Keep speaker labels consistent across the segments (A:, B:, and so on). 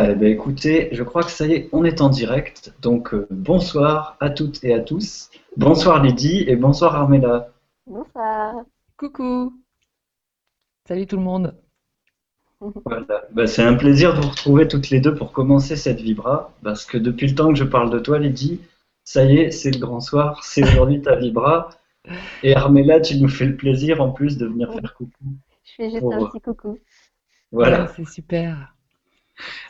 A: Voilà, eh ben, écoutez, je crois que ça y est, on est en direct. Donc euh, bonsoir à toutes et à tous. Bonsoir Lydie et bonsoir Armella.
B: Bonsoir.
C: Coucou. Salut tout le monde.
A: Voilà, Ben, c'est un plaisir de vous retrouver toutes les deux pour commencer cette vibra. Parce que depuis le temps que je parle de toi, Lydie, ça y est, c'est le grand soir, c'est aujourd'hui ta vibra. Et Armella, tu nous fais le plaisir en plus de venir faire coucou.
B: Je fais juste
A: Pour-
B: un petit coucou.
A: Voilà.
C: Ouais, c'est super.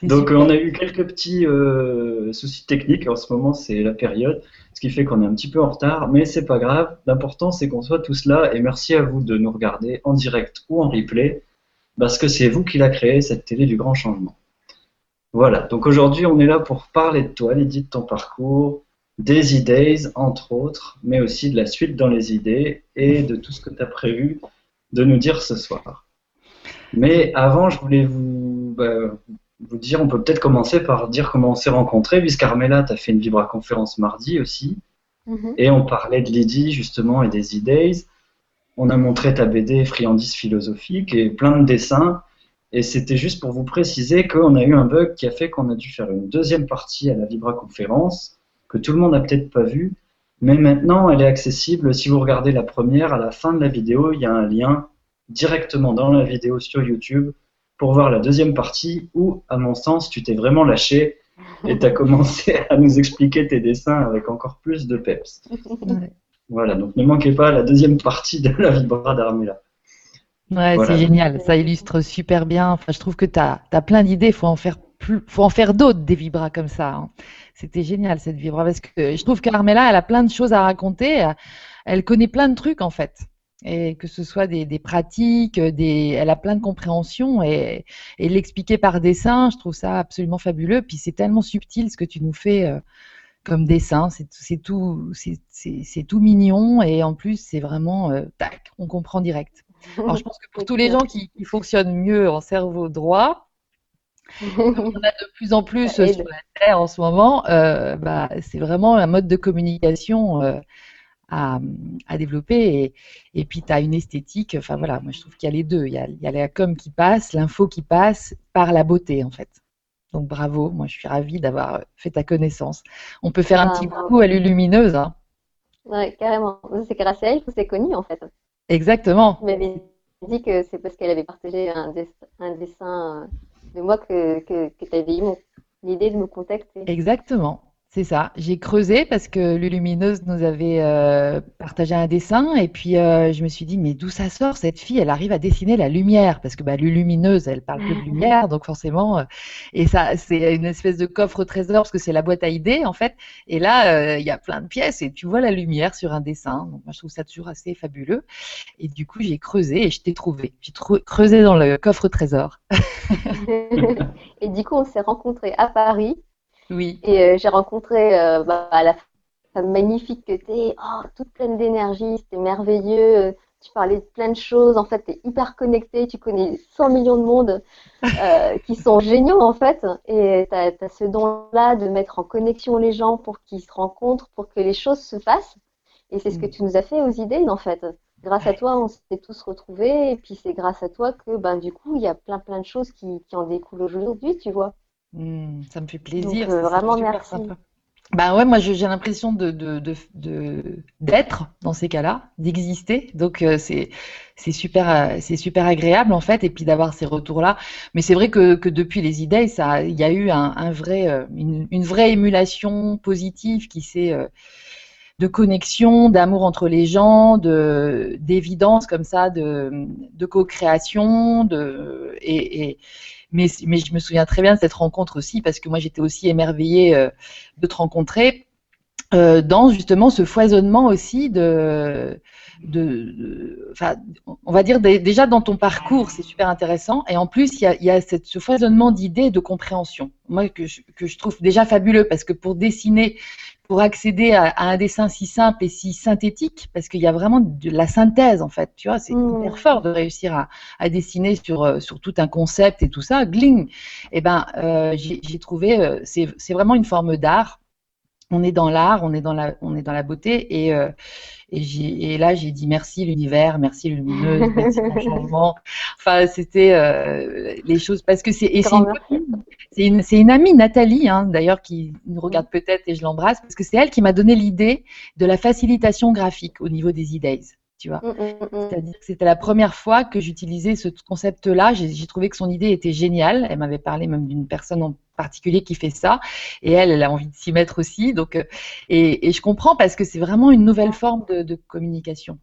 A: Donc on a eu quelques petits euh, soucis techniques en ce moment, c'est la période, ce qui fait qu'on est un petit peu en retard, mais c'est pas grave. L'important c'est qu'on soit tous là et merci à vous de nous regarder en direct ou en replay, parce que c'est vous qui l'a créé cette télé du grand changement. Voilà. Donc aujourd'hui on est là pour parler de toi, Lydie, de ton parcours, des e-days entre autres, mais aussi de la suite dans les idées et de tout ce que tu as prévu de nous dire ce soir. Mais avant, je voulais vous, bah, vous dire, on peut peut-être commencer par dire comment on s'est rencontrés, puisqu'Armella, tu as fait une Vibra conférence mardi aussi,
B: Mhm.
A: et on parlait de Lydie justement et des e-days. On a montré ta BD Friandise philosophique et plein de dessins, et c'était juste pour vous préciser qu'on a eu un bug qui a fait qu'on a dû faire une deuxième partie à la Vibra conférence, que tout le monde n'a peut-être pas vue, mais maintenant elle est accessible. Si vous regardez la première, à la fin de la vidéo, il y a un lien directement dans la vidéo sur YouTube pour voir la deuxième partie où, à mon sens, tu t'es vraiment lâché et tu as commencé à nous expliquer tes dessins avec encore plus de peps.
C: Ouais,
A: Voilà, donc ne manquez pas la deuxième partie de la Vibra d'Armella.
C: Ouais,
A: Voilà.
C: c'est génial. Ça illustre super bien. Enfin, je trouve que tu as, plein d'idées. Il faut en faire plus, faut en faire d'autres des vibras comme ça. hein. C'était génial cette vibra parce que je trouve qu'Armella, elle a plein de choses à raconter. Elle connaît plein de trucs en fait. Et que ce soit des, des pratiques, des, elle a plein de compréhension et, et l'expliquer par dessin, je trouve ça absolument fabuleux. Puis c'est tellement subtil ce que tu nous fais euh, comme dessin, c'est tout, c'est- tout mignon et en plus c'est vraiment euh, tac, on comprend direct. Alors je pense que pour tous les gens qui, qui fonctionnent mieux en cerveau droit, on a de plus en plus euh, sur la Terre en ce moment, euh, bah, c'est vraiment un mode de communication euh, à, à développer. Et, et puis, tu as une esthétique. Enfin, voilà, moi, je trouve qu'il y a les deux. Il y a, il y a la com qui passe, l'info qui passe par la beauté, en fait. Donc, bravo. Moi, je suis ravie d'avoir fait ta connaissance. On peut faire un
B: Ah,
C: petit
B: bravo.
C: coucou à Lulumineuse. hein.
B: Ouais, carrément. C'est grâce à elle que c'est connu en fait.
C: Exactement.
B: Tu m'avais dit que c'est parce qu'elle avait partagé un, des- un dessin de moi que, que, que tu avais eu l'idée de me contacter.
C: Exactement, c'est ça. J'ai creusé parce que Lulumineuse nous avait euh, partagé un dessin et puis euh, je me suis dit mais d'où ça sort cette fille? Elle arrive à dessiner la lumière parce que bah, Lulumineuse elle parle que de lumière donc forcément euh, et ça c'est une espèce de coffre au trésor parce que c'est la boîte à idées en fait et là euh, il y a plein de pièces et tu vois la lumière sur un dessin donc moi je trouve ça toujours assez fabuleux et du coup j'ai creusé et je t'ai trouvé. J'ai trou- creusé dans le coffre au trésor.
B: Et du coup, on s'est rencontrés à Paris
C: Oui.
B: et euh, j'ai rencontré euh, bah, la femme magnifique que tu es, oh, toute pleine d'énergie, c'était merveilleux. Tu parlais de plein de choses, en fait, tu es hyper connecté, tu connais 100 millions de monde euh, qui sont géniaux en fait. Et tu as, ce don-là de mettre en connexion les gens pour qu'ils se rencontrent, pour que les choses se fassent. Et c'est ce que
C: Mm.
B: tu nous as fait aux idées en fait. Grâce à toi, on s'est tous retrouvés. Et puis c'est grâce à toi que ben, du coup, il y a plein plein de choses qui, qui en découlent aujourd'hui, tu vois.
C: Hmm, ça me fait plaisir.
B: Donc, euh, vraiment, merci.
C: sympa. Bah ouais, moi j'ai l'impression de, de, de, de- d'être dans ces cas-là, d'exister. Donc euh, c'est c'est super euh, c'est super agréable en fait et puis d'avoir ces retours-là. Mais c'est vrai que, que depuis les idées, ça il y a eu un, un vrai euh, une, une vraie émulation positive qui s'est de connexion, d'amour entre les gens, de d'évidence comme ça, de, de co-création, de et, et mais, je me souviens très bien de cette rencontre aussi parce que moi j'étais aussi émerveillée euh, de te rencontrer euh, dans justement ce foisonnement aussi de, de, enfin, on va dire dé- déjà dans ton parcours, c'est super intéressant. Et en plus, il y a, y a cette- ce foisonnement d'idées et de compréhension. Moi, que que je trouve déjà fabuleux parce que pour dessiner, pour accéder à, à un dessin si simple et si synthétique, parce qu'il y a vraiment de la synthèse en fait, tu vois, c'est
B: Mm.
C: hyper fort de réussir à, à dessiner sur, euh, sur tout un concept et tout ça, gling. Et ben, euh, j'ai trouvé, euh, c'est c'est vraiment une forme d'art. On est dans l'art, on est dans la, on est dans la beauté et euh, et, là, j'ai dit merci l'univers, merci lumineuse, merci mon changement. Enfin, c'était euh, les choses parce que c'est et c'est une, une, amie, Nathalie, hein, d'ailleurs, qui nous regarde peut-être et je l'embrasse, parce que c'est elle qui m'a donné l'idée de la facilitation graphique au niveau des e-days. Tu vois.
B: Mm, mm, mm.
C: C'est-à-dire que c'était la première fois que j'utilisais ce concept-là. J'ai trouvé que son idée était géniale. Elle m'avait parlé même d'une personne en particulier qui fait ça. Et elle, elle a envie de s'y mettre aussi. Donc, euh, et, et je comprends parce que c'est vraiment une nouvelle forme de, de communication.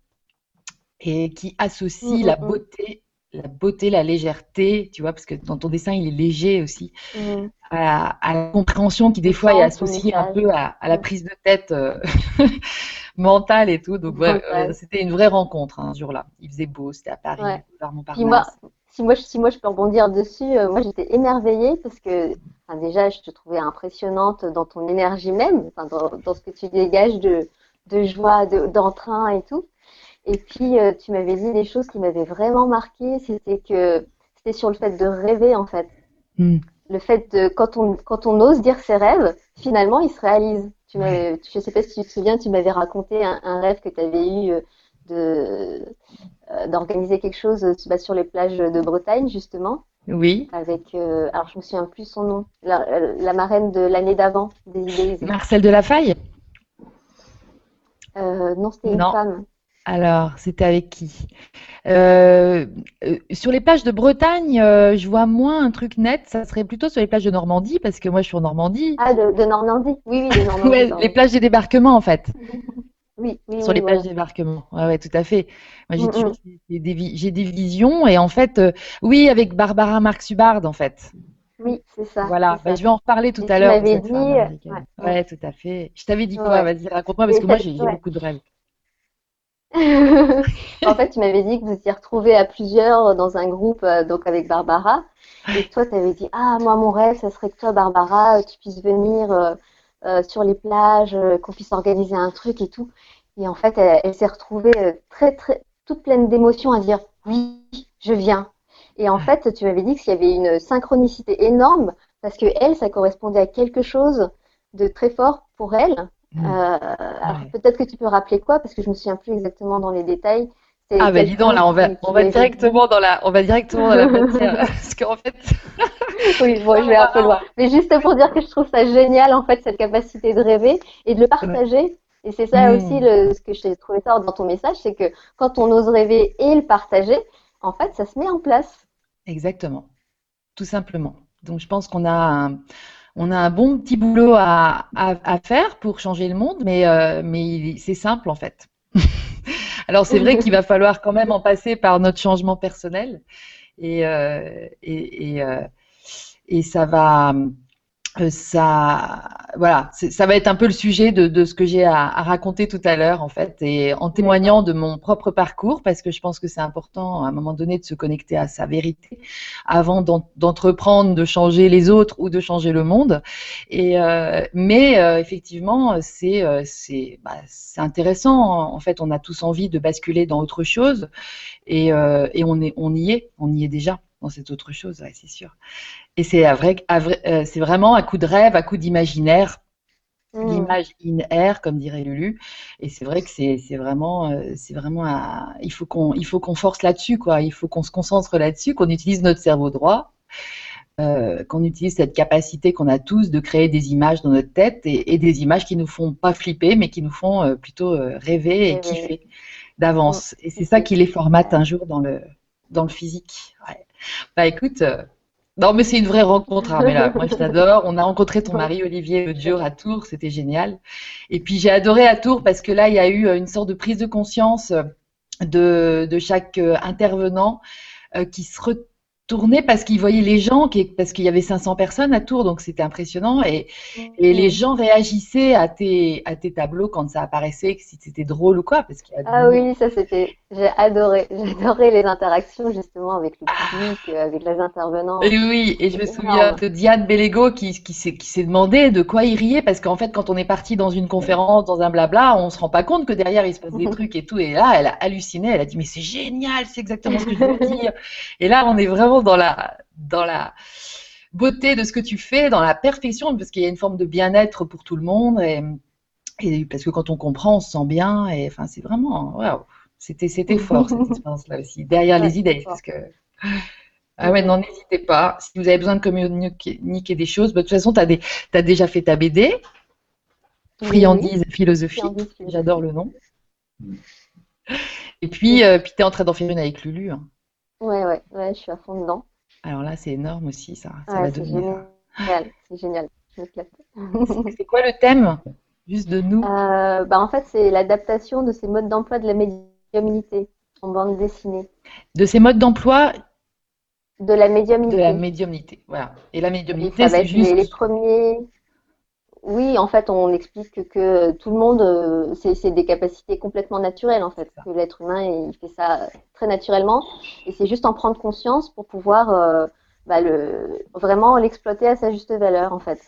C: Et qui associe
B: Mm,
C: la
B: mm, mm.
C: beauté, la beauté, la légèreté, tu vois, parce que dans ton dessin, il est léger aussi
B: Mm.
C: à, à la compréhension qui des fois est associée un peu à, à la
B: Mm.
C: prise de tête euh, mentale et tout. Donc ouais, euh, c'était une vraie rencontre hein, ce jour-là. Il faisait beau, c'était à Paris,
B: Ouais.
C: vers
B: Puis moi,
C: Montparnasse.
B: Si moi, je- si moi je peux rebondir dessus, euh, moi j'étais émerveillée parce que enfin, déjà je te trouvais impressionnante dans ton énergie même, enfin, dans, dans ce que tu dégages de, de joie, de- d'entrain et tout. Et puis euh, tu m'avais dit des choses qui m'avaient vraiment marqué, c'était que c'était sur le fait de rêver en fait.
C: Hmm.
B: Le fait de quand on quand on ose dire ses rêves, finalement ils se réalisent. Tu je sais pas si tu te souviens, tu m'avais raconté un, un rêve que tu avais eu euh, de d'organiser quelque chose euh, bah, sur les plages de Bretagne justement
C: Oui,
B: avec euh, alors je me souviens plus son nom la, euh, la marraine de l'année d'avant des idées
C: Marcel Delafaille.
B: euh, non c'était une
C: Non.
B: femme
C: Alors, c'était avec qui? Euh, euh, sur les plages de Bretagne, euh, je vois moins un truc net. Ça serait plutôt sur les plages de Normandie, parce que moi, je suis en Normandie.
B: ah de, de Normandie oui oui de Normandie
C: Ouais, les plages des débarquements, en fait.
B: oui oui
C: Sur les des débarquements. Ouais, ouais, tout à fait. Moi, j'ai
B: Mm,
C: toujours j'ai des, vi- j'ai des visions, et en fait, euh, oui, avec Barbara Marx-Hubbard, en fait.
B: oui c'est ça
C: Voilà. Bah,
B: ça.
C: je vais en reparler tout
B: Et
C: à
B: tu
C: l'heure de
B: m'avais dit, euh, ouais,
C: tout à fait. Je t'avais dit quoi? Vas-y, raconte-moi, parce
B: Et
C: que moi, j'ai beaucoup de rêves.
B: En fait, tu m'avais dit que vous étiez retrouvés à plusieurs dans un groupe, euh, donc avec Barbara. Et toi, tu avais dit, ah, moi, mon rêve, ça serait que toi, Barbara, euh, tu puisses venir euh, sur les plages, euh, qu'on puisse organiser un truc et tout. Et en fait, elle, elle s'est retrouvée euh, très, très, toute pleine d'émotions à dire, oui, je viens. Et en fait, tu m'avais dit qu'il y avait une synchronicité énorme parce que elle, ça correspondait à quelque chose de très fort pour elle.
C: Mm.
B: Euh, alors
C: Ouais.
B: peut-être que tu peux rappeler quoi, parce que je me souviens plus exactement dans les détails.
C: Ah bah dis donc là on va on va directement dans la on va directement dans la matière parce qu'en fait
B: Oui, bon, je vais un peu loin. Mais juste pour dire que je trouve ça génial en fait cette capacité de rêver et de le partager. Et c'est ça
C: Mm.
B: aussi le, ce que j'ai trouvé fort dans ton message, c'est que quand on ose rêver et le partager, en fait, ça se met en place.
C: exactement tout simplement donc je pense qu'on a un, on a un bon petit boulot à, à, à faire pour changer le monde mais euh, mais c'est simple en fait alors c'est vrai qu'il va falloir quand même en passer par notre changement personnel. Et euh, et et, euh, et ça va ça, voilà, ça va être un peu le sujet de, de ce que j'ai à, à raconter tout à l'heure, en fait, et en témoignant de mon propre parcours, parce que je pense que c'est important à un moment donné de se connecter à sa vérité avant d'en- d'entreprendre de changer les autres ou de changer le monde. Et euh, mais euh, effectivement, c'est euh, c'est bah, intéressant. En fait, on a tous envie de basculer dans autre chose, et, euh, et on est on y est, on y est déjà cette autre chose, ouais, c'est sûr. Et c'est vrai, vrai- euh, c'est vraiment à coup de rêve, à coup d'imaginaire,
B: Mm.
C: l'image in air, comme dirait Lulu. Et c'est vrai que c'est c'est vraiment, euh, c'est vraiment, à- il faut qu'on, il faut qu'on force là-dessus, quoi. Il faut qu'on se concentre là-dessus, qu'on utilise notre cerveau droit, euh, qu'on utilise cette capacité qu'on a tous de créer des images dans notre tête et, et des images qui nous font pas flipper, mais qui nous font euh, plutôt euh, rêver et kiffer d'avance. Et c'est ça qui les formate un jour dans le dans le physique. Ouais. Bah écoute. euh, non, mais c'est une vraie rencontre, Armella. Moi, je t'adore. On a rencontré ton mari, Olivier, l'autre jour à Tours. C'était génial. Et puis, j'ai adoré à Tours parce que là, il y a eu euh, une sorte de prise de conscience euh, de, de chaque intervenant qui se retournait parce qu'il voyait les gens, qui, parce qu'il y avait 500 personnes à Tours, donc c'était impressionnant. Et, et les gens réagissaient à tes, à tes tableaux quand ça apparaissait, si c'était drôle ou quoi. Parce qu'il
B: Ah oui, ça c'était, j'ai adoré, adoré les interactions justement avec le public, euh, avec les intervenants.
C: Et oui, et je me souviens de Diane Bellego qui, qui s'est qui s'est demandé de quoi il riait parce qu'en fait, quand on est parti dans une conférence, dans un blabla, on se rend pas compte que derrière il se passe des trucs et tout. Et là, elle a halluciné, elle a dit mais c'est génial, c'est exactement ce que je veux dire. Et là, on est vraiment dans la dans la beauté de ce que tu fais, dans la perfection, parce qu'il y a une forme de bien-être pour tout le monde et, et parce que quand on comprend, on se sent bien et enfin c'est vraiment waouh. C'était c'était fort cette expérience-là aussi derrière
B: Ouais,
C: les idées parce que Ah ouais, non, n'hésitez pas. Si vous avez besoin de communiquer des choses, bah, de toute façon, tu as, as, déjà fait ta BD, Friandise philosophique. J'adore le nom. Et puis, euh, puis tu es en train d'en faire une avec Lulu. Hein.
B: Ouais, ouais, ouais, je suis à fond dedans.
C: Alors là, c'est énorme aussi, ça.
B: ça va devenir... génial, c'est génial.
C: c'est quoi le thème Juste de nous?
B: Euh, bah, En fait, c'est l'adaptation de ces modes d'emploi de la médiumnité en bande dessinée.
C: De ces modes d'emploi
B: De la médiumnité.
C: De la médiumnité, voilà. Et la médiumnité, c'est juste.
B: Les, premiers. Oui, en fait, on explique que tout le monde, euh, c'est des capacités complètement naturelles, en fait. Que l'être humain, il fait ça très naturellement. Et c'est juste en prendre conscience pour pouvoir euh, bah, le, vraiment l'exploiter à sa juste valeur, en fait.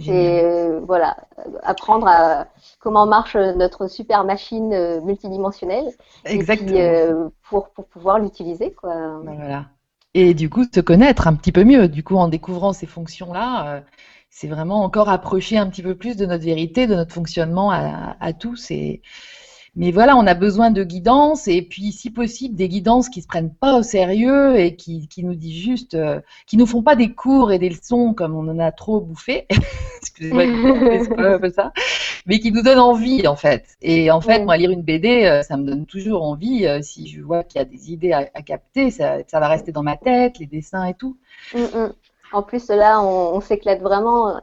B: C'est euh, voilà, apprendre à comment marche notre super machine euh, multidimensionnelle.
C: Exactement.
B: Et pour, pour pouvoir l'utiliser, quoi.
C: Ben voilà. Et du coup, se connaître un petit peu mieux. Du coup, en découvrant ces fonctions-là, c'est vraiment encore approcher un petit peu plus de notre vérité, de notre fonctionnement à, à tous. Et, mais voilà, on a besoin de guidance et puis, si possible, des guidances qui se prennent pas au sérieux et qui, qui nous disent juste, euh, qui nous font pas des cours et des leçons comme on en a trop bouffé. Excusez-moi, ça. Mais qui nous donnent envie, en fait. Et en fait, moi, lire une BD, euh, ça me donne toujours envie. Euh, si je vois qu'il y a des idées à, capter, ça, ça, va rester dans ma tête, les dessins et tout.
B: Mm, mm. En plus, là, on, on s'éclate vraiment.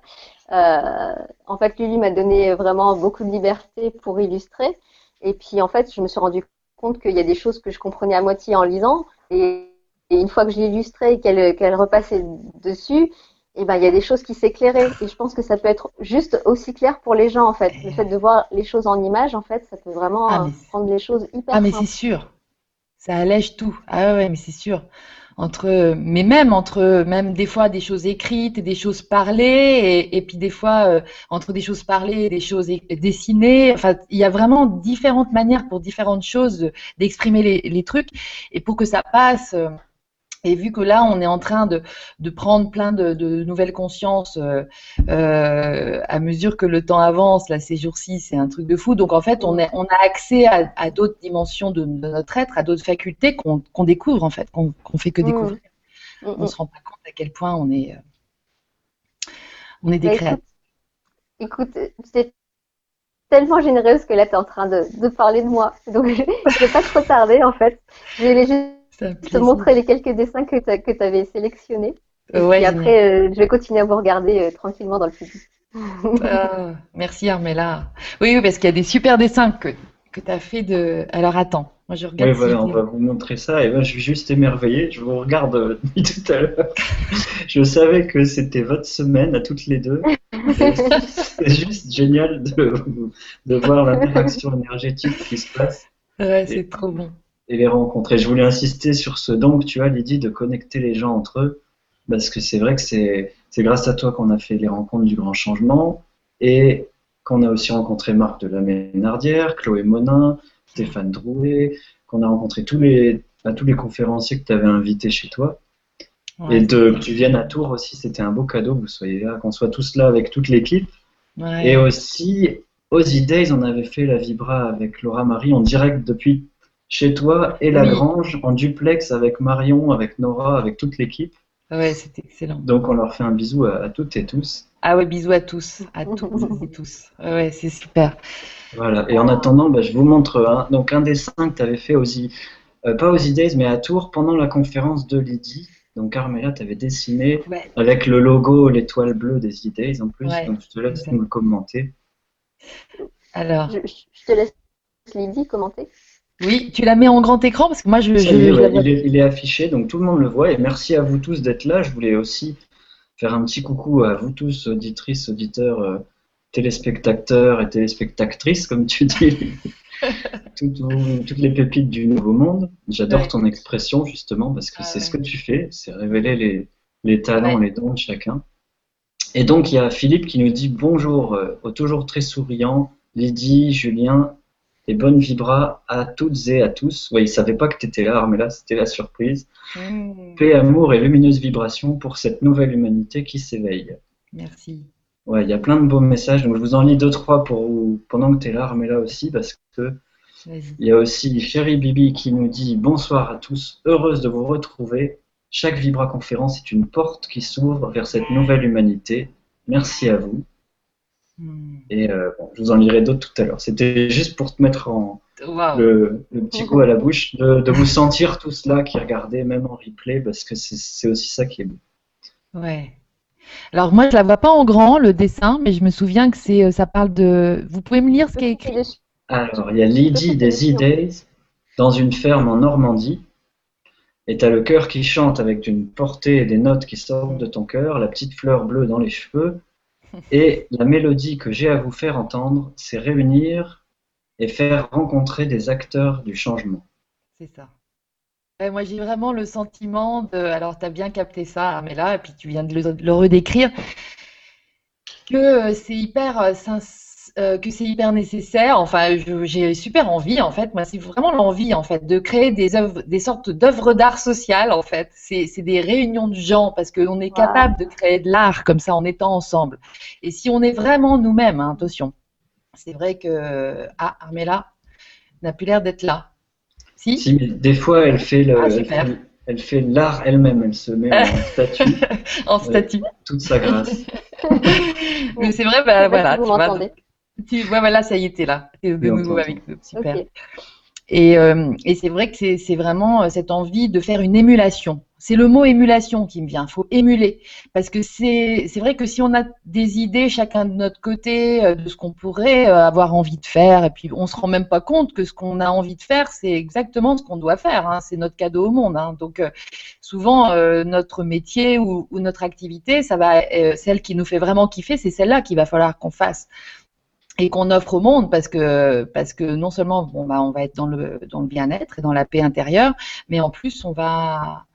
B: en fait, Lulu m'a donné vraiment beaucoup de liberté pour illustrer. Et puis en fait, je me suis rendu compte qu'il y a des choses que je comprenais à moitié en lisant. Et, une fois que je l'illustrais et qu'elle repassait dessus, et eh ben, il y a des choses qui s'éclairaient. Et je pense que ça peut être juste aussi clair pour les gens, en fait. Le fait de voir les choses en image, en fait, ça peut vraiment ah, rendre les choses hyper
C: Ah, mais c'est sûr. Ça allège tout. Ah ouais, mais c'est sûr entre mais même entre même des fois des choses écrites et des choses parlées et, puis des fois euh, entre des choses parlées et des choses dessinées. Enfin il y a vraiment différentes manières pour différentes choses d'exprimer les, les, trucs. Et pour que ça passe euh, et vu que là, on est en train de, de prendre plein de, de nouvelles consciences euh, euh, à mesure que le temps avance, là, ces jours-ci, c'est un truc de fou. Donc, en fait, on, est, on a accès à, à d'autres dimensions de, de, notre être, à d'autres facultés qu'on découvre, en fait, qu'on qu'on fait que mmh. découvrir. Mmh. On ne se rend pas compte à quel point on est, euh, on est des bah, créateurs.
B: Écoute, tellement généreuse que là, tu es en train de, parler de moi. Donc, je ne vais pas trop tarder, en fait. Je vais juste te montrer les quelques dessins que tu avais sélectionnés. et après, euh, je vais continuer à vous regarder euh, tranquillement dans le public.
C: Ah, merci Armella. Oui, parce qu'il y a des super dessins que, que tu as fait de. Alors attends, moi je regarde.
A: Oui, voilà, on va vous montrer ça. Et ben, je suis juste émerveillé. Je vous regarde euh, depuis tout à l'heure. je savais que c'était votre semaine à toutes les deux. C'est juste génial de, de voir l'interaction énergétique qui se passe.
C: Ouais, c'est trop bon
A: et les rencontrer. Je voulais insister sur ce don que tu as, Lydie, de connecter les gens entre eux, parce que c'est vrai que c'est grâce à toi qu'on a fait les rencontres du grand changement et qu'on a aussi rencontré Marc de la Ménardière, Chloé Monin, Stéphane Drouet, qu'on a rencontré tous les, à tous les conférenciers que tu avais invités chez toi. et de, que tu viennes à Tours aussi, c'était un beau cadeau que vous soyez là, qu'on soit tous là avec toute l'équipe. Et aussi, Ozzy Days, on avait fait la Vibra avec Laura Marie en direct depuis chez toi et la grange en duplex avec Marion, avec Nora, avec toute l'équipe.
C: Ah ouais, c'était excellent.
A: Donc on leur fait un bisou à, toutes et tous.
C: Ah ouais, bisous à tous, à toutes et tous. Ah ouais, c'est super.
A: Voilà, et en attendant, bah, je vous montre un, donc un dessin que tu avais fait aux, euh, pas aux Days, mais à Tours pendant la conférence de Lydie. Donc Carmela, tu avais dessiné avec le logo, l'étoile bleue des Days en plus. donc je te laisse nous le commenter.
C: Alors.
B: Je, je te laisse Lydie commenter.
C: Oui, tu la mets en grand écran parce que moi je.
A: il, est, affiché donc tout le monde le voit et merci à vous tous d'être là. Je voulais aussi faire un petit coucou à vous tous, auditrices, auditeurs, euh, téléspectateurs et téléspectatrices, comme tu dis. toutes, les pépites du Nouveau Monde. J'adore ton expression justement parce que ah c'est ce que tu fais, c'est révéler les, talents, les dons de chacun. Et donc il y a Philippe qui nous dit bonjour, euh, toujours très souriant, Lydie, Julien et bonnes vibras à toutes et à tous. Ouais, ils savaient pas que tu étais là, mais là, c'était la surprise. Mmh. Paix, amour et lumineuse vibration pour cette nouvelle humanité qui s'éveille.
C: Merci.
A: Ouais, il y a plein de beaux messages. Donc, je vous en lis deux, trois pour pendant que tu es là, mais là aussi, parce que il y a aussi Chérie Bibi qui nous dit bonsoir à tous, heureuse de vous retrouver. Chaque Vibra conférence est une porte qui s'ouvre vers cette nouvelle humanité. Merci à vous.
C: Hmm.
A: Et euh, bon, je vous en lirai d'autres tout à l'heure. C'était juste pour te mettre en, le, le petit coup à la bouche, de, de vous sentir tous là qui regardez, même en replay, parce que c'est aussi ça qui est beau.
C: Ouais. Alors moi, je la vois pas en grand le dessin, mais je me souviens que c'est, euh, ça parle de. Vous pouvez me lire ce qui est écrit?
A: Alors, il y a Lydie des E-Days dans une ferme en Normandie. Et t'as le cœur qui chante avec une portée et des notes qui sortent de ton cœur, la petite fleur bleue dans les cheveux. Et la mélodie que j'ai à vous faire entendre, c'est réunir et faire rencontrer des acteurs du changement.
C: C'est ça. Moi, j'ai vraiment le sentiment de. Alors, tu as bien capté ça, Armella, et puis tu viens de le, le redécrire, que euh, c'est hyper, euh, sins- euh, que c'est hyper nécessaire. Enfin, j'ai super envie, en fait. Moi, c'est vraiment l'envie, en fait, de créer des œuvres, des sortes d'œuvres d'art social, en fait. C'est c'est des réunions de gens, parce qu'on est
B: Wow.
C: capable de créer de l'art comme ça en étant ensemble. Et si on est vraiment nous-mêmes, hein, attention. C'est vrai que. Ah, Armella n'a plus l'air d'être là. Si?
A: Si, mais des fois, elle fait le-
C: Ah,
A: elle
C: super.
A: fait, elle fait l'art elle-même, elle se met en statue,
C: En statut.
A: toute sa grâce.
C: Mais c'est vrai, bah, voilà,
B: si
C: tu
B: vous
C: vois,
B: m'entendez.
C: Tu voilà, ça y t'es là, t'es de nouveau avec nous, super. Et, euh, et c'est vrai que c'est vraiment euh, cette envie de faire une émulation. C'est le mot émulation qui me vient. Il faut émuler. Parce que c'est c'est vrai que si on a des idées chacun de notre côté euh, de ce qu'on pourrait avoir envie de faire, et puis on se rend même pas compte que ce qu'on a envie de faire, c'est exactement ce qu'on doit faire. hein. C'est notre cadeau au monde. hein. Donc euh, souvent, euh, notre métier ou, ou notre activité, ça va, euh, celle qui nous fait vraiment kiffer, c'est celle-là qu'il va falloir qu'on fasse et qu'on offre au monde parce que parce que non seulement bon bah on va être dans le dans le bien-être et dans la paix intérieure, mais en plus on va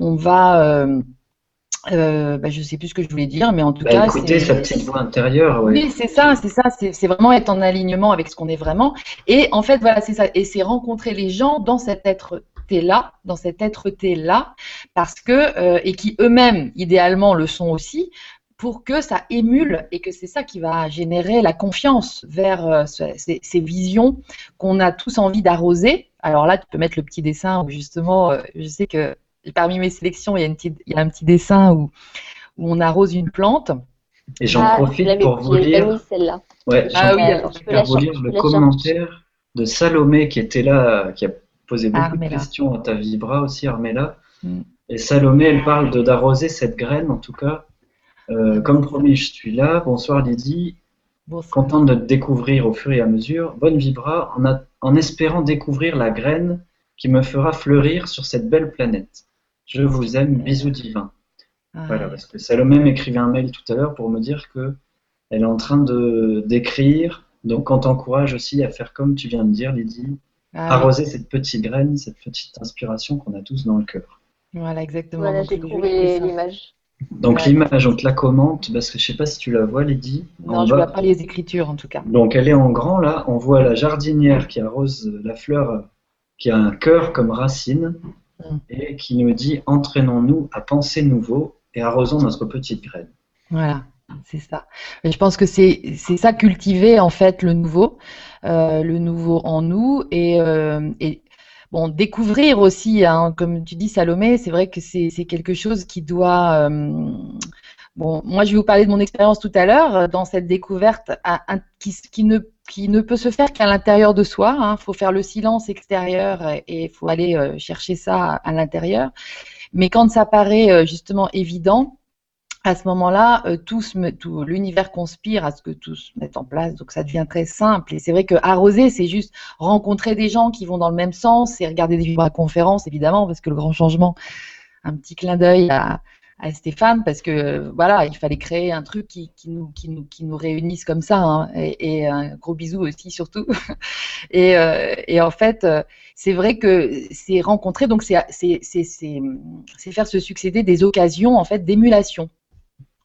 C: on va euh, euh, bah, je sais plus ce que je voulais dire, mais en tout
A: Bah,
C: cas
A: écoutez
C: c'est
A: sa petite voix intérieure, ouais.
C: oui, c'est ça, c'est ça, c'est vraiment être en alignement avec ce qu'on est vraiment. Et en fait, voilà, c'est ça. Et c'est rencontrer les gens dans cet être-té-là, dans cet être-té-là, parce que, euh, et qui eux-mêmes, idéalement, le sont aussi, pour que ça émule et que c'est ça qui va générer la confiance vers euh, ce- ces, ces visions qu'on a tous envie d'arroser. Alors là, tu peux mettre le petit dessin où justement, euh, je sais que parmi mes sélections, il y a, une petite, il y a un petit dessin où, où on arrose une plante.
A: Et j'en
B: Ah,
A: profite pour vous lire,
B: mis
A: ouais,
C: Ah
A: j'en
C: oui, alors,
B: je peux
A: pour vous lire le commentaire de Salomé qui était là, qui a posé beaucoup
C: Armella.
A: de questions à ta vibra aussi, Armella.
C: Mm.
A: Et Salomé, elle parle de d'arroser cette graine, en tout cas. Euh, comme promis, je suis là. Bonsoir Lydie.
C: Bon, c'est-
A: Contente de te découvrir au fur et à mesure. Bonne vibra, en, a- en espérant découvrir la graine qui me fera fleurir sur cette belle planète. Je vous aime, bisous divins.
C: Ah,
A: Voilà, parce que Salomé m'écrivait un mail tout à l'heure pour me dire que elle est en train de d'écrire, donc on t'encourage aussi à faire comme tu viens de dire, Lydie,
C: ah oui.
A: arroser cette petite graine, cette petite inspiration qu'on a tous dans le cœur.
C: Voilà, exactement.
B: Voilà,
C: Donc,
B: j'ai trouvé l'image.
A: Donc
C: Ouais.
A: l'image, on te la commente, parce que je sais pas si tu la vois, Lydie,
C: Non, je
A: bas.
C: vois pas les écritures en tout cas.
A: Donc elle est en grand là, on voit la jardinière qui arrose la fleur, qui a un cœur comme racine,
C: Mm.
A: et qui nous dit entraînons-nous à penser nouveau et arrosons notre petite graine.
C: Voilà, c'est ça. Et je pense que c'est c'est ça cultiver en fait le nouveau, euh, le nouveau en nous et, euh, et bon découvrir aussi, hein, comme tu dis Salomé, c'est vrai que c'est quelque chose qui doit euh, Bon, moi, je vais vous parler de mon expérience tout à l'heure euh, dans cette découverte qui, ne, qui ne peut se faire qu'à l'intérieur de soi. Il faut faire le silence extérieur et il faut aller euh, chercher ça à, à l'intérieur. Mais quand ça paraît justement évident, à ce moment-là, euh, tout, l'univers conspire à ce que tout se mette en place. Donc ça devient très simple. Et c'est vrai que arroser, c'est juste rencontrer des gens qui vont dans le même sens et regarder des vibra-conférences, évidemment, parce que le grand changement, un petit clin d'œil à, à Stéphane, parce que voilà, il fallait créer un truc qui, nous, réunisse comme ça. hein. et, un gros bisou aussi, surtout. et, euh, et en fait, euh, c'est vrai que c'est rencontrer, donc c'est faire se succéder des occasions en fait d'émulation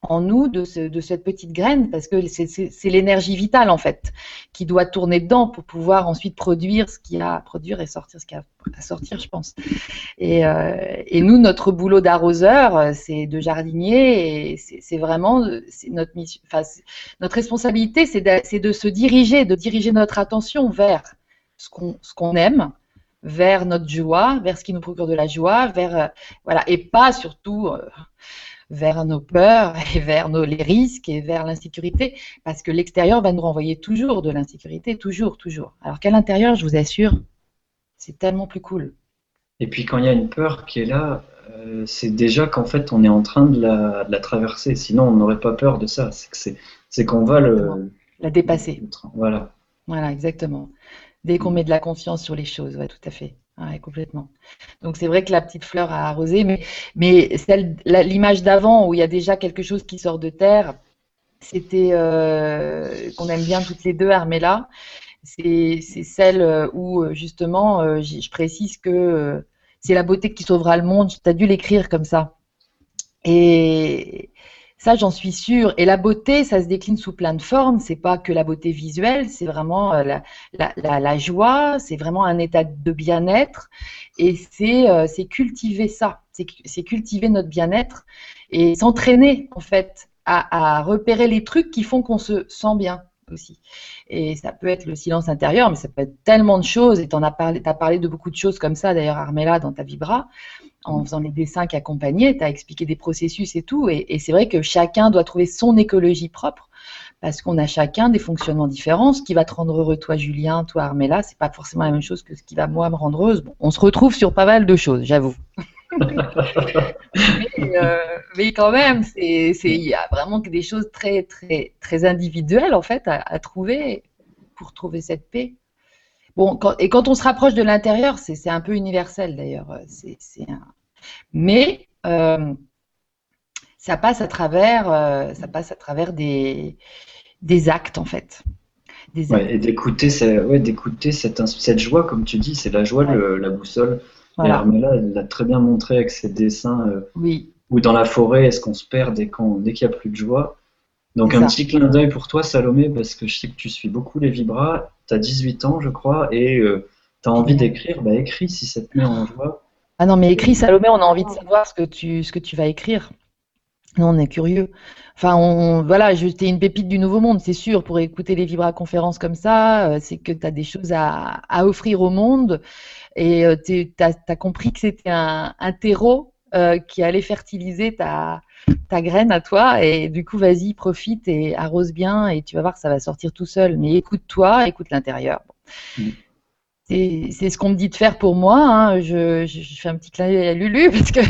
C: en nous de, ce- de cette petite graine parce que c'est- l'énergie vitale en fait qui doit tourner dedans pour pouvoir ensuite produire ce qu'il y a à produire et sortir ce qu'il y a à sortir je pense. Et, euh, et nous notre boulot d'arroseur c'est de jardinier et c'est vraiment notre mission enfin notre responsabilité c'est de, de se diriger de diriger notre attention vers ce qu'on qu'on aime vers notre joie, vers ce qui nous procure de la joie, vers euh, voilà, et pas surtout euh, vers nos peurs et vers nos, les risques et vers l'insécurité, parce que l'extérieur va nous renvoyer toujours de l'insécurité, toujours, toujours. Alors qu'à l'intérieur, je vous assure, c'est tellement plus cool.
A: Et puis quand il y a une peur qui est là, euh, c'est déjà qu'en fait on est en train de la, de la traverser. Sinon on n'aurait pas peur de ça. C'est qu'on va le,
C: la dépasser.
A: Voilà.
C: Voilà, exactement. Dès qu'on met de la confiance sur les choses, ouais, tout à fait. Ouais, complètement. Donc c'est vrai que la petite fleur a arrosé, mais, mais celle, l'image d'avant où il y a déjà quelque chose qui sort de terre, c'était euh, qu'on aime bien toutes les deux, Armella. C'est celle où justement, euh, je précise que euh, c'est la beauté qui sauvera le monde. Tu as dû l'écrire comme ça. Et, ça, j'en suis sûre. Et la beauté, ça se décline sous plein de formes. C'est pas que la beauté visuelle, c'est vraiment euh, la, joie, c'est vraiment un état de bien-être. Et c'est euh, cultiver ça, c'est cultiver notre bien-être et s'entraîner, en fait, à, repérer les trucs qui font qu'on se sent bien aussi. Et ça peut être le silence intérieur, mais ça peut être tellement de choses. Et tu as parlé, as parlé de beaucoup de choses comme ça, d'ailleurs, Armella, dans ta Vibra en mm. faisant les dessins qui accompagnaient, tu as expliqué des processus et tout. Et, c'est vrai que chacun doit trouver son écologie propre parce qu'on a chacun des fonctionnements différents. Ce qui va te rendre heureux, toi, Julien, toi, Armella, c'est pas forcément la même chose que ce qui va, moi, me rendre heureuse. on se retrouve sur pas mal de choses, j'avoue. Euh, mais, quand même, il y a vraiment des choses très, très, très individuelles, en fait, à, trouver pour trouver cette paix. Bon, et quand on se rapproche de l'intérieur, c'est un peu universel d'ailleurs. Mais euh, ça passe à travers, euh, ça passe à travers des, des actes en fait.
A: et d'écouter ouais, d'écouter cette, cette joie, comme tu dis, c'est la joie, la boussole. Voilà. Et elle l'a très bien montré avec ses dessins. Euh,
C: oui.
A: Ou dans la forêt, est-ce qu'on se perd dès qu'il dès qu'il n'y a plus de joie? Donc un petit clin d'œil pour toi, Salomé, parce que je sais que tu suis beaucoup les vibras. Tu as 18 ans, je crois, et euh, tu as envie d'écrire. Bah, écris si ça te met en joie.
C: Ah non, mais écris, Salomé, on a envie de savoir ce que tu, ce que tu vas écrire. Non, on est curieux. Enfin, on, voilà, es une pépite du nouveau monde, c'est sûr. Pour écouter les Vibra conférences comme ça, euh, c'est que tu as des choses à, à, offrir au monde et euh, tu as, compris que c'était un, un, terreau euh, qui allait fertiliser ta, ta graine à toi. Et du coup, vas-y, profite et arrose bien et tu vas voir que ça va sortir tout seul. Mais écoute-toi, écoute l'intérieur. Mm c'est ce qu'on me dit de faire pour moi. Hein. Je, fais un petit clin d'œil à Lulu parce que,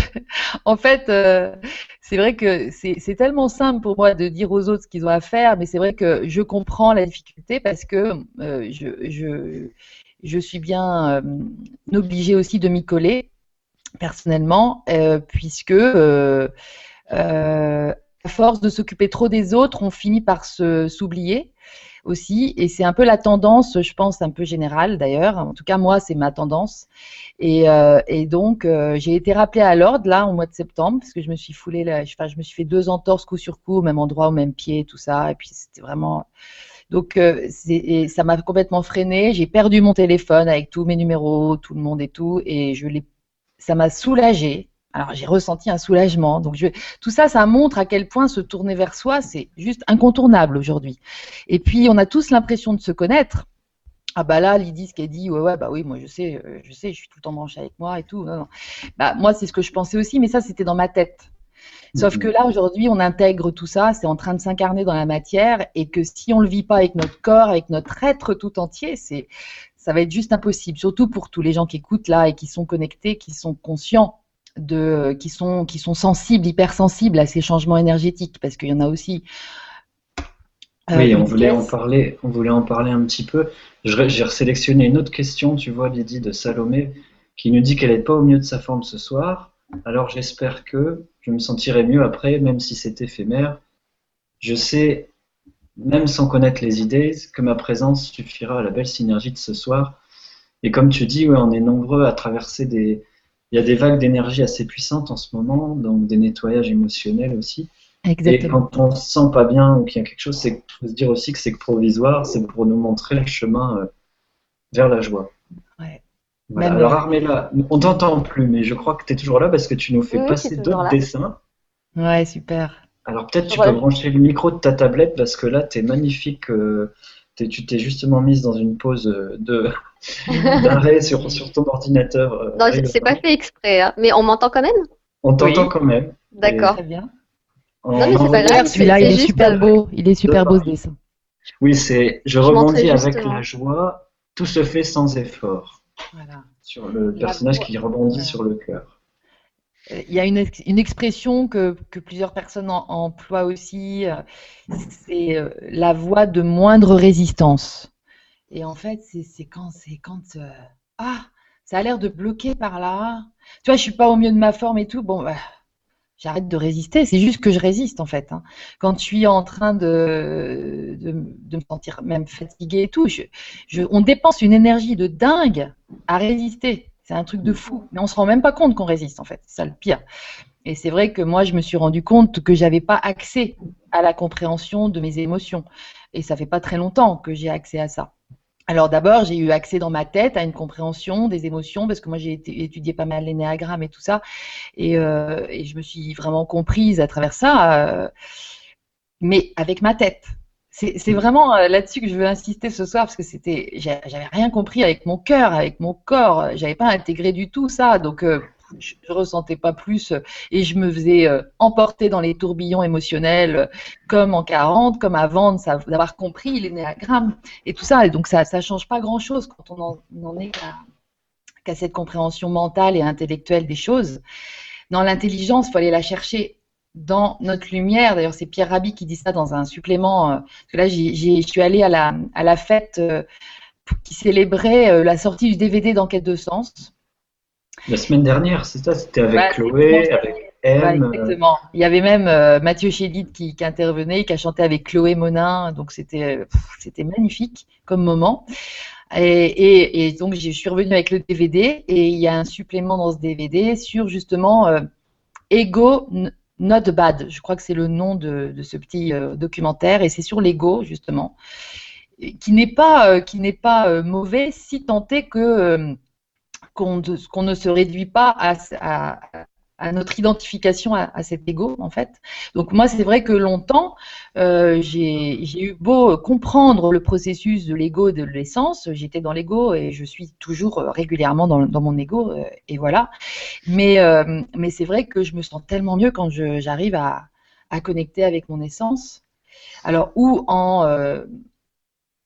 C: en fait, euh, c'est vrai que c'est tellement simple pour moi de dire aux autres ce qu'ils ont à faire, mais c'est vrai que je comprends la difficulté parce que euh, je, je, suis bien euh, obligée aussi de m'y coller personnellement, puisque à force de s'occuper trop des autres, on finit par s'oublier aussi. Et c'est un peu la tendance, je pense, un peu générale d'ailleurs. En tout cas, moi, c'est ma tendance. Et, euh, donc, euh, j'ai été rappelée à l'ordre là au mois de septembre parce que je me suis foulée, enfin, je me suis fait deux entorses coup sur coup, au même endroit, au même pied, tout ça. Et puis, c'était vraiment. Donc, euh, ça m'a complètement freinée. J'ai perdu mon téléphone avec tous mes numéros, tout le monde et tout. Et je. Ça m'a soulagée. Alors j'ai ressenti un soulagement. Donc je... tout ça, ça montre à quel point se tourner vers soi, c'est juste incontournable aujourd'hui. Et puis on a tous l'impression de se connaître. Ah bah là, Lydie, ce qu'elle dit, ouais ouais bah oui, moi je sais, euh, je sais, je suis tout le temps branchée avec moi et tout. Non, non. Bah moi c'est ce que je pensais aussi, mais ça c'était dans ma tête. Sauf que là aujourd'hui, on intègre tout ça, c'est en train de s'incarner dans la matière, et que si on le vit pas avec notre corps, avec notre être tout entier, c'est ça va être juste impossible. Surtout pour tous les gens qui écoutent là et qui sont connectés, qui sont conscients de, qui, sont, qui sont sensibles, hypersensibles à ces changements énergétiques, parce qu'il y en a aussi.
A: Euh, oui, on voulait, en parler, on voulait en parler un petit peu. J'ai sélectionné une autre question, tu vois, Lydie, de Salomé, qui nous dit qu'elle n'est pas au mieux de sa forme ce soir. Alors j'espère que je me sentirai mieux après, même si c'est éphémère. Je sais, même sans connaître les idées, que ma présence suffira à la belle synergie de ce soir. Et comme tu dis, ouais, on est nombreux à traverser des, il y a des vagues d'énergie assez puissantes en ce moment, donc des nettoyages émotionnels aussi.
C: Exactement.
A: Et quand on se sent pas bien ou qu'il y a quelque chose, c'est faut se dire aussi que c'est provisoire, c'est pour nous montrer le chemin euh, vers la joie.
C: Ouais.
A: Alors Armella, on t'entend plus, mais je crois que tu es toujours là parce que tu nous fais passer d'autres dessins.
C: Ouais, super.
A: Alors peut-être tu peux brancher le micro de ta tablette parce que là, tu es magnifique. Euh, t'es- tu t'es justement mise dans une pause euh, de d'arrêt sur, sur ton ordinateur. euh,
B: Non, c'est pas fait exprès, hein. Mais on m'entend quand même?
A: On t'entend
C: Oui.
A: quand même.
B: D'accord.
C: Très bien.
A: En
B: Non, mais c'est pas grave,
C: Celui-là,
B: c'est
C: il est super beau. Il est super beau ce dessin.
A: Oui, c'est. Je
B: Je
A: rebondis avec
B: justement.
A: la joie. Tout se fait sans effort.
C: Voilà.
A: Sur le personnage qui rebondit sur le cœur.
C: Euh, Il y a une, ex- une expression que, plusieurs personnes en- emploient aussi, euh, c'est euh, la voie de moindre résistance. Et en fait, c'est quand c'est quand ah, ça a l'air de bloquer par là. Tu vois, je suis pas au mieux de ma forme et tout. Bon, bah, j'arrête de résister. C'est juste que je résiste en fait. hein. Quand je suis en train de, de, me sentir même fatiguée et tout, on dépense une énergie de dingue à résister. C'est un truc de fou. Mais on se rend même pas compte qu'on résiste, en fait. C'est ça le pire. Et c'est vrai que moi, je me suis rendu compte que j'avais pas accès à la compréhension de mes émotions. Et ça fait pas très longtemps que j'ai accès à ça. Alors d'abord, j'ai eu accès dans ma tête à une compréhension des émotions parce que moi j'ai étudié pas mal l'énéagramme et tout ça, et, euh, et je me suis vraiment comprise à travers ça, euh, mais avec ma tête. C'est vraiment euh, là-dessus que je veux insister ce soir parce que c'était, j'a- j'avais rien compris avec mon cœur, avec mon corps, j'avais pas intégré du tout ça, donc euh, je, je ressentais pas plus euh, et je me faisais emporter dans les tourbillons émotionnels comme en 40, comme avant d'avoir compris l'énéagramme et tout ça. Et donc ça, ça change pas grand-chose quand on en, est qu'à cette compréhension mentale et intellectuelle des choses. Dans l'intelligence, faut aller la chercher dans notre lumière. D'ailleurs, c'est Pierre Rabhi qui dit ça dans un supplément. euh, Parce que là, je suis allée à la, à la fête euh, qui célébrait euh, la sortie du DVD d'Enquête de sens.
A: La semaine dernière, c'est ça C'était avec
C: Bah,
A: Chloé, avec
C: Voilà,
A: M.
C: exactement. Il y avait même Mathieu Chédid qui, qui intervenait, qui a chanté avec Chloé Monin, donc c'était magnifique comme moment. Et, et, et donc je suis revenue avec le DVD et il y a un supplément dans ce DVD sur justement Ego Not Bad. Je crois que c'est le nom de, ce petit euh, documentaire et c'est sur l'ego justement, qui n'est pas euh, qui n'est pas euh, mauvais si tant est que qu'on ne se réduit pas à, à notre identification à, à cet ego, en fait. Donc moi, c'est vrai que longtemps, euh, j'ai eu beau comprendre le processus de l'ego de l'essence, j'étais dans l'ego et je suis toujours euh, régulièrement dans, dans mon ego, euh, et voilà. Mais, euh, mais c'est vrai que je me sens tellement mieux quand j'arrive à, à connecter avec mon essence. Alors, ou en, euh,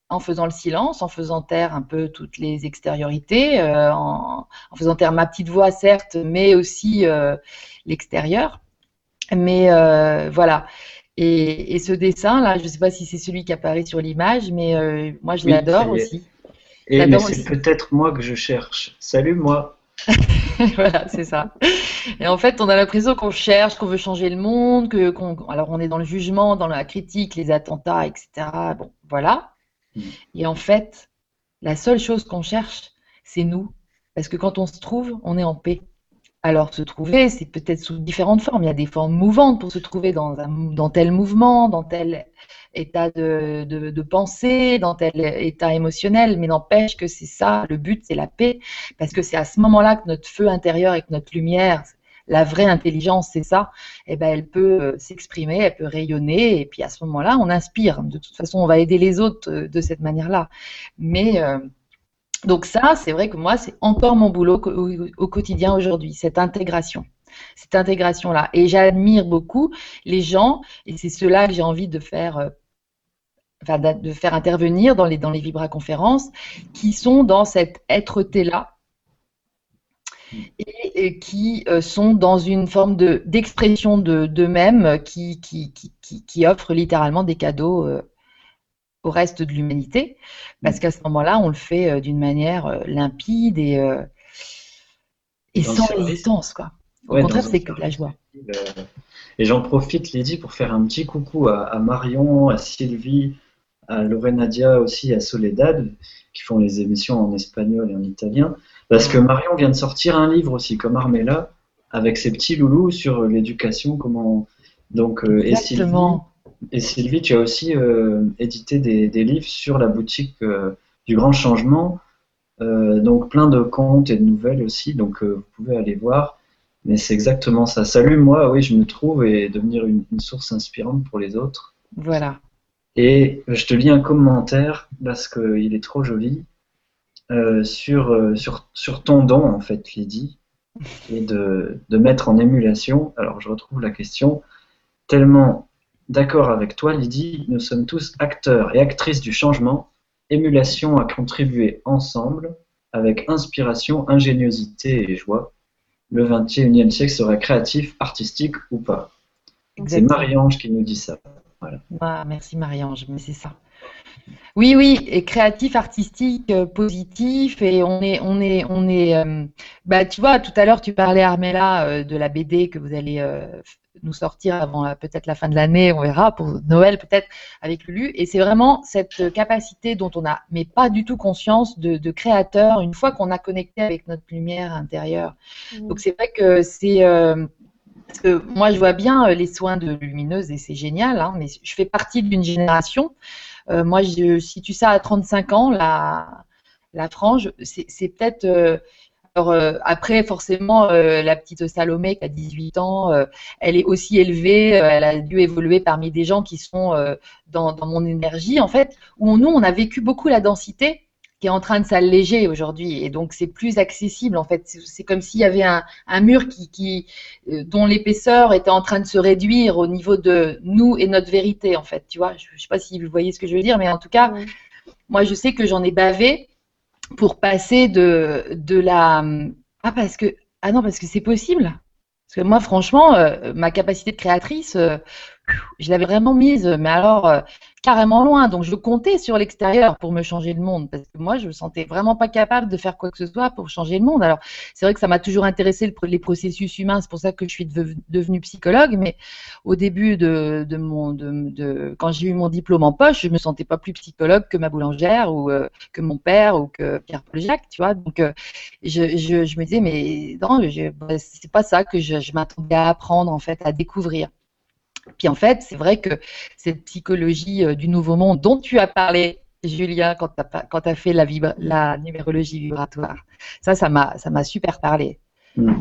C: en faisant le silence, en faisant taire un peu toutes les extériorités, euh, en, en faisant taire ma petite voix, certes, mais aussi euh, l'extérieur. Mais euh, voilà. Et, et ce dessin-là, je ne sais pas si c'est celui qui apparaît sur l'image, mais moi, je
A: Oui,
C: l'adore aussi.
A: Et
C: J'adore
A: c'est peut-être moi que je cherche. Salut moi.
C: voilà, c'est ça. Et en fait, on a l'impression qu'on cherche, qu'on veut changer le monde, que, qu'on, alors on est dans le jugement, dans la critique, les attentats, etc. Bon, voilà. Et en fait, la seule chose qu'on cherche, c'est nous. Parce que quand on se trouve, on est en paix. Alors, se trouver, c'est peut-être sous différentes formes. Il y a des formes mouvantes pour se trouver dans, tel mouvement, dans tel état de, de, de pensée, dans tel état émotionnel. Mais n'empêche que c'est ça, le but, c'est la paix. Parce que c'est à ce moment-là que notre feu intérieur et que notre lumière, la vraie intelligence, c'est ça, eh ben, elle peut euh, s'exprimer, elle peut rayonner. Et puis à ce moment-là, on inspire. De toute façon, on va aider les autres euh, de cette manière-là. Mais. Euh, donc ça, c'est vrai que moi, c'est encore mon boulot au, quotidien aujourd'hui, cette intégration, cette intégration-là. Et j'admire beaucoup les gens, et c'est cela que j'ai envie de faire, de faire intervenir dans les, dans les Vibra-conférences, qui sont dans cette être-té-là, et, qui euh, sont dans une forme de, d'expression de, d'eux-mêmes qui, qui, qui, qui, offrent littéralement des cadeaux euh, au reste de l'humanité, parce qu'à ce moment-là, on le fait euh, d'une manière euh, limpide et, euh, et
A: Dans
C: sans résistance. Quoi. Au
A: Ouais,
C: contraire, c'est que de la joie.
A: euh, Et j'en profite, Lydie, pour faire un petit coucou à, à Marion, à Sylvie, à Lorenadia aussi, à Soledad, qui font les émissions en espagnol et en italien. Parce que Marion vient de sortir un livre aussi, comme Armella, avec ses petits loulous sur l'éducation, comment. Donc, euh, et Sylvie, et Sylvie, tu as aussi euh, édité des, des livres sur la boutique euh, du Grand Changement, euh, donc plein de contes et de nouvelles aussi, donc euh, vous pouvez aller voir. Mais c'est exactement ça. Salut, moi, oui, je me trouve et devenir une, une source inspirante pour les autres.
C: Voilà.
A: Et je te lis un commentaire parce qu'il est trop joli euh, sur, euh, sur, sur ton don, en fait, Lydie, et de, de mettre en émulation. Alors, je retrouve la question. Tellement d'accord avec toi, Lydie, nous sommes tous acteurs et actrices du changement. Émulation à contribuer ensemble avec inspiration, ingéniosité et joie. Le 21e siècle sera créatif, artistique ou pas. C'est Marie-Ange qui nous dit ça.
C: Ah, merci Marie-Ange, mais c'est ça. Oui, oui, et créatif, artistique, euh, positif, et on est, on est, on est. Euh, bah, tu vois, tout à l'heure, tu parlais Armella euh, de la BD que vous allez nous sortir avant peut-être la fin de l'année, on verra pour Noël peut-être avec Lulu. Et c'est vraiment cette capacité dont on n'a, mais pas du tout conscience de, créateur une fois qu'on a connecté avec notre lumière intérieure. Mmh. Donc c'est vrai que c'est parce que moi, je vois bien les soins de lumineuse et c'est génial, hein, mais je fais partie d'une génération. Euh, moi, je situe ça à 35 ans, la, la frange. C'est peut-être. Euh, après, forcément, la petite Salomé qui a 18 ans, elle est aussi élevée, elle a dû évoluer parmi des gens qui sont dans, dans, mon énergie, en fait, où nous, on a vécu beaucoup la densité qui est en train de s'alléger aujourd'hui et donc c'est plus accessible en fait. C'est comme s'il y avait un, un mur qui, qui euh, dont l'épaisseur était en train de se réduire au niveau de nous et notre vérité en fait. Tu vois, je, ne sais pas si vous voyez ce que je veux dire, mais en tout cas, moi je sais que j'en ai bavé pour passer de de la ah parce que ah non parce que c'est possible. Parce que moi franchement, euh, ma capacité de créatrice, euh, je l'avais vraiment mise, mais alors euh, carrément loin. Donc je comptais sur l'extérieur pour me changer le monde, parce que moi je me sentais vraiment pas capable de faire quoi que ce soit pour changer le monde. Alors c'est vrai que ça m'a toujours intéressé les processus humains, c'est pour ça que je suis devenue psychologue. Mais au début de, mon, de, quand j'ai eu mon diplôme en poche, je me sentais pas plus psychologue que ma boulangère ou euh, que mon père ou que Pierre-Paul Jacques, tu vois. Donc euh, je, je, me disais mais non, bah, c'est pas ça que je, je m'attendais à apprendre en fait, à découvrir. Puis en fait, c'est vrai que cette psychologie euh, du nouveau monde dont tu as parlé, Julien, quand tu as, fait la, numérologie vibratoire, ça, ça m'a super parlé.
A: Hmm.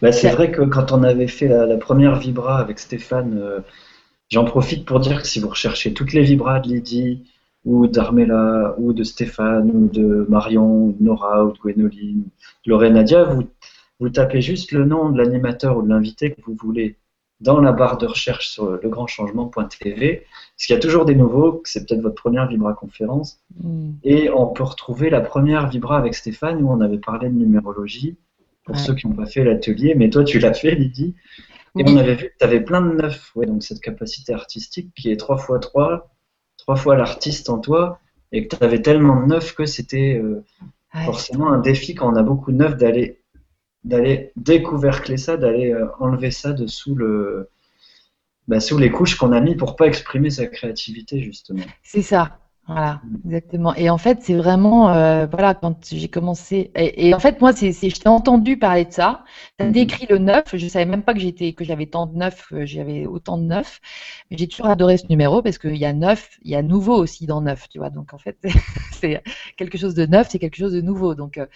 A: Bah, c'est vrai que quand on avait fait la, première vibra avec Stéphane, euh, j'en profite pour dire que si vous recherchez toutes les vibras de Lydie, ou d'Armella, ou de Stéphane, ou de Marion, ou de Nora, ou de Gwénoline, Lorraine Nadia, vous tapez juste le nom de l'animateur ou de l'invité que vous voulez dans la barre de recherche sur legrandchangement.tv, parce qu'il y a toujours des nouveaux, c'est peut-être votre première Vibra conférence, mm. et on peut retrouver la première Vibra avec Stéphane où on avait parlé de numérologie, pour ceux qui n'ont pas fait l'atelier, mais toi tu l'as fait Lydie, et on avait vu que tu avais plein de neuf, ouais, donc cette capacité artistique qui est 3 fois 3, 3 fois l'artiste en toi, et que tu avais tellement de neuf que c'était euh, forcément un défi quand on a beaucoup de neuf d'aller d'aller découvercler ça, d'aller euh, enlever ça de sous le bah, sous les couches qu'on a mis pour pas exprimer sa créativité justement.
C: C'est ça. Voilà, exactement. Et en fait, c'est vraiment, euh, voilà, quand j'ai commencé, et, en fait, moi, c'est, je t'ai entendu parler de ça. As mhm. décrit le neuf. Je savais même pas que j'étais, que j'avais tant de neuf, euh, j'avais autant de neuf. Mais j'ai toujours adoré ce numéro parce qu'il y a neuf, il y a nouveau aussi dans neuf, tu vois. Donc en fait, c'est quelque chose de neuf, c'est quelque chose de nouveau. Donc euh,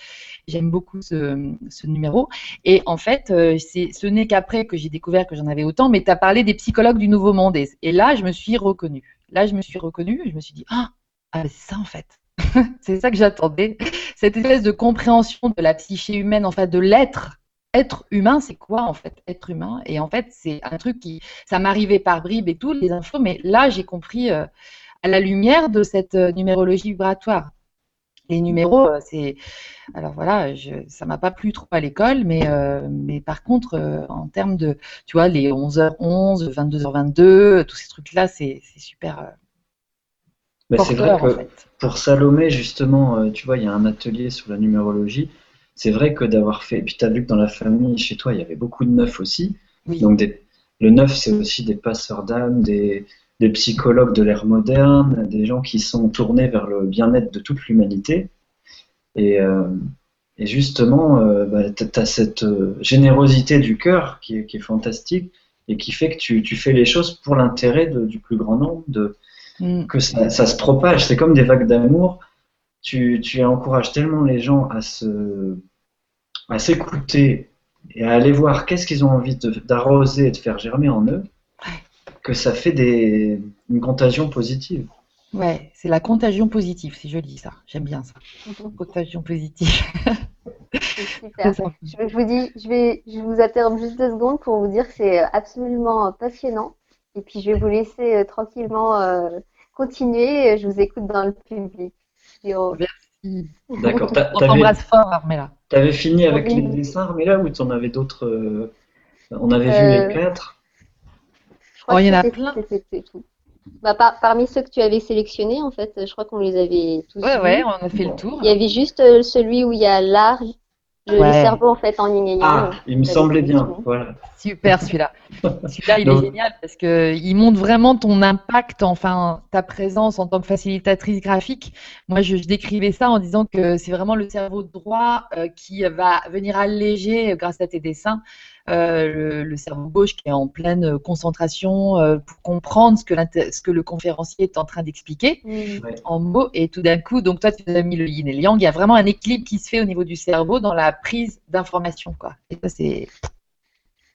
C: j'aime beaucoup ce, ce, numéro. Et en fait, c'est, ce n'est qu'après que j'ai découvert que j'en avais autant. Mais tu as parlé des psychologues du Nouveau Monde, et, et là, je me suis reconnue. Là, je me suis reconnue, je me suis dit, ah, ah c'est ça en fait. c'est ça que j'attendais. Cette espèce de compréhension de la psyché humaine, en fait, de l'être. Être humain, c'est quoi en fait Être humain? Et en fait, c'est un truc qui, ça m'arrivait par bribes et tout, les infos, mais là, j'ai compris euh, à la lumière de cette euh, numérologie vibratoire. Les numéros, euh, c'est. Alors voilà, je, ça m'a pas plu trop à l'école, mais, mais par contre, en termes de. Tu vois, les 11h11, 22h22, tous ces trucs-là, c'est super
A: c'est vrai que pour Salomé, justement, euh, tu vois, il y a un atelier sur la numérologie. C'est vrai que d'avoir fait. Et puis, tu as vu que dans la famille, chez toi, il y avait beaucoup de neufs aussi. Donc, le neuf, c'est aussi des passeurs d'âme, des... psychologues de l'ère moderne, des gens qui sont tournés vers le bien-être de toute l'humanité. Et, euh, justement, euh, bah, tu as cette générosité du cœur qui est, fantastique et qui fait que tu, fais les choses pour l'intérêt du plus grand nombre, de, Mm. que ça, se propage. C'est comme des vagues d'amour. Tu, tu, encourages tellement les gens à se à s'écouter et à aller voir qu'est-ce qu'ils ont envie d'arroser et de faire germer en eux, que ça fait des, une contagion positive.
C: Ouais, c'est la contagion positive, c'est joli ça. J'aime bien ça. Contagion positive.
B: super. Je, vous dis, je vais, je vous interromps juste deux secondes pour vous dire que c'est absolument passionnant. Et puis je vais vous laisser euh, tranquillement euh, continuer. Je vous écoute dans le public.
C: Merci.
A: D'accord.
C: On t'embrasse fort, Armella.
A: Tu avais fini avec les dessins, Armella, ou tu en avais d'autres euh, On avait vu les quatre?
B: Je crois oh, il y en a plein. C'était tout. Bah, parmi ceux que tu avais sélectionnés, en fait, je crois qu'on les avait tous.
C: Ouais, ouais, on a fait le tour.
B: Il y avait juste euh, celui où il y a l'art, le, cerveau en fait en yin
A: Ah, il me semblait bien. Voilà.
C: Super celui-là. celui-là, il est génial parce que il montre vraiment ton impact, enfin ta présence en tant que facilitatrice graphique. Moi, je, décrivais ça en disant que c'est vraiment le cerveau droit euh, qui va venir alléger euh, grâce à tes dessins euh, le, cerveau gauche qui est en pleine concentration euh, pour comprendre ce que, ce que, le conférencier est en train d'expliquer mm. en mots. Et tout d'un coup, donc toi, tu as mis le yin et le yang. Il y a vraiment un équilibre qui se fait au niveau du cerveau dans la prise d'information. Quoi. Et ça, c'est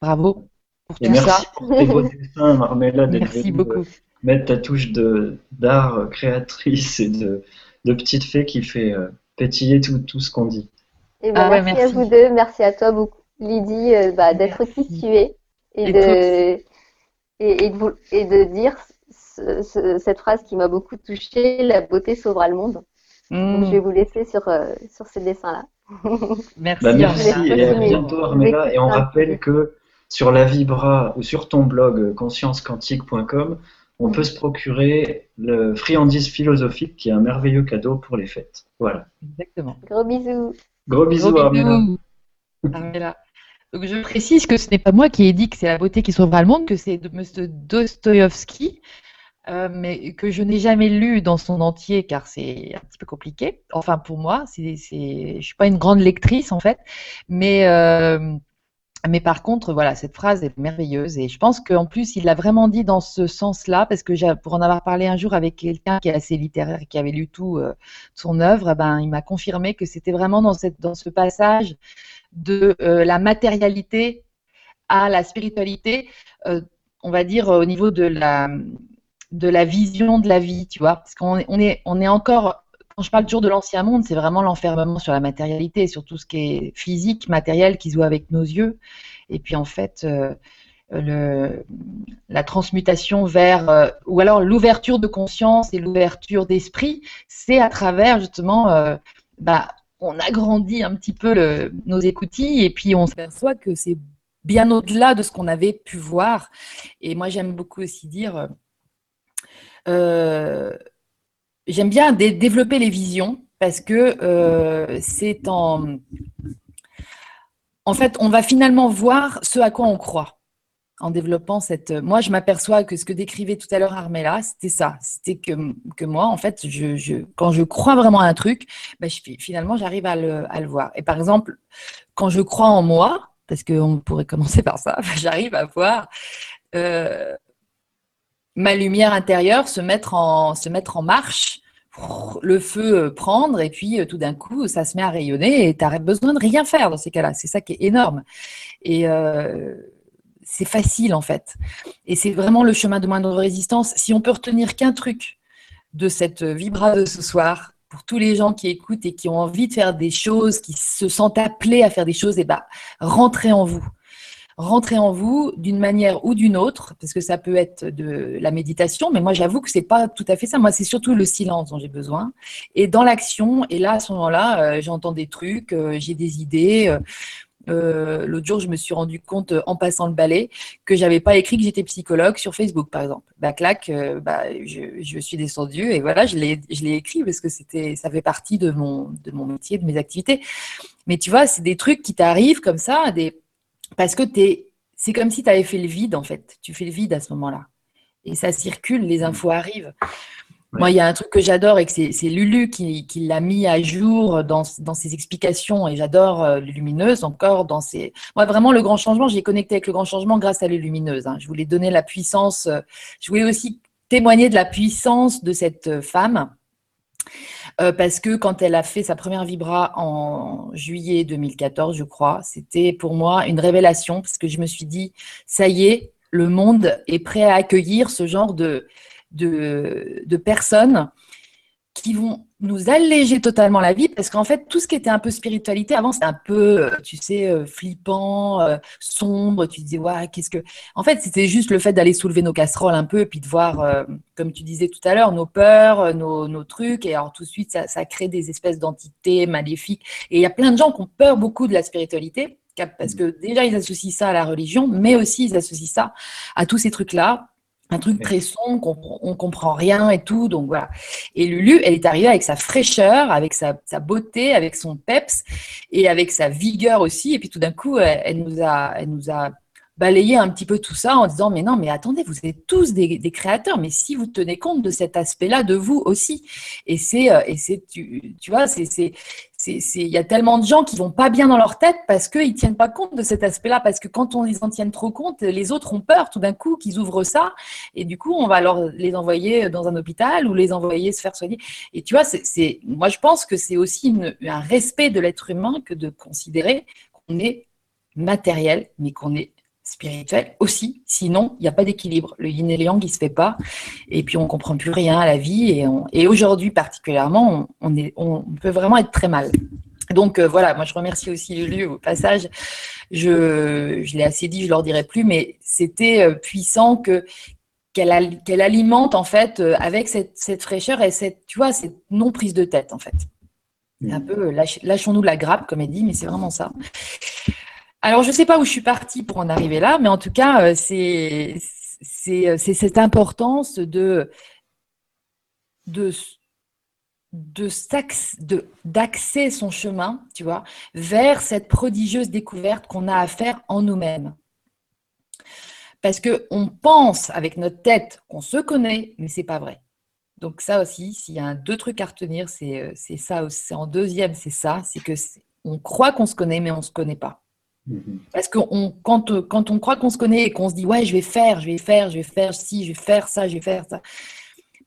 C: bravo pour tout
A: merci
C: ça.
A: Pour tes beaux dessins, Marmella,
C: merci beaucoup. Euh,
A: mettre ta touche d'art créatrice et de, de, petite fée qui fait pétiller tout, tout ce qu'on dit.
B: Et ben, ah merci, à vous deux, merci à toi beaucoup. Lydie, euh, bah, d'être qui tu es et de, et, de, et de dire cette phrase qui m'a beaucoup touchée, la beauté sauvera le monde. je vais hmm. vous laisser sur, euh, sur ces dessins-là.
C: Merci.
A: Bah, merci et à bientôt Armella. Et on rappelle que sur la Vibra ou sur ton blog consciencequantique.com, on peut se procurer le friandise philosophique qui est un merveilleux cadeau pour les fêtes. Voilà.
C: Exactement.
B: Gros bisous.
A: Gros bisous, Armella.
C: Armella. Je précise que ce n'est pas moi qui ai dit que c'est la beauté qui sauvera le monde, que c'est M. Dostoïevski, euh, mais que je n'ai jamais lu dans son entier car c'est un petit peu compliqué. Enfin pour moi, c'est, c'est, je suis pas une grande lectrice en fait, mais euh, mais par contre, voilà, cette phrase est merveilleuse et je pense qu'en plus, il l'a vraiment dit dans ce sens-là, parce que pour en avoir parlé un jour avec quelqu'un qui est assez littéraire, qui avait lu tout euh, son œuvre, eh ben, il m'a confirmé que c'était vraiment dans, cette, dans ce passage de euh, la matérialité à la spiritualité, euh, on va dire au niveau de la, de la vision de la vie, tu vois, parce qu'on est, on est, on est encore quand je parle toujours de l'ancien monde, c'est vraiment l'enfermement sur la matérialité, sur tout ce qui est physique, matériel, qui se voit avec nos yeux. Et puis en fait, euh, la transmutation vers, ou alors l'ouverture de conscience et l'ouverture d'esprit, c'est à travers justement bah, on agrandit un petit peu nos écoutilles et puis on s'aperçoit que c'est bien au-delà de ce qu'on avait pu voir. Et moi, j'aime beaucoup aussi dire, euh, j'aime bien développer les visions parce que euh, c'est en... En fait, on va finalement voir ce à quoi on croit en développant cette. Moi, je m'aperçois que ce que décrivait tout à l'heure Armella, c'était ça. C'était que, que moi, en fait, je, quand je crois vraiment à un truc, ben, finalement, j'arrive à le, à le, voir. Et par exemple, quand je crois en moi, parce qu'on pourrait commencer par ça, j'arrive à voir euh, ma lumière intérieure se mettre en, se mettre en marche le feu euh, prendre et puis euh, tout d'un coup ça se met à rayonner et tu n'as besoin de rien faire dans ces cas-là. C'est ça qui est énorme. Et c'est facile en fait. Et c'est vraiment le chemin de moindre résistance. Si on peut retenir qu'un truc de cette vibra de ce soir, pour tous les gens qui écoutent et qui ont envie de faire des choses, qui se sentent appelés à faire des choses, et eh ben, rentrez en vous. Rentrez en vous d'une manière ou d'une autre, parce que ça peut être de la méditation, mais moi j'avoue que c'est pas tout à fait ça. Moi, c'est surtout le silence dont j'ai besoin. Et dans l'action, et là, à ce moment-là, euh, j'entends des trucs, euh, j'ai des idées. Euh, l'autre jour, je me suis rendu compte en passant le balai que j'avais pas écrit que j'étais psychologue sur Facebook, par exemple. Bah, clac, bah, je, suis descendue et voilà, je l'ai, écrit parce que c'était, ça fait partie de mon, de mon métier, de mes activités. Mais tu vois, c'est des trucs qui t'arrivent comme ça, des, parce que t'es, c'est comme si tu avais fait le vide, en fait. Tu fais le vide à ce moment-là. Et ça circule, les infos arrivent. Moi, il y a un truc que j'adore et que c'est Lulu qui, l'a mis à jour dans, ses explications et j'adore euh, les lumineuses encore dans ses. Moi, vraiment, le grand changement, j'ai connecté avec le grand changement grâce à les lumineuses. Hein. Je voulais donner la puissance. Euh, je voulais aussi témoigner de la puissance de cette euh, parce que quand elle a fait sa première vibra en juillet 2014, je crois, c'était pour moi une révélation parce que je me suis dit, ça y est, le monde est prêt à accueillir ce genre de personnes qui vont nous alléger totalement la vie parce qu'en fait tout ce qui était un peu spiritualité avant c'était un peu euh, tu sais euh, flippant euh, sombre. Tu disais ouais qu'est-ce que en fait c'était juste le fait d'aller soulever nos casseroles un peu et puis de voir comme tu disais tout à l'heure nos peurs nos, nos, trucs. Et alors tout de suite ça, ça crée des espèces d'entités maléfiques. Et il y a plein de gens qui ont peur beaucoup de la spiritualité parce que déjà ils associent ça à la religion mais aussi ils associent ça à tous ces trucs là un truc très sombre, on, comprend rien et tout. Donc voilà. Et Lulu, elle est arrivée avec sa fraîcheur, avec sa, beauté, avec son peps et avec sa vigueur aussi. Et puis tout d'un coup, elle, nous a, elle nous a balayé un petit peu tout ça en disant mais non mais attendez vous êtes tous des, créateurs mais si vous tenez compte de cet aspect-là de vous aussi et c'est euh, et c'est tu, tu vois c'est il y a tellement de gens qui vont pas bien dans leur tête parce qu'ils tiennent pas compte de cet aspect-là, parce que quand on les en tient trop compte, les autres ont peur tout d'un coup qu'ils ouvrent ça, et du coup on va leur les envoyer dans un hôpital ou les envoyer se faire soigner. Et tu vois, c'est, moi je pense que c'est aussi un respect de l'être humain que de considérer qu'on est matériel, mais qu'on est spirituel aussi. Sinon, il n'y a pas d'équilibre. Le yin et le yang, il se fait pas. Et puis, on comprend plus rien à la vie. Et, et aujourd'hui, particulièrement, on, est, on peut vraiment être très mal. Donc euh, voilà, moi je remercie aussi Lulu au passage. Je, je l'ai assez dit, je leur dirai plus, mais c'était euh, puissant que qu'elle alimente en fait euh, avec cette, cette, fraîcheur et cette tu vois cette non prise de tête en fait. Un mmh. peu lâchons-nous la grappe comme elle dit, mais c'est vraiment ça. Alors, je ne sais pas où je suis partie pour en arriver là, mais en tout cas, euh, c'est cette importance de, de, d'axer son chemin, tu vois, vers cette prodigieuse découverte qu'on a à faire en nous-mêmes. Parce qu'on pense avec notre tête qu'on se connaît, mais c'est pas vrai. Donc ça aussi, s'il y a deux trucs à retenir, c'est euh, ça, c'est en deuxième, c'est ça, c'est que on croit qu'on se connaît, mais on ne se connaît pas. Mhm. Parce que quand, quand on croit qu'on se connaît et qu'on se dit ouais je vais faire, je vais faire, je vais faire ci, je vais faire ça, je vais faire ça,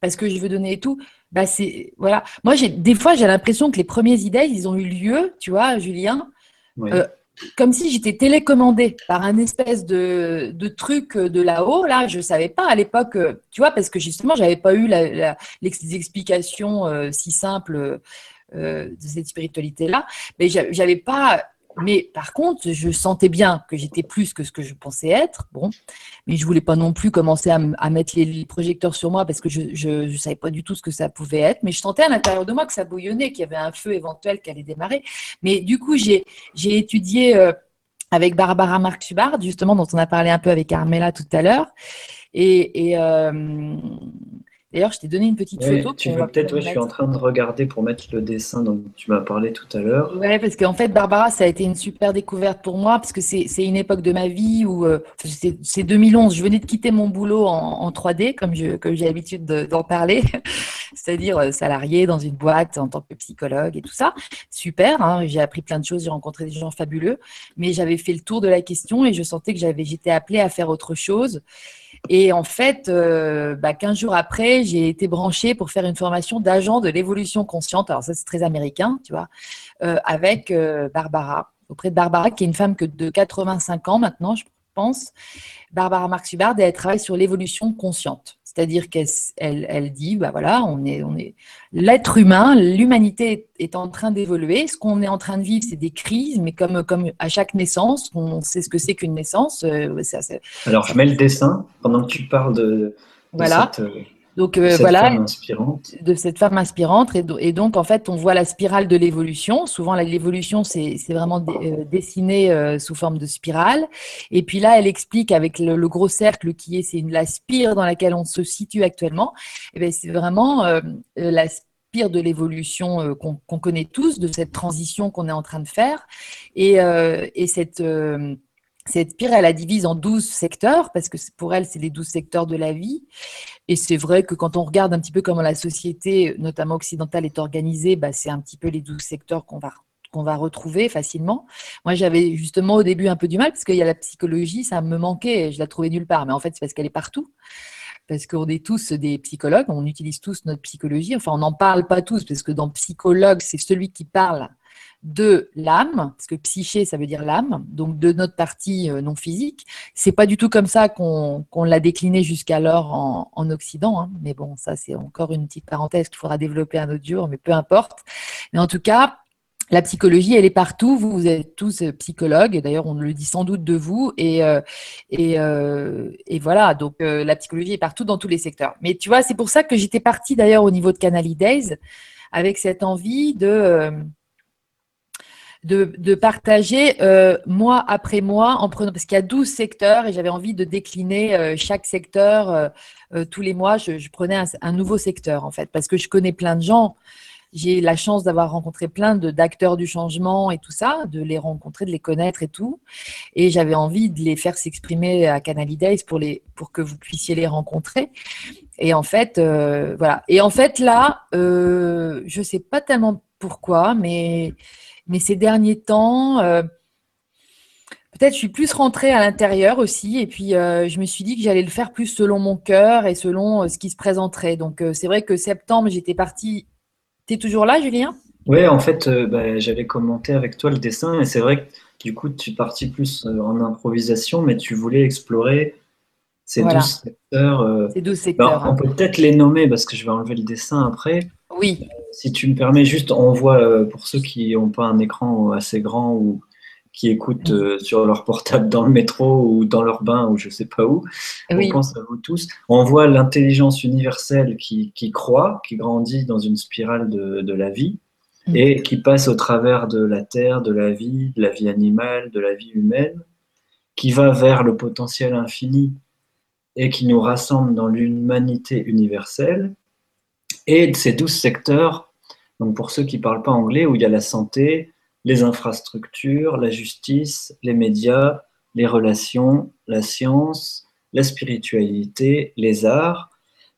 C: parce que je veux donner et tout, bah c'est voilà. Moi j'ai des fois j'ai l'impression que les premières idées ils ont eu lieu, tu vois, Julien, euh, comme si j'étais télécommandée par un espèce de, de truc de là-haut. Là, je savais pas à l'époque, tu vois, parce que justement j'avais pas eu la, les explications euh, si simples. Euh, de cette spiritualité là mais j'avais pas mais par contre, je sentais bien que j'étais plus que ce que je pensais être. Bon, mais je voulais pas non plus commencer à, mettre les, projecteurs sur moi parce que je, ne savais pas du tout ce que ça pouvait être. Mais je sentais à l'intérieur de moi que ça bouillonnait, qu'il y avait un feu éventuel qui allait démarrer. Mais du coup, j'ai étudié euh, avec Barbara Marc Subard, justement, dont on a parlé un peu avec Armella tout à l'heure. Et, et euh, D'ailleurs, je t'ai donné une petite photo.
A: Tu veux peut-être, je suis en train de regarder pour mettre le dessin dont tu m'as parlé tout à l'heure.
C: Oui, parce qu'en fait, Barbara, ça a été une super découverte pour moi, parce que c'est une époque de ma vie où euh, c'est 2011. Je venais de quitter mon boulot en, 3D, comme j'ai comme l'habitude d'en parler, c'est-à-dire euh, salarié dans une boîte en tant que psychologue et tout ça. Super, hein, j'ai appris plein de choses, j'ai rencontré des gens fabuleux, mais j'avais fait le tour de la question et je sentais que j'étais appelée à faire autre chose. Et en fait, euh, bah, 15 jours après, j'ai été branchée pour faire une formation d'agent de l'évolution consciente. Alors ça, c'est très américain, tu vois, euh, avec euh, Barbara, auprès de Barbara, qui est une femme que de 85 ans maintenant, je pense. Barbara Marx Hubbard, elle travaille sur l'évolution consciente. C'est-à-dire qu'elle elle, dit, bah voilà, on est, on est l'être humain, l'humanité est en train d'évoluer. Ce qu'on est en train de vivre, c'est des crises, mais comme, comme à chaque naissance, on sait ce que c'est qu'une naissance. Euh,
A: Alors, je mets le dessin pendant que tu parles de,
C: voilà.
A: Euh,
C: donc euh, voilà, de cette femme inspirante. Et, donc, en fait, on voit la spirale de l'évolution. Souvent, l'évolution, c'est vraiment euh, dessiné euh, sous forme de spirale. Et puis là, elle explique avec le, gros cercle qui est, c'est la spire dans laquelle on se situe actuellement. Et eh c'est vraiment la spire de l'évolution qu'on connaît tous, de cette transition qu'on est en train de faire. Et, et cette cette spire, elle la divise en 12 secteurs, parce que pour elle, c'est les 12 secteurs de la vie. Et c'est vrai que quand on regarde un petit peu comment la société, notamment occidentale, est organisée, bah, c'est un petit peu les 12 secteurs qu'on va qu'on va retrouver facilement. Moi, j'avais justement au début un peu du mal parce qu'il y a la psychologie, ça me manquait, je la trouvais nulle part. Mais en fait, c'est parce qu'elle est partout. Parce qu'on est tous des psychologues, on utilise tous notre psychologie. Enfin, on n'en parle pas tous parce que dans psychologue, c'est celui qui parle de l'âme, parce que psyché, ça veut dire l'âme, donc de notre partie euh, non physique. C'est pas du tout comme ça qu'on l'a décliné jusqu'alors en, en, Occident, hein. mais bon, ça c'est encore une petite parenthèse qu'il faudra développer un autre jour, mais peu importe. Mais en tout cas, la psychologie, elle est partout. Vous, vous êtes tous euh, psychologues, et d'ailleurs, on le dit sans doute de vous. Et, euh, et, voilà, donc la psychologie est partout dans tous les secteurs. Mais tu vois, c'est pour ça que j'étais partie d'ailleurs au niveau de Canali Days avec cette envie de de, partager euh, mois après mois en prenant, parce qu'il y a 12 secteurs et j'avais envie de décliner euh, chaque secteur euh, tous les mois. Je, prenais un, nouveau secteur en fait, parce que je connais plein de gens. J'ai la chance d'avoir rencontré plein d'acteurs du changement et tout ça, de les rencontrer, de les connaître et tout. Et j'avais envie de les faire s'exprimer à Canalidays pour, les, pour que vous puissiez les rencontrer. Et en fait, voilà. Et en fait, là, je ne sais pas tellement pourquoi, mais mais ces derniers temps, euh, peut-être je suis plus rentrée à l'intérieur aussi. Et puis, euh, je me suis dit que j'allais le faire plus selon mon cœur et selon euh, ce qui se présenterait. Donc, c'est vrai que septembre, j'étais partie. Tu es toujours là, Julien?
A: Oui, en fait, bah, j'avais commenté avec toi le dessin. Et c'est vrai que du coup, tu es parti plus en improvisation, mais tu voulais explorer ces douze secteurs.
C: ces 12 secteurs.
A: On hein. peut peut-être les nommer parce que je vais enlever le dessin après.
C: Oui.
A: Si tu me permets, juste, on voit euh, pour ceux qui n'ont pas un écran assez grand ou qui écoutent euh, sur leur portable dans le métro ou dans leur bain ou je ne sais pas où, on pense à vous tous. On voit l'intelligence universelle qui, qui, croît, qui grandit dans une spirale de, de la vie mm. et qui passe au travers de la terre, de la vie, de la vie animale, de la vie humaine, qui va vers le potentiel infini et qui nous rassemble dans l'humanité universelle et ces douze secteurs, donc pour ceux qui ne parlent pas anglais, où il y a la santé, les infrastructures, la justice, les médias, les relations, la science, la spiritualité, les arts.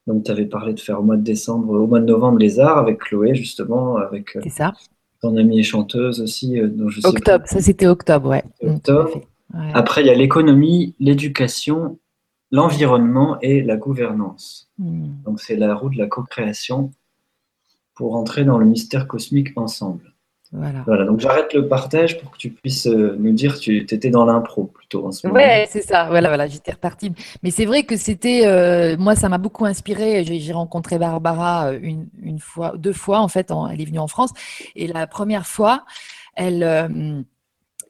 A: Donc, tu avais parlé de faire au mois de décembre, au mois de novembre, les arts avec Chloé, justement, avec euh,
C: ça.
A: ton amie et chanteuse aussi.
C: Euh, octobre, ça c'était octobre, ouais.
A: Octobre. Après, il y a l'économie, l'éducation, l'environnement et la gouvernance. Hmm. Donc c'est la roue de la co-création pour entrer dans le mystère cosmique ensemble. Voilà. donc j'arrête le partage pour que tu puisses euh, nous dire, tu étais dans l'impro plutôt en ce moment.
C: Ouais, c'est ça. Voilà, voilà, j'étais repartie. Mais c'est vrai que c'était, euh, moi, ça m'a beaucoup inspiré. J'ai rencontré Barbara euh, une, une, fois, deux fois en fait. elle est venue en France et la première fois, elle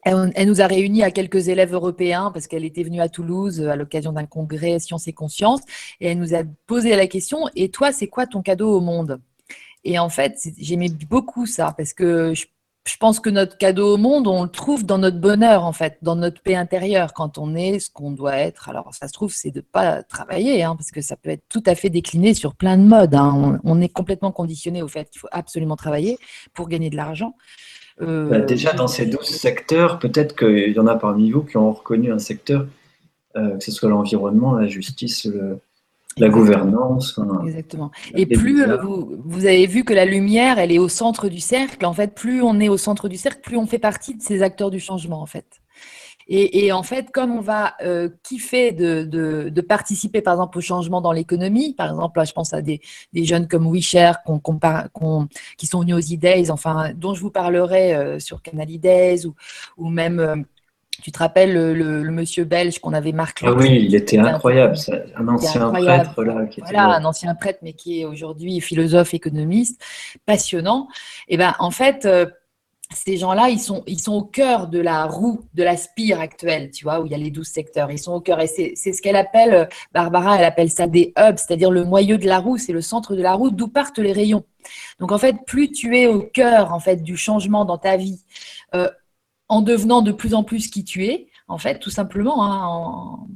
C: elle, nous a réunis à quelques élèves européens parce qu'elle était venue à Toulouse euh, à l'occasion d'un congrès Sciences et Conscience et elle nous a posé la question Et toi, c'est quoi ton cadeau au monde? Et en fait, j'aimais beaucoup ça parce que je, pense que notre cadeau au monde, on le trouve dans notre bonheur en fait, dans notre paix intérieure quand on est ce qu'on doit être. Alors, ça se trouve, c'est de ne pas travailler hein, parce que ça peut être tout à fait décliné sur plein de modes. Hein. On, on, est complètement conditionné au fait qu'il faut absolument travailler pour gagner de l'argent.
A: Euh, bah, déjà, dans ces 12 secteurs, peut-être qu'il y en a parmi vous qui ont reconnu un secteur, euh, que ce soit l'environnement, la justice, la gouvernance.
C: Exactement. Et plus euh, vous, vous, avez vu que la lumière, elle est au centre du cercle, en fait, plus on est au centre du cercle, plus on fait partie de ces acteurs du changement, en fait. Et, en fait, comme on va euh, kiffer de, participer, par exemple, au changement dans l'économie, par exemple, là, je pense à des, jeunes comme WeShare qui sont venus aux e enfin, dont je vous parlerai euh, sur Canalidays ou, ou même. Euh, tu te rappelles le, monsieur belge qu'on avait marqué
A: Ah oui, il était incroyable, un ancien prêtre là. Qui
C: voilà, un ancien prêtre, mais qui est aujourd'hui philosophe, économiste, passionnant. Et eh ben, en fait, ces gens-là, ils sont, ils sont au cœur de la roue, de la spire actuelle, tu vois, où il y a les douze secteurs. Ils sont au cœur. Et c'est ce qu'elle appelle, Barbara, elle appelle ça des hubs, c'est-à-dire le moyeu de la roue, c'est le centre de la roue d'où partent les rayons. Donc, en fait, plus tu es au cœur, en fait, du changement dans ta vie, euh, en devenant de plus en plus qui tu es, en fait, tout simplement, hein, en,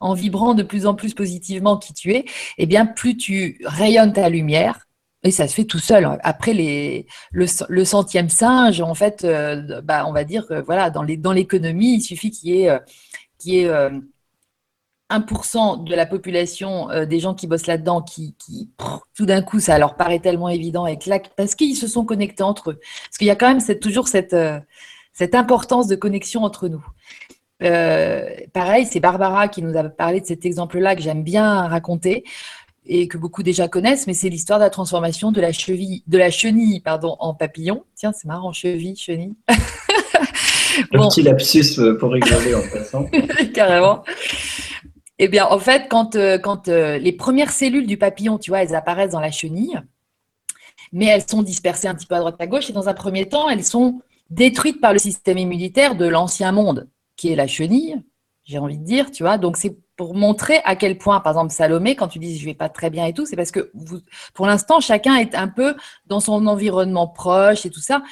C: en vibrant de plus en plus positivement qui tu es, eh bien, plus tu rayonnes ta lumière, et ça se fait tout seul. Après le, centième singe, en fait, euh, bah, on va dire que voilà, dans, l'économie, il suffit qu'il y ait, euh, 1% euh, de la population euh, des gens qui bossent là-dedans qui, tout d'un coup, ça leur paraît tellement évident et parce qu'ils se sont connectés entre eux. Parce qu'il y a quand même toujours cette importance de connexion entre nous. pareil, c'est Barbara qui nous a parlé de cet exemple-là que j'aime bien raconter et que beaucoup déjà connaissent, mais c'est l'histoire de la transformation de la cheville, de la chenille, pardon, en papillon. Tiens, c'est marrant, cheville, chenille.
A: Le petit lapsus euh, pour rigoler en passant.
C: Carrément. Eh bien, en fait, quand, euh, quand euh, les premières cellules du papillon, tu vois, elles apparaissent dans la chenille, mais elles sont dispersées un petit peu à droite à gauche, et dans un premier temps, elles sont détruites par le système immunitaire de l'ancien monde, qui est la chenille, j'ai envie de dire, tu vois. Donc, c'est pour montrer à quel point, par exemple, Salomé, quand tu dis je vais pas très bien et tout, c'est parce que pour l'instant, chacun est un peu dans son environnement proche et tout ça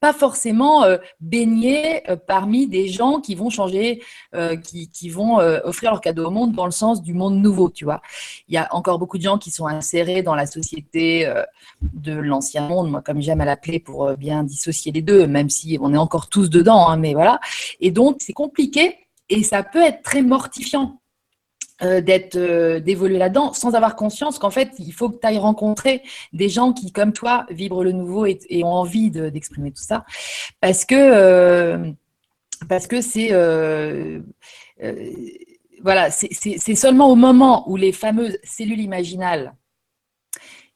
C: pas forcément euh, baigné euh, parmi des gens qui vont changer, euh, qui, qui, vont offrir leur cadeau au monde dans le sens du monde nouveau, tu vois. Il y a encore beaucoup de gens qui sont insérés dans la société de l'ancien monde, moi comme j'aime à l'appeler, pour bien dissocier les deux, même si on est encore tous dedans, hein, mais voilà. Et donc c'est compliqué et ça peut être très mortifiant euh, d'être euh, d'évoluer là-dedans sans avoir conscience qu'en fait il faut que tu ailles rencontrer des gens qui comme toi vibrent le nouveau et, ont envie d'exprimer tout ça. Parce que euh, c'est voilà c'est seulement au moment où les fameuses cellules imaginales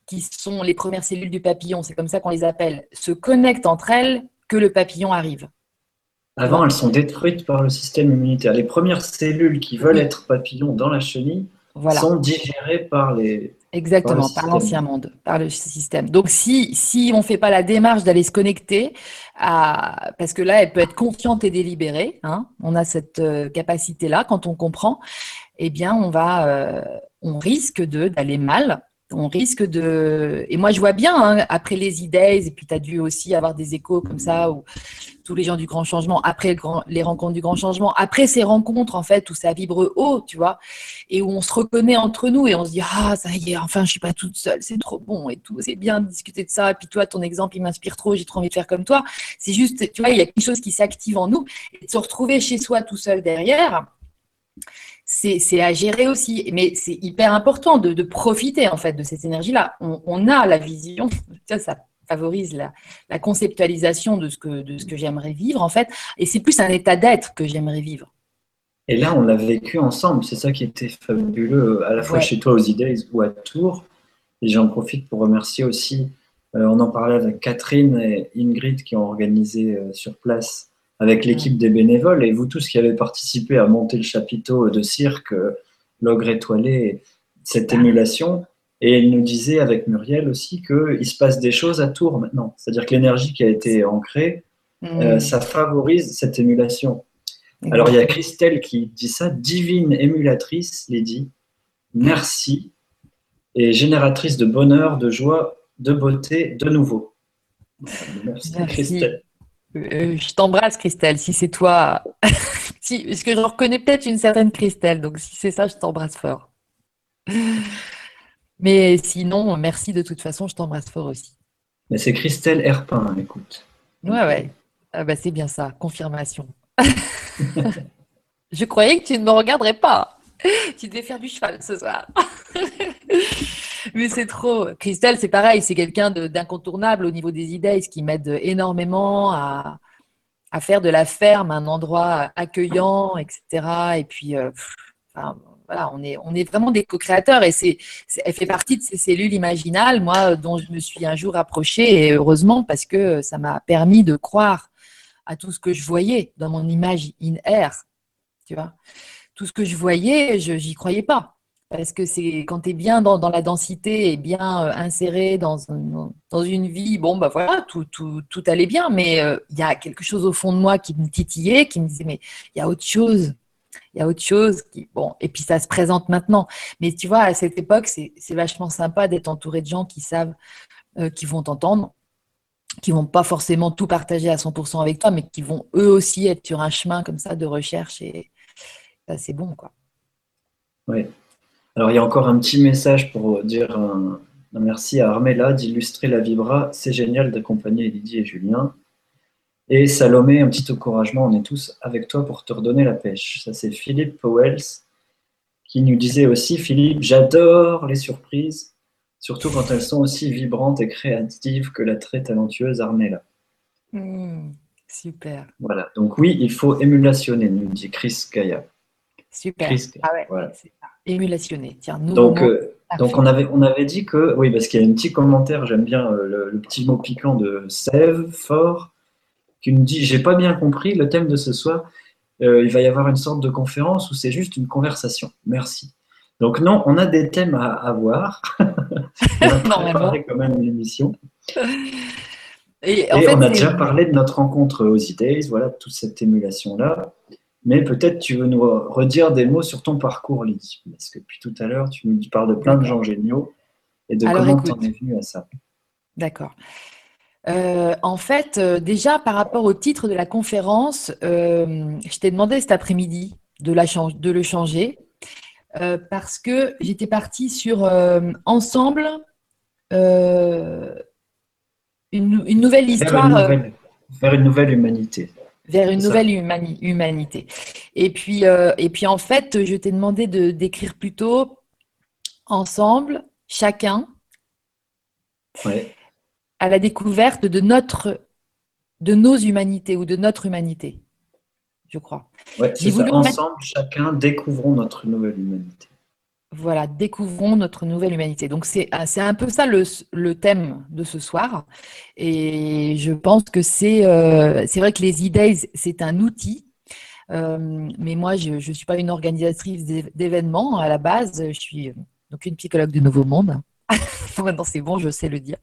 C: qui sont les premières cellules du papillon c'est comme ça qu'on les appelle se connectent entre elles que le papillon arrive
A: avant, elles sont détruites par le système immunitaire. Les premières cellules qui veulent être papillons dans la chenille sont digérées par les.
C: Exactement, par l'ancien monde, par le système. Donc, si, si on ne fait pas la démarche d'aller se connecter, à, parce que là, elle peut être consciente et délibérée, hein, on a cette euh, capacité-là quand on comprend, eh bien, on va, euh, on risque d'aller mal on risque de. Et moi, je vois bien, hein, après les idées, et puis tu as dû aussi avoir des échos comme ça, où tous les gens du grand changement, après les rencontres du grand changement, après ces rencontres, en fait, où ça vibre haut, tu vois, et où on se reconnaît entre nous et on se dit, ah, ça y est, enfin, je suis pas toute seule, c'est trop bon et tout, c'est bien de discuter de ça. Et puis toi, ton exemple, il m'inspire trop, j'ai trop envie de faire comme toi. C'est juste, tu vois, il y a quelque chose qui s'active en nous et de se retrouver chez soi tout seul derrière c'est à gérer aussi. Mais c'est hyper important de, profiter en fait de cette énergie-là. On, a la vision, ça, ça favorise la, conceptualisation de ce que, de ce que j'aimerais vivre en fait. Et c'est plus un état d'être que j'aimerais vivre.
A: Et là, on l'a vécu ensemble. C'est ça qui était fabuleux, à la fois chez toi aux idées ou à Tours. Et j'en profite pour remercier aussi, euh, on en parlait avec Catherine et Ingrid qui ont organisé euh, sur place avec l'équipe des bénévoles et vous tous qui avez participé à monter le chapiteau de cirque, l'ogre étoilé, cette émulation. Et il nous disait avec Muriel aussi qu'il se passe des choses à Tours maintenant. C'est-à-dire que l'énergie qui a été ancrée, euh, mm. ça favorise cette émulation. Alors il y a Christelle qui dit ça, divine émulatrice, Lydie, merci, et génératrice de bonheur, de joie, de beauté, de nouveau.
C: merci. Christelle. Euh, je t'embrasse, Christelle, si c'est toi. si, parce que je reconnais peut-être une certaine Christelle, donc si c'est ça, je t'embrasse fort. Mais sinon, merci de toute façon, je t'embrasse fort aussi.
A: Mais c'est Christelle Herpin, écoute.
C: Ouais, ouais. Ah bah, c'est bien ça, confirmation. je croyais que tu ne me regarderais pas. Tu devais faire du cheval ce soir. Mais c'est trop. Christelle, c'est pareil, c'est quelqu'un d'incontournable au niveau des idées, ce qui m'aide énormément à, faire de la ferme un endroit accueillant, etc. Et puis, euh, voilà, on est, on est vraiment des co-créateurs et c'est, elle fait partie de ces cellules imaginales, moi, dont je me suis un jour approchée, et heureusement, parce que ça m'a permis de croire à tout ce que je voyais dans mon image in-air. Tu vois, tout ce que je voyais, je n'y croyais pas parce que c'est quand tu es bien dans, la densité et bien euh, inséré dans, une vie, bon, bah voilà, tout, tout, tout allait bien, mais euh, il y a quelque chose au fond de moi qui me titillait, qui me disait, mais il y a autre chose, il y a autre chose. Qui, bon, et puis ça se présente maintenant. Mais tu vois, à cette époque, c'est vachement sympa d'être entouré de gens qui savent, euh, qui vont t'entendre, qui vont pas forcément tout partager à 100% avec toi, mais qui vont eux aussi être sur un chemin comme ça de recherche et c'est bon, quoi.
A: Oui. Alors, il y a encore un petit message pour dire un, merci à Armella d'illustrer la Vibra. C'est génial d'accompagner Lydie et Julien. Et Salomé, un petit encouragement, on est tous avec toi pour te redonner la pêche. Ça, c'est Philippe Powells qui nous disait aussi Philippe, j'adore les surprises, surtout quand elles sont aussi vibrantes et créatives que la très talentueuse Armella.
C: Mmh, super.
A: Voilà, donc oui, il faut émulationner, nous dit Chris Kaya.
C: Super. ah ouais, c'est ça. Émulationné. Tiens,
A: donc, euh, donc on, avait, on avait dit que, oui, parce qu'il y a un petit commentaire, j'aime bien euh, le, petit mot piquant de Sève, fort, qui nous dit J'ai pas bien compris le thème de ce soir. il va y avoir une sorte de conférence ou c'est juste une conversation. Merci. Donc, non, on a des thèmes à avoir. on quand même une émission. Et, on a déjà parlé de notre rencontre aux E-Days, voilà, toute cette émulation-là. Mais peut-être tu veux nous redire des mots sur ton parcours, Lydie. Parce que depuis tout à l'heure, tu nous parles de plein de gens géniaux et de comment tu en es venu à ça.
C: D'accord. Euh, en fait, euh, déjà par rapport au titre de la conférence, euh, je t'ai demandé cet après-midi de, de, le changer parce que j'étais partie sur Ensemble, une, nouvelle histoire.
A: Vers une nouvelle, humanité.
C: Vers une nouvelle humanité. Et puis, euh, et puis, en fait, je t'ai demandé de d'écrire plutôt ensemble, chacun, à la découverte de notre, de nos humanités ou de notre humanité, je crois.
A: Ouais, Ensemble, chacun, découvrons notre nouvelle humanité.
C: Voilà, découvrons notre nouvelle humanité. Donc c'est ah, un peu ça le, thème de ce soir. Et je pense que c'est euh, vrai que les e c'est un outil. Euh, mais moi, je ne suis pas une organisatrice d'événements à la base. Je suis euh, donc une psychologue du Nouveau Monde. Maintenant, c'est bon, je sais le dire.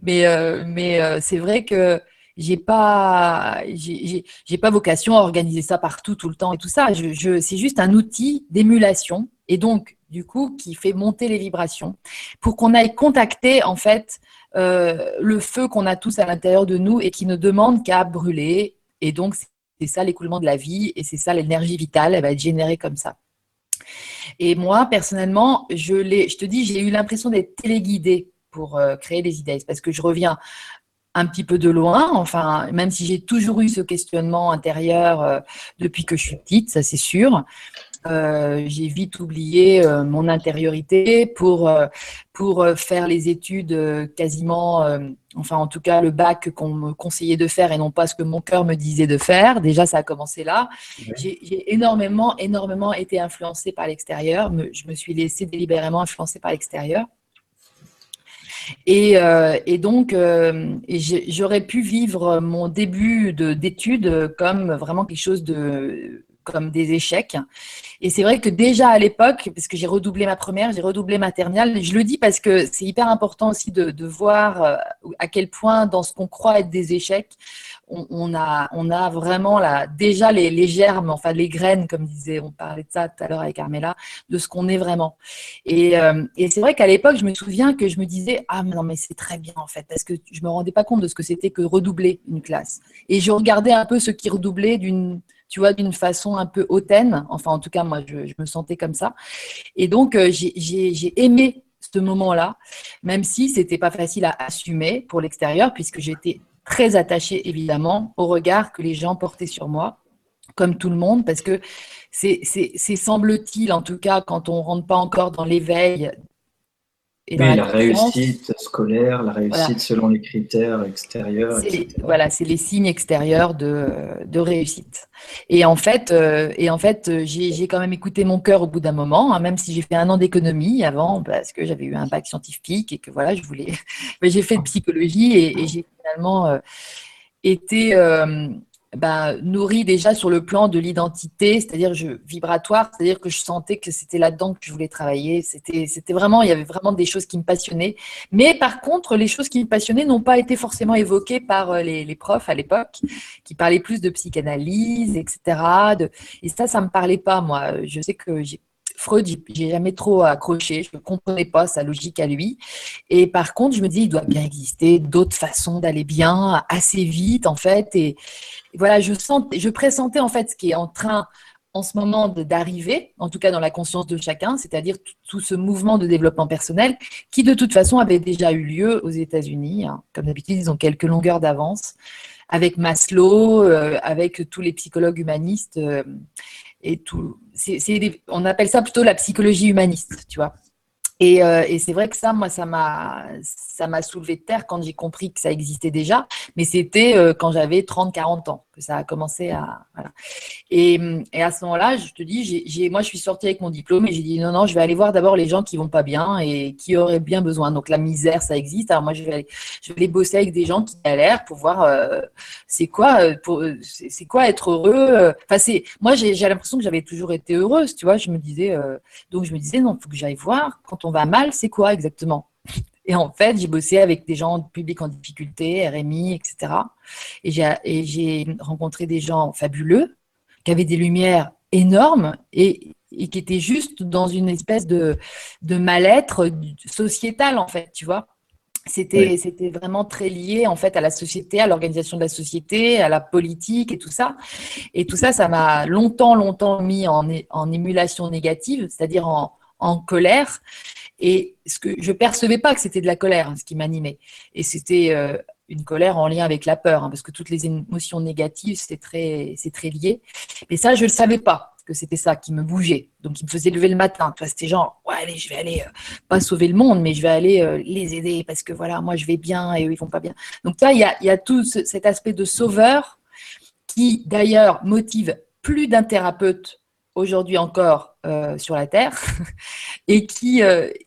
C: Mais, mais c'est vrai que j'ai pas j'ai pas vocation à organiser ça partout tout le temps et tout ça je, je c'est juste un outil d'émulation et donc du coup, qui fait monter les vibrations, pour qu'on aille contacter en fait euh, le feu qu'on a tous à l'intérieur de nous et qui ne demande qu'à brûler. Et donc, c'est ça l'écoulement de la vie et c'est ça l'énergie vitale, elle va être générée comme ça. Et moi, personnellement, je, je te dis, j'ai eu l'impression d'être téléguidée pour euh, créer des idées parce que je reviens un petit peu de loin, enfin, même si j'ai toujours eu ce questionnement intérieur euh, depuis que je suis petite, ça c'est sûr. Euh, j'ai vite oublié euh, mon intériorité pour, euh, pour faire les études quasiment, enfin en tout cas le bac qu'on me conseillait de faire et non pas ce que mon cœur me disait de faire. Déjà, ça a commencé là. J'ai énormément, énormément été influencée par l'extérieur. Je me suis laissée délibérément influencer par l'extérieur. Et, et, donc, j'aurais pu vivre mon début d'études comme vraiment quelque chose de comme des échecs. Et c'est vrai que déjà à l'époque, parce que j'ai redoublé ma première, j'ai redoublé ma terminale, je le dis parce que c'est hyper important aussi de, voir euh, à quel point dans ce qu'on croit être des échecs, on, a, on a vraiment là, déjà les, germes, enfin les graines, comme disait, on parlait de ça tout à l'heure avec Carmela, de ce qu'on est vraiment. Et, euh, et c'est vrai qu'à l'époque, je me souviens que je me disais, ah mais non mais c'est très bien en fait, parce que je me rendais pas compte de ce que c'était que redoubler une classe. Et je regardais un peu ceux qui redoublaient d'une tu vois, d'une façon un peu hautaine. Enfin, en tout cas, moi, je, me sentais comme ça. Et donc, euh, j'ai aimé ce moment-là, même si c'était pas facile à assumer pour l'extérieur, puisque j'étais très attachée, évidemment, au regard que les gens portaient sur moi, comme tout le monde, parce que c'est, semble-t-il, en tout cas, quand on rentre pas encore dans l'éveil
A: la, réussite scolaire, la réussite selon les critères extérieurs.
C: Voilà, c'est les signes extérieurs de, de réussite. Et en fait, euh, et en fait j'ai quand même écouté mon cœur au bout d'un moment, hein, même si j'ai fait un an d'économie avant, parce que j'avais eu un bac scientifique et que voilà, je voulais. j'ai fait de psychologie et, j'ai finalement euh, été. Euh, bah, nourri déjà sur le plan de l'identité, c'est-à-dire vibratoire, c'est-à-dire que je sentais que c'était là-dedans que je voulais travailler. C'était, vraiment, il y avait vraiment des choses qui me passionnaient. Mais par contre, les choses qui me passionnaient n'ont pas été forcément évoquées par euh, les, profs à l'époque, qui parlaient plus de psychanalyse, etc. Et ça, ça me parlait pas, moi. Je sais que j'ai Freud, j'ai jamais trop accroché, je ne comprenais pas sa logique à lui. Et par contre, je me dis, il doit bien exister d'autres façons d'aller bien assez vite, en fait. Et, voilà, je, pressentais en fait ce qui est en train en ce moment d'arriver, en tout cas dans la conscience de chacun, c'est-à-dire tout, ce mouvement de développement personnel qui de toute façon avait déjà eu lieu aux États-Unis. Hein. Comme d'habitude, ils ont quelques longueurs d'avance avec Maslow, euh, avec tous les psychologues humanistes euh, et tout. on appelle ça plutôt la psychologie humaniste, tu vois. Et, euh, et c'est vrai que ça, moi, ça m'a, ça m'a soulevé de terre quand j'ai compris que ça existait déjà, mais c'était quand j'avais 30-40 ans. que ça a commencé à. Et, à ce moment-là, je te dis, moi, je suis sortie avec mon diplôme et j'ai dit non, non, je vais aller voir d'abord les gens qui vont pas bien et qui auraient bien besoin. Donc la misère, ça existe. Alors moi, je vais aller, bosser avec des gens qui galèrent pour voir euh, c'est quoi, euh, euh, c'est, quoi être heureux. Enfin, c'est, moi, j'ai, l'impression que j'avais toujours été heureuse, tu vois. Je me disais, donc je me disais non, faut que j'aille voir quand on va mal, c'est quoi exactement? Et en fait, j'ai bossé avec des gens publics en difficulté, RMI, etc. Et j'ai rencontré des gens fabuleux, qui avaient des lumières énormes et, qui étaient juste dans une espèce de, de mal-être sociétal, en fait, tu vois. C'était vraiment très lié en fait à la société, à l'organisation de la société, à la politique et tout ça. Et tout ça, ça m'a longtemps, longtemps mis en, en émulation négative, c'est-à-dire en, en colère. Et ce que je percevais pas que c'était de la colère, hein, ce qui m'animait. Et c'était euh, une colère en lien avec la peur, hein, parce que toutes les émotions négatives, c'est très, très lié. Et ça, je le savais pas que c'était ça qui me bougeait, donc qui me faisait lever le matin. C'était genre, ouais, allez, je vais aller, euh, pas sauver le monde, mais je vais aller euh, les aider parce que voilà, moi je vais bien et eux ils vont pas bien. Donc là, il y a, tout cet aspect de sauveur qui d'ailleurs motive plus d'un thérapeute aujourd'hui encore sur la Terre et qui,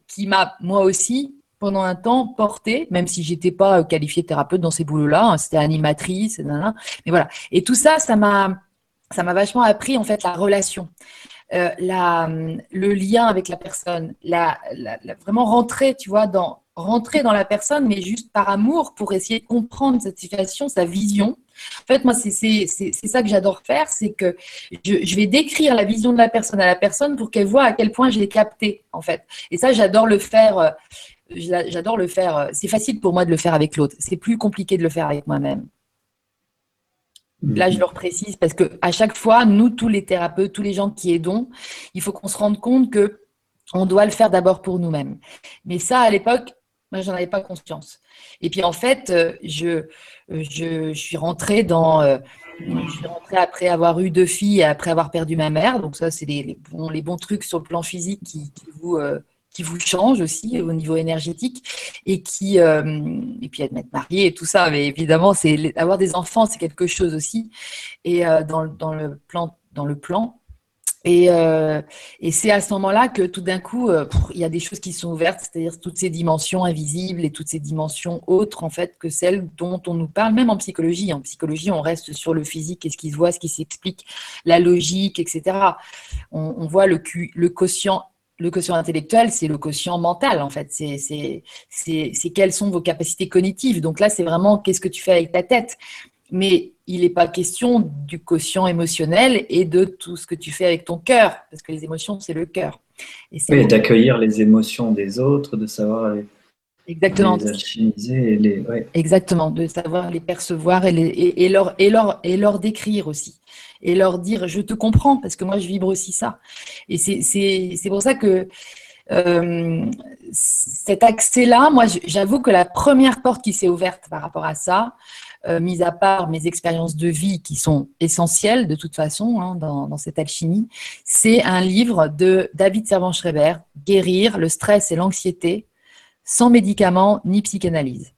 C: qui m'a, moi aussi, pendant un temps, porté, même si j'étais pas qualifiée thérapeute dans ces boulots-là, hein, c'était animatrice, mais voilà. Et tout ça, ça m'a, ça m'a vachement appris, en fait, la relation. Euh, la, le lien avec la personne, la, vraiment rentrer, tu vois, dans, rentrer dans la personne, mais juste par amour pour essayer de comprendre cette situation, sa vision, en fait, moi, c'est ça que j'adore faire, c'est que je, vais décrire la vision de la personne à la personne pour qu'elle voit à quel point je l'ai capté, en fait. Et ça, j'adore le faire. Euh, j'adore le faire. Euh, c'est facile pour moi de le faire avec l'autre. C'est plus compliqué de le faire avec moi-même. Là, je le précise parce que à chaque fois, nous, tous les thérapeutes, tous les gens qui aidons, il faut qu'on se rende compte que on doit le faire d'abord pour nous-mêmes. Mais ça, à l'époque, moi, j'en avais pas conscience. Et puis, en fait, euh, je, je, suis rentrée dans. Euh, je suis rentrée après avoir eu deux filles et après avoir perdu ma mère. Donc, ça, c'est les, bons, les bons trucs sur le plan physique qui, vous. Euh, qui vous changent aussi au niveau énergétique et qui et puis être mariée et tout ça mais évidemment c'est avoir des enfants c'est quelque chose aussi et dans, dans le plan dans le plan euh, et, c'est à ce moment-là que tout d'un coup, euh, il y a des choses qui sont ouvertes, c'est-à-dire toutes ces dimensions invisibles et toutes ces dimensions autres en fait que celles dont on nous parle, même en psychologie. En psychologie, on reste sur le physique, et ce qui se voit, ce qui s'explique, la logique, etc. On, voit le, le quotient le quotient intellectuel, c'est le quotient mental, en fait. C'est quelles sont vos capacités cognitives. Donc là, c'est vraiment qu'est-ce que tu fais avec ta tête? Mais il n'est pas question du quotient émotionnel et de tout ce que tu fais avec ton cœur, parce que les émotions, c'est le cœur.
A: Et oui, d'accueillir les émotions des autres, de savoir les,
C: Exactement.
A: les les...
C: Exactement, de savoir les percevoir et, les, et, leur, et, leur, et leur décrire aussi. Et leur dire, je te comprends, parce que moi, je vibre aussi ça. Et c'est pour ça que euh, cet accès-là, moi, j'avoue que la première porte qui s'est ouverte par rapport à ça, euh, mis à part mes expériences de vie qui sont essentielles de toute façon hein, dans, cette alchimie, c'est un livre de David Servan-Schreiber, Guérir le stress et l'anxiété sans médicaments ni psychanalyse.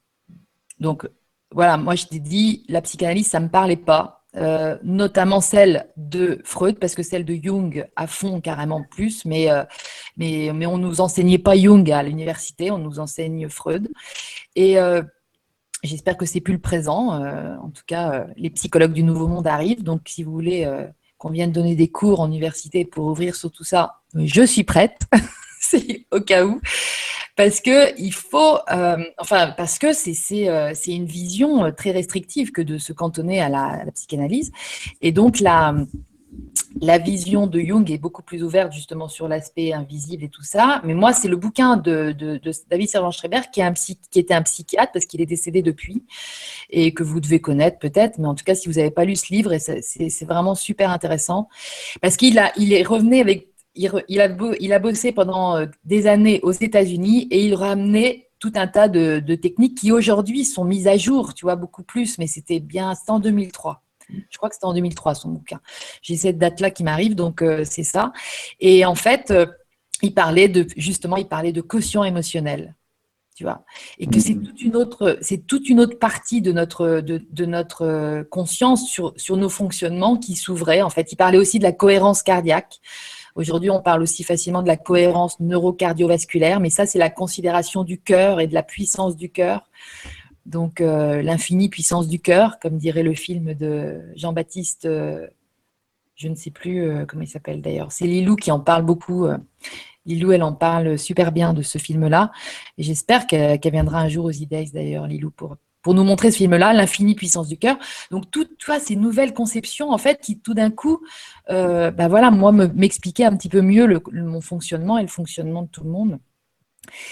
C: Donc voilà, moi je t'ai dit, la psychanalyse, ça ne me parlait pas, euh, notamment celle de Freud, parce que celle de Jung à fond carrément plus, mais, euh, mais, mais on ne nous enseignait pas Jung à l'université, on nous enseigne Freud. Et J'espère que c'est plus le présent. Euh, en tout cas, euh, les psychologues du Nouveau Monde arrivent. Donc, si vous voulez euh, qu'on vienne donner des cours en université pour ouvrir sur tout ça, je suis prête. c'est au cas où. Parce que il faut, enfin, parce que c'est une vision très restrictive que de se cantonner à la, psychanalyse. Et donc, la, la vision de Jung est beaucoup plus ouverte justement sur l'aspect invisible et tout ça. Mais moi, c'est le bouquin de, David Servan-Schreiber qui, qui, était un psychiatre parce qu'il est décédé depuis et que vous devez connaître peut-être. Mais en tout cas, si vous n'avez pas lu ce livre, c'est vraiment super intéressant parce qu'il a, il est revenu avec, il, a, il a bossé pendant euh, des années aux États-Unis et il ramenait tout un tas de, techniques qui aujourd'hui sont mises à jour, tu vois, beaucoup plus. Mais c'était bien, en 2003. Je crois que c'était en 2003 son bouquin. J'ai cette date-là qui m'arrive, donc euh, c'est ça. Et en fait, euh, il parlait de justement, il parlait de quotient émotionnel. tu vois, et que c'est
A: Mhm.
C: toute une autre, c'est toute une autre partie de notre, de, de notre euh, conscience sur, sur nos fonctionnements qui s'ouvrait. En fait, il parlait aussi de la cohérence cardiaque. Aujourd'hui, on parle aussi facilement de la cohérence neurocardiovasculaire, mais ça, c'est la considération du cœur et de la puissance du cœur. Donc, euh, l'infinie puissance du cœur, comme dirait le film de Jean-Baptiste, euh, je ne sais plus euh, comment il s'appelle d'ailleurs. C'est Lilou qui en parle beaucoup. Lilou, elle en parle super bien de ce film-là. Et j'espère qu'elle viendra un jour aux E-Days d'ailleurs, Lilou, pour, pour nous montrer ce film-là, l'infinie puissance du cœur. Donc, toutes ces nouvelles conceptions, en fait, qui tout d'un coup, bah voilà, moi, me- m'expliquaient un petit peu mieux le- le- mon fonctionnement et le fonctionnement de tout le monde.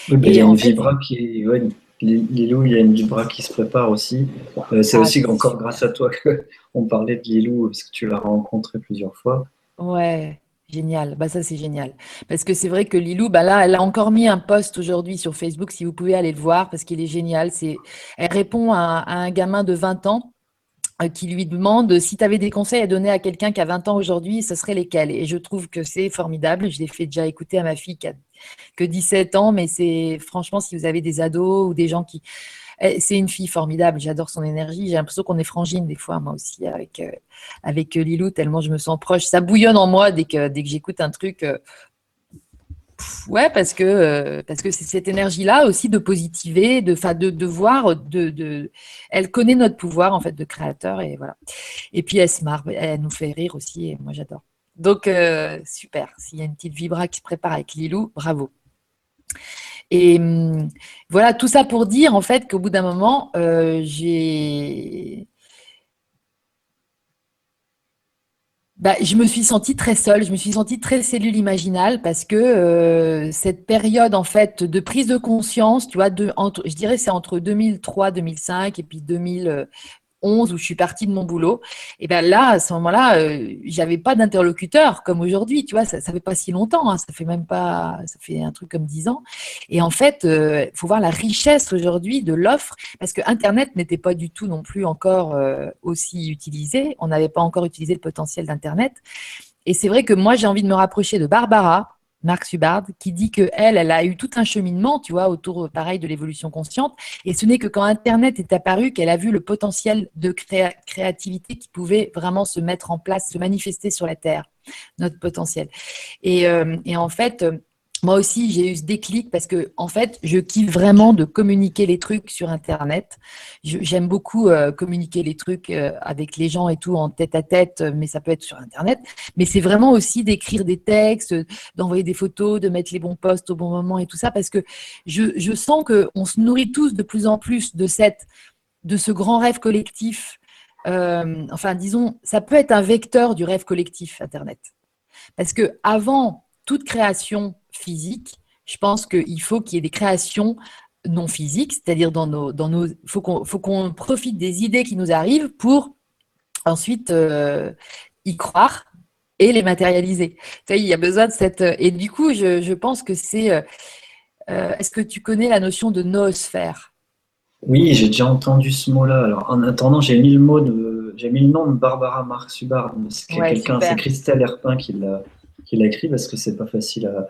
A: Oui,
C: Et
A: il y a
C: en
A: une
C: fait-
A: vibra qui, ouais, Lilou, il y a une vibra qui se prépare aussi. Euh, c'est
C: Ah,
A: aussi
C: c'est
A: encore grâce à toi que on parlait de Lilou parce que tu l'as rencontré plusieurs fois.
C: Ouais, génial. Bah ça c'est génial. Parce que c'est vrai que Lilou, bah là, elle a encore mis un post aujourd'hui sur Facebook, si vous pouvez aller le voir, parce qu'il est génial. C'est, elle répond à, à un gamin de 20 ans qui lui demande si tu avais des conseils à donner à quelqu'un qui a 20 ans aujourd'hui, ce serait lesquels? Et je trouve que c'est formidable. Je l'ai fait déjà écouter à ma fille qui a que 17 ans, mais c'est franchement, si vous avez des ados ou des gens qui... Eh, C'est une fille formidable, j'adore son énergie. J'ai l'impression qu'on est frangine des fois, moi aussi, avec, euh, avec euh, Lilou, tellement je me sens proche. Ça bouillonne en moi dès que, dès que j'écoute un truc. Ouais, parce que euh, parce que c'est cette énergie-là aussi de positiver, de, de, de voir, de, de, elle connaît notre pouvoir en fait de créateur et voilà. Et puis elle se marre, elle nous fait rire aussi et moi j'adore. Donc euh, super, s'il y a une petite vibra qui se prépare avec Lilou, bravo. Et hum, voilà, tout ça pour dire en fait qu'au bout d'un moment, euh, j'ai Bah, je me suis sentie très seule, je me suis sentie très cellule imaginale parce que euh, cette période en fait de prise de conscience, tu vois, de, entre, je dirais c'est entre 2003, 2005 et puis 2011 où je suis partie de mon boulot. Et ben là, à ce moment-là, euh, j'avais pas d'interlocuteur comme aujourd'hui, tu vois, ça, ça fait pas si longtemps, hein, ça fait même pas, ça fait un truc comme 10 ans. Et en fait, il euh, faut voir la richesse aujourd'hui de l'offre parce que Internet n'était pas du tout non plus encore euh, aussi utilisé. On n'avait pas encore utilisé le potentiel d'Internet. Et c'est vrai que moi, j'ai envie de me rapprocher de Barbara, Marc Subard, qui dit que elle, elle a eu tout un cheminement, tu vois, autour, pareil, de l'évolution consciente. Et ce n'est que quand Internet est apparu qu'elle a vu le potentiel de créa créativité qui pouvait vraiment se mettre en place, se manifester sur la Terre, notre potentiel. Et, euh, et en fait, moi aussi, j'ai eu ce déclic parce que, en fait, je kiffe vraiment de communiquer les trucs sur Internet. J'aime beaucoup euh, communiquer les trucs euh, avec les gens et tout en tête à tête, mais ça peut être sur Internet. Mais c'est vraiment aussi d'écrire des textes, d'envoyer des photos, de mettre les bons posts au bon moment et tout ça parce que je, sens qu'on se nourrit tous de plus en plus de, cette, de ce grand rêve collectif. Euh, enfin, disons, ça peut être un vecteur du rêve collectif, Internet. Parce que avant toute création physique, je pense qu'il faut qu'il y ait des créations non physiques, c'est-à-dire dans nos, dans nos, faut qu'on, faut qu'on profite des idées qui nous arrivent pour ensuite euh, y croire et les matérialiser. Il y a besoin de cette, et du coup, je, je pense que c'est, euh, est-ce que tu connais la notion de noosphère?
A: Oui, j'ai déjà entendu ce mot-là. Alors, en attendant, j'ai mis le mot de, j'ai mis le nom de Barbara
C: Ouais,
A: quelqu'un, c'est Christelle Herpin qui l'a, qui l'a écrit parce que c'est pas facile à,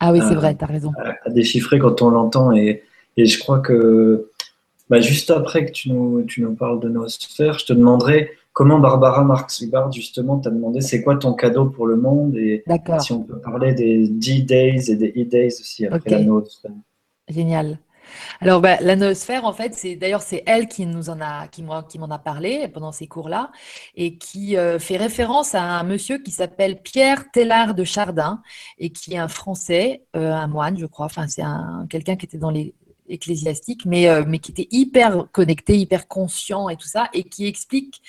C: Ah oui, c'est
A: Euh,
C: vrai, tu as raison.
A: à- à déchiffrer quand on l'entend. Et, et je crois que bah, juste après que tu nous, tu nous parles de nos sphères, je te demanderai comment Barbara Marx Subard justement t'a demandé c'est quoi ton cadeau pour le monde et si on peut parler des D-Days et des E-Days aussi après la noosphère.
C: génial. Alors, bah, la noosphère, en fait, c'est d'ailleurs c'est elle qui nous en a, qui m'en, a parlé pendant ces cours-là, et qui euh, fait référence à un monsieur qui s'appelle Pierre Tellard de Chardin, et qui est un Français, euh, un moine, je crois. Enfin, c'est un quelqu'un qui était dans les ecclésiastiques, mais euh, mais qui était hyper connecté, hyper conscient et tout ça, et qui explique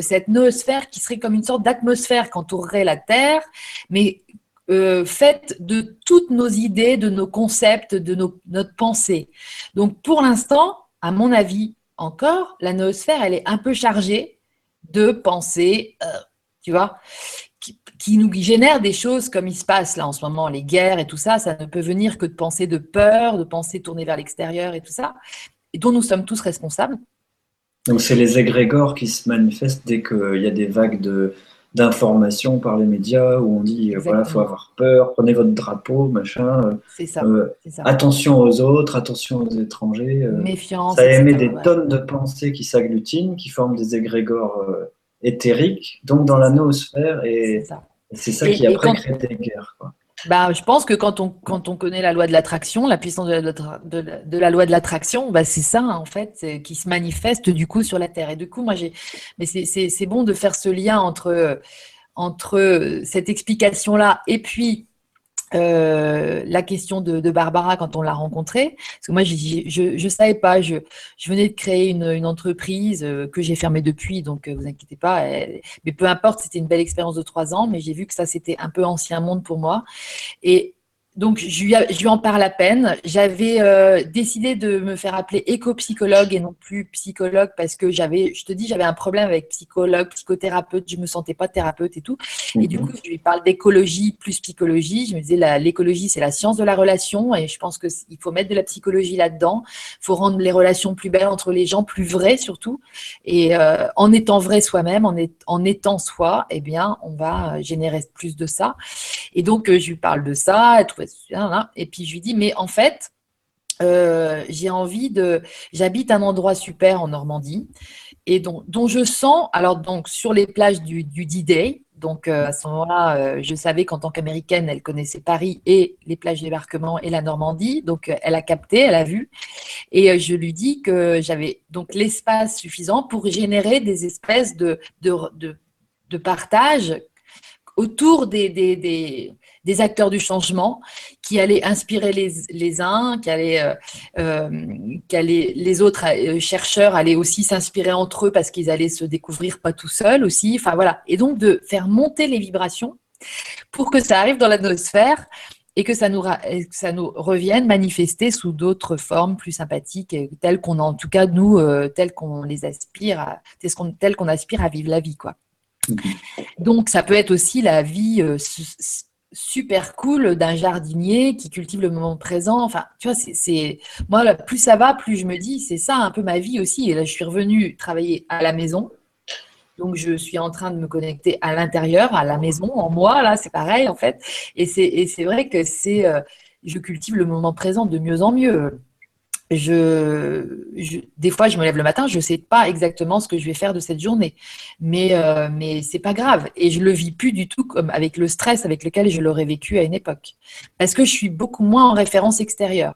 C: cette noosphère qui serait comme une sorte d'atmosphère qu'entourerait la Terre, mais euh, faite de toutes nos idées, de nos concepts, de notre pensée. Donc pour l'instant, à mon avis, encore, la noosphère, elle est un peu chargée de pensées, euh, tu vois, qui, qui nous génèrent des choses comme il se passe là en ce moment, les guerres et tout ça, ça ne peut venir que de pensées de peur, de pensées tournées vers l'extérieur et tout ça, et dont nous sommes tous responsables.
A: Donc c'est les égrégores qui se manifestent dès qu'il y a des vagues de, d'informations par les médias où on dit euh, voilà, faut avoir peur, prenez votre drapeau, machin. Euh,
C: c'est ça, ça,
A: Attention aux autres, attention aux étrangers.
C: Méfiance.
A: Ça émet des tonnes de pensées qui s'agglutinent, qui forment des égrégores éthériques, donc dans la noosphère, et c'est ça, qui après crée des guerres. Quoi.
C: Bah, je pense que quand on, quand on connaît la loi de l'attraction, la puissance de la, loi de l'attraction, bah, c'est ça, en fait, qui se manifeste du coup sur la Terre. Et du coup, moi, j'ai. Mais c'est bon de faire ce lien entre, entre cette explication-là et puis euh, la question de, Barbara quand on l'a rencontrée. Parce que moi, je ne savais pas. Je, je, venais de créer une, une entreprise euh, que j'ai fermée depuis, donc euh, vous inquiétez pas. mais peu importe, c'était une belle expérience de trois ans, mais j'ai vu que ça, c'était un peu ancien monde pour moi. Et donc, je lui, en parle à peine. J'avais euh, décidé de me faire appeler éco-psychologue et non plus psychologue parce que j'avais, je te dis, j'avais un problème avec psychologue, psychothérapeute. Je me sentais pas thérapeute et tout. Et du mhm. coup, je lui parle d'écologie plus psychologie. Je me disais, l'écologie, c'est la science de la relation et je pense qu'il faut mettre de la psychologie là-dedans. Il faut rendre les relations plus belles entre les gens, plus vraies surtout. Et euh, en étant vrai soi-même, en, en, étant soi, eh bien, on va générer plus de ça. Et donc, euh, je lui parle de ça. Et puis je lui dis, mais en fait, euh, j'ai envie de. J'habite un endroit super en Normandie et dont, dont, je sens, alors donc sur les plages du, D-Day, donc euh, à ce moment-là, euh, je savais qu'en tant qu'américaine, elle connaissait Paris et les plages débarquement et la Normandie, donc elle a capté, elle a vu, et je lui dis que j'avais donc l'espace suffisant pour générer des espèces de, de, de, partage autour des, des acteurs du changement qui allaient inspirer les, les uns, qui allaient, euh, euh qui allaient, les autres euh, chercheurs allaient aussi s'inspirer entre eux parce qu'ils allaient se découvrir pas tout seuls aussi. Enfin voilà. Et donc de faire monter les vibrations pour que ça arrive dans l'atmosphère et que ça nous, ça nous revienne manifester sous d'autres formes plus sympathiques, telles qu'on en tout cas nous, euh, telles qu'on les aspire, telles qu'on aspire à vivre la vie, quoi. Mm-hmm. Donc ça peut être aussi la vie super cool d'un jardinier qui cultive le moment présent. Enfin, tu vois, c'est moi, plus ça va, plus je me dis, c'est ça un peu ma vie aussi. Et là, je suis revenue travailler à la maison. Donc, je suis en train de me connecter à l'intérieur, à la maison, en moi. Là, c'est pareil, en fait. Et c'est vrai que c'est, euh, je cultive le moment présent de mieux en mieux je, des fois, je me lève le matin, je ne sais pas exactement ce que je vais faire de cette journée, mais euh, mais pas grave et je le vis plus du tout comme avec le stress avec lequel je l'aurais vécu à une époque, parce que je suis beaucoup moins en référence extérieure.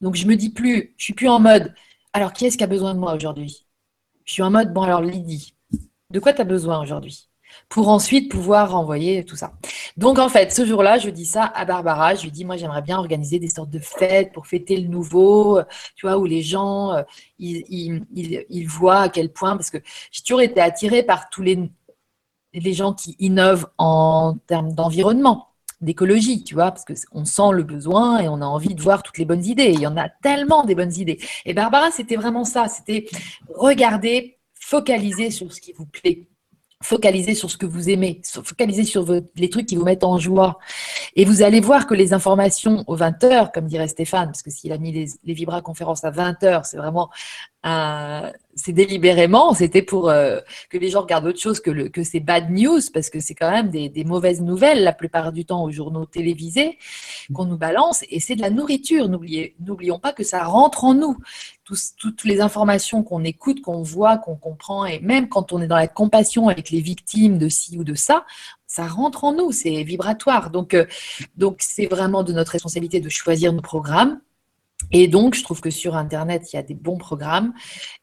C: Donc je me dis plus, je suis plus en mode. Alors qui est-ce qui a besoin de moi aujourd'hui? Je suis en mode bon alors Lydie, de quoi tu as besoin aujourd'hui? Pour ensuite pouvoir envoyer tout ça. Donc en fait, ce jour-là, je dis ça à Barbara. Je lui dis, moi, j'aimerais bien organiser des sortes de fêtes pour fêter le nouveau, tu vois, où les gens, euh, ils, voient à quel point, parce que j'ai toujours été attirée par tous les, les gens qui innovent en termes d'environnement d'écologie, tu vois, parce qu'on sent le besoin et on a envie de voir toutes les bonnes idées. Il y en a tellement des bonnes idées. Et Barbara, c'était vraiment ça, c'était regarder, focaliser sur ce qui vous plaît, focalisez sur ce que vous aimez, focalisez sur les trucs qui vous mettent en joie. Et vous allez voir que les informations aux 20 heures, comme dirait Stéphane, parce que s'il a mis les, les conférences à 20 heures, c'est vraiment c'est délibérément, c'était pour euh, que les gens regardent autre chose que, que ces bad news, parce que c'est quand même des, des, mauvaises nouvelles la plupart du temps aux journaux télévisés qu'on nous balance, et c'est de la nourriture. N'oublions pas que ça rentre en nous. toutes les informations qu'on écoute, qu'on voit, qu'on comprend, et même quand on est dans la compassion avec les victimes de ci ou de ça, ça rentre en nous, c'est vibratoire. Donc, euh, donc c'est vraiment de notre responsabilité de choisir nos programmes et donc, je trouve que sur Internet, il y a des bons programmes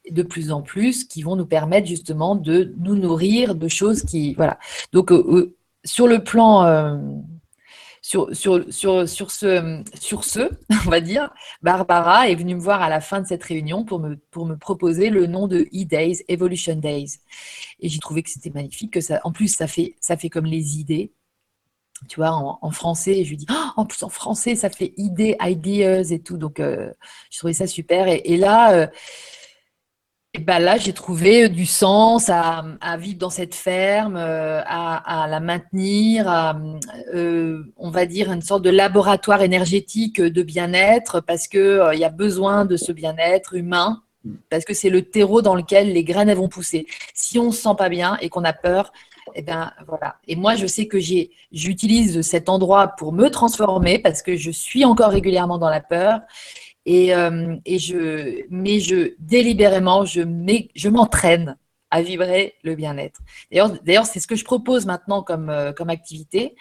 C: de plus en plus qui vont nous permettre justement de nous nourrir de choses qui... Voilà. Donc, euh, euh, sur le plan... Euh, sur, sur, sur, sur, ce, sur ce, on va dire, Barbara est venue me voir à la fin de cette réunion pour me, pour me proposer le nom de E-Days, Evolution Days. Et j'ai trouvé que c'était magnifique, que ça, en plus, ça fait, ça fait comme les idées tu vois, en, français. je lui dis, oh, en plus en français, ça fait idées, ideas et tout. Donc, euh, je trouvais ça super. Et, là, euh, ben là, j'ai trouvé du sens à, vivre dans cette ferme, euh, à, la maintenir, à, on va dire, une sorte de laboratoire énergétique de bien-être, parce qu'il il y a besoin de ce bien-être humain, parce que c'est le terreau dans lequel les graines vont pousser. Si on ne se sent pas bien et qu'on a peur, Et eh ben voilà. Et moi, je sais que j'utilise cet endroit pour me transformer parce que je suis encore régulièrement dans la peur. Et, euh, et je, mais je délibérément, je, m'entraîne à vibrer le bien-être. D'ailleurs, d'ailleurs, c'est ce que je propose maintenant comme, euh, comme activité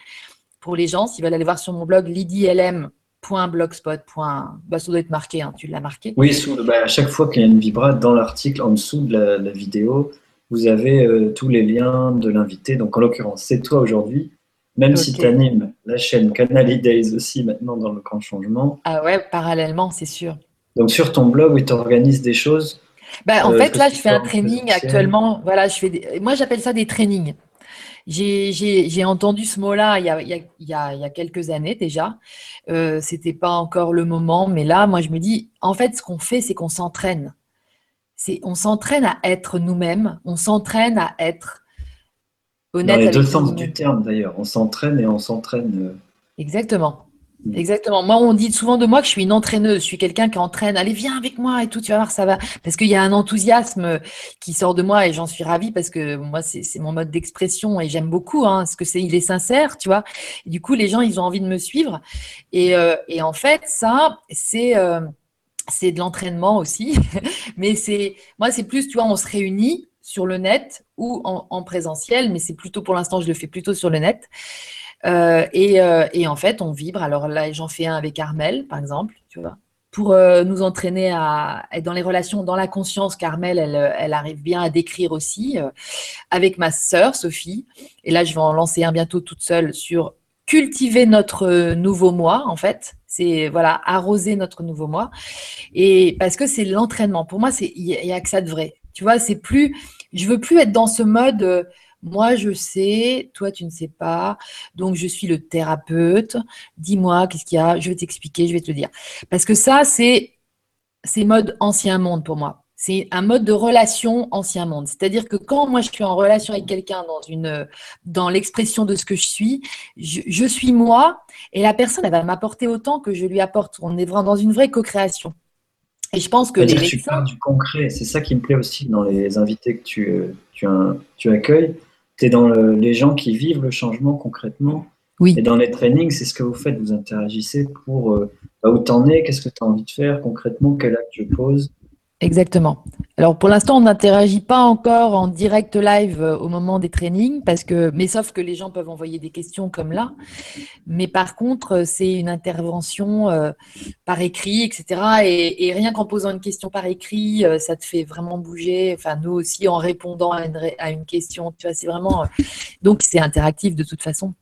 C: pour les gens. S'ils veulent aller voir sur mon blog lidylm.blogspot. Bah, ça doit être marqué, hein, tu l'as marqué.
A: Oui, bah, à chaque fois qu'il y a une vibra dans l'article en dessous de la, vidéo, vous avez euh, tous les liens de l'invité. Donc en l'occurrence, c'est toi aujourd'hui. Même si tu animes la chaîne Canal Days aussi maintenant dans le grand changement.
C: Ah ouais, parallèlement, c'est sûr.
A: Donc sur ton blog, où tu organises des choses
C: bah, En euh, fait, là, je fais un training actuellement. Voilà, je fais Moi, j'appelle ça des trainings. J'ai entendu ce mot-là il, il, il, y a quelques années déjà. Euh, C'était pas encore le moment, mais là, moi, je me dis, en fait, ce qu'on fait, c'est qu'on s'entraîne. On s'entraîne à être nous-mêmes, on s'entraîne à être
A: honnête. Dans les deux sens du terme, d'ailleurs. On s'entraîne et on s'entraîne. Euh,
C: Exactement. Mm. Exactement. Moi, on dit souvent de moi que je suis une entraîneuse. Je suis quelqu'un qui entraîne. Allez, viens avec moi et tout. Tu vas voir, ça va. Parce qu'il y a un enthousiasme qui sort de moi et j'en suis ravie parce que moi, c'est mon mode d'expression et j'aime beaucoup. Hein, parce que c'est, il est sincère, tu vois. Et du coup, les gens, ils ont envie de me suivre. Et, euh, et en fait, ça, c'est euh, c'est de l'entraînement aussi. mais c'est, moi, c'est plus, tu vois, on se réunit sur le net ou en, en présentiel. Mais c'est plutôt, pour l'instant, je le fais plutôt sur le net. Euh, euh, et, en fait, on vibre. Alors là, j'en fais un avec Armel, par exemple, tu vois, pour euh, nous entraîner à être dans les relations, dans la conscience. Carmel, elle, elle arrive bien à décrire aussi, avec ma sœur Sophie. Et là, je vais en lancer un bientôt toute seule sur cultiver notre nouveau moi, en fait. C'est voilà, arroser notre nouveau moi. Et parce que c'est l'entraînement. Pour moi, il n'y a, que ça de vrai. Tu vois, c'est plus, je veux plus être dans ce mode moi, je sais, toi, tu ne sais pas. Donc, je suis le thérapeute. Dis-moi, qu'est-ce qu'il y a? Je vais t'expliquer, je vais te dire. Parce que ça, c'est, c'est mode ancien monde pour moi. C'est un mode de relation ancien monde. C'est-à-dire que quand moi je suis en relation avec quelqu'un dans une dans l'expression de ce que je suis, je, suis moi et la personne elle va m'apporter autant que je lui apporte. On est vraiment dans une vraie co-création. Et je pense que
A: les tu parles du concret. C'est ça qui me plaît aussi dans les invités que tu, tu, tu accueilles tu dans les gens qui vivent le changement concrètement.
C: Oui.
A: Et dans les trainings, c'est ce que vous faites, vous interagissez pour euh, bah, où t'en es, qu'est-ce que tu as envie de faire concrètement, quel acte je pose.
C: Exactement. Alors pour l'instant, on n'interagit pas encore en direct live euh, au moment des trainings, parce que, mais sauf que les gens peuvent envoyer des questions comme là. Mais par contre, euh, c'est une intervention euh, par écrit, etc. Et, rien qu'en posant une question par écrit, ça te fait vraiment bouger. Enfin, nous aussi, en répondant à une, question, tu vois, c'est vraiment. donc c'est interactif de toute façon.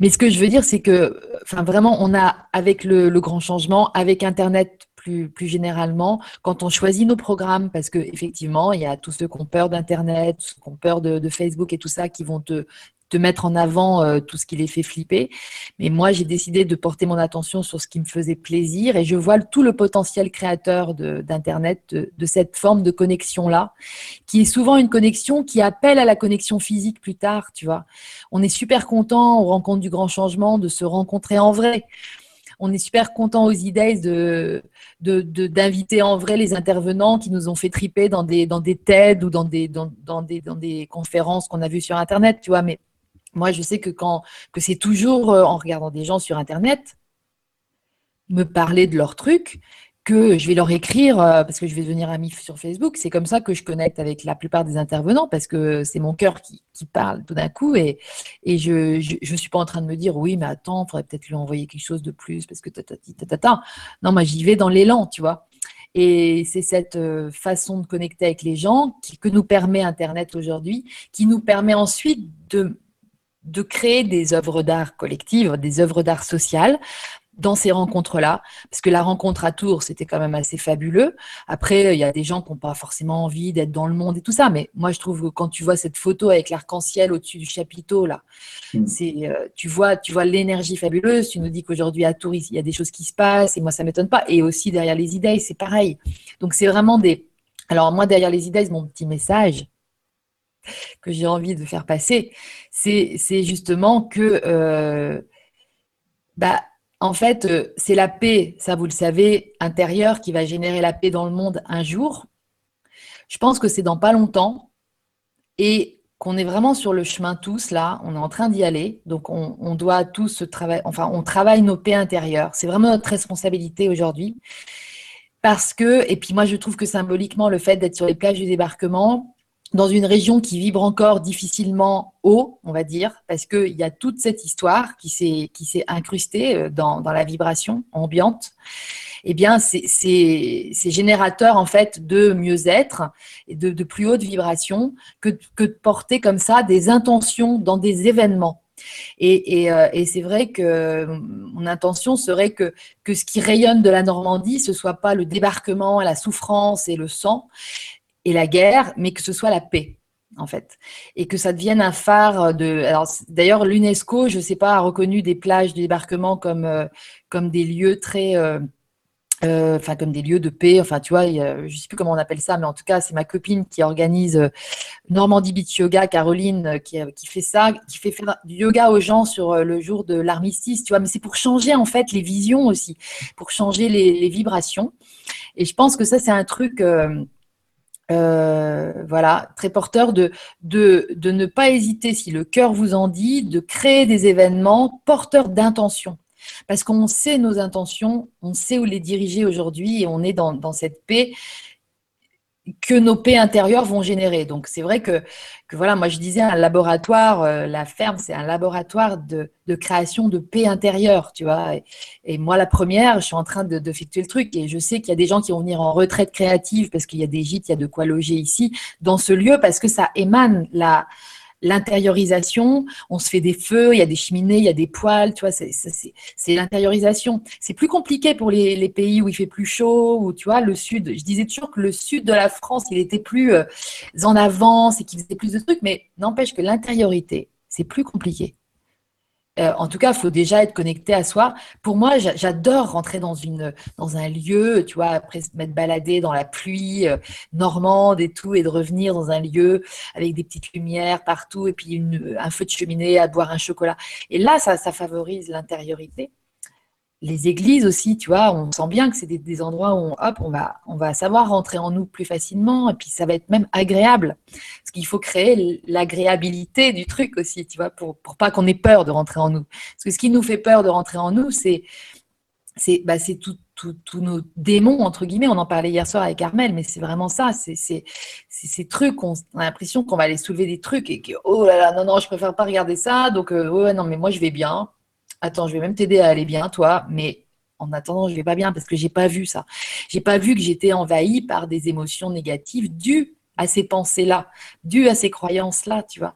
C: Mais ce que je veux dire, c'est que, enfin, vraiment, on a, avec le grand changement, avec Internet plus, généralement, quand on choisit nos programmes, parce qu'effectivement, il y a tous ceux qui ont peur d'Internet, qui ont peur de, Facebook et tout ça, qui vont te, te mettre en avant euh, tout ce qui les fait flipper. Mais moi, j'ai décidé de porter mon attention sur ce qui me faisait plaisir et je vois tout le potentiel créateur d'Internet, de, de, cette forme de connexion-là, qui est souvent une connexion qui appelle à la connexion physique plus tard, tu vois. On est super content, on rencontre du grand changement, de se rencontrer en vrai on est super content aux idées de, d'inviter en vrai les intervenants qui nous ont fait triper dans des, dans TED ou dans des, conférences qu'on a vues sur Internet, tu vois. Mais moi, je sais que quand que c'est toujours euh, en regardant des gens sur Internet me parler de leurs trucs que je vais leur écrire euh, parce que je vais devenir amie sur Facebook. C'est comme ça que je connecte avec la plupart des intervenants parce que c'est mon cœur qui, parle tout d'un coup et, et je ne suis pas en train de me dire oui, mais attends, il faudrait peut-être lui envoyer quelque chose de plus parce que ta, Non, moi j'y vais dans l'élan, tu vois. Et c'est cette euh, façon de connecter avec les gens qui, que nous permet Internet aujourd'hui, qui nous permet ensuite de, de créer des œuvres d'art collectives, des œuvres d'art sociales, dans ces rencontres-là, parce que la rencontre à Tours, c'était quand même assez fabuleux. Après, il y a des gens qui n'ont pas forcément envie d'être dans le monde et tout ça, mais moi, je trouve que quand tu vois cette photo avec l'arc-en-ciel au-dessus du chapiteau, là, mm. c'est, euh, tu vois, tu vois l'énergie fabuleuse. Tu nous dis qu'aujourd'hui à Tours, il y a des choses qui se passent, et moi, ça m'étonne pas. Et aussi derrière les idées, c'est pareil. Donc, c'est vraiment des. Alors, moi, derrière les idées, mon petit message que j'ai envie de faire passer, c'est, justement que. Euh, bah, en fait, euh, c'est la paix, ça vous le savez, intérieure qui va générer la paix dans le monde un jour. Je pense que c'est dans pas longtemps et qu'on est vraiment sur le chemin tous là, on est en train d'y aller, donc on, doit tous travailler, enfin on travaille nos paix intérieures, c'est vraiment notre responsabilité aujourd'hui, parce que, et puis moi je trouve que symboliquement le fait d'être sur les plages du débarquement, dans une région qui vibre encore difficilement haut, on va dire, parce qu'il y a toute cette histoire qui s'est incrustée euh, dans, la vibration ambiante. Eh bien, c'est générateur en fait de mieux-être de, de, plus haute vibration que, de porter comme ça des intentions dans des événements. Euh, et c'est vrai que mon intention serait que, que ce qui rayonne de la Normandie, ce soit pas le débarquement, la souffrance et le sang, et la guerre, mais que ce soit la paix en fait, et que ça devienne un phare de. D'ailleurs, l'UNESCO, je ne sais pas, a reconnu des plages de débarquement comme euh, comme des lieux très euh, euh, comme des lieux de paix, enfin tu vois, je ne sais plus comment on appelle ça, mais en tout cas c'est ma copine qui organise Normandie Beach Yoga, Caroline, qui, qui, fait ça, qui fait faire du yoga aux gens sur le jour de l'armistice, tu vois, mais c'est pour changer en fait les visions aussi, pour changer les vibrations. Et je pense que ça c'est un truc euh, voilà, très porteur de, ne pas hésiter, si le cœur vous en dit, de créer des événements porteurs d'intention. Parce qu'on sait nos intentions, on sait où les diriger aujourd'hui et on est dans cette paix que nos paix intérieures vont générer. Donc c'est vrai que, que, voilà, moi je disais un laboratoire, euh, la ferme c'est un laboratoire de, création de paix intérieure, tu vois. Et, moi la première, je suis en train de, de le truc et je sais qu'il y a des gens qui vont venir en retraite créative parce qu'il y a des gîtes, il y a de quoi loger ici dans ce lieu parce que ça émane la l'intériorisation, on se fait des feux, il y a des cheminées, il y a des poêles, tu vois, c'est l'intériorisation. C'est plus compliqué pour les, pays où il fait plus chaud, ou tu vois, le sud. Je disais toujours que le sud de la France, il était plus euh, en avance et qu'il faisait plus de trucs, mais n'empêche que l'intériorité, c'est plus compliqué. Euh, en tout cas, il faut déjà être connecté à soi. Pour moi, j'adore rentrer dans, une, dans un lieu, tu vois, après m'être baladé dans la pluie euh, normande et tout, et de revenir dans un lieu avec des petites lumières partout, et puis un feu de cheminée à boire un chocolat. Et là, ça favorise l'intériorité les églises aussi, tu vois, on sent bien que c'est des, endroits où hop, on va, on va savoir rentrer en nous plus facilement et puis ça va être même agréable. Parce qu'il faut créer l'agréabilité du truc aussi, tu vois, pour, pour pas qu'on ait peur de rentrer en nous. Parce que ce qui nous fait peur de rentrer en nous, c'est c'est bah, tous nos démons, entre guillemets. On en parlait hier soir avec Carmel, mais c'est vraiment ça. C'est ces trucs, on, a l'impression qu'on va aller soulever des trucs et que, oh là là, non, non, je préfère pas regarder ça. Donc, euh, ouais, non, mais moi, je vais bien attends, je vais même t'aider à aller bien, toi, mais en attendant, je vais pas bien parce que j'ai pas vu ça. J'ai pas vu que j'étais envahie par des émotions négatives dues à ces pensées-là, dues à ces croyances-là, tu vois.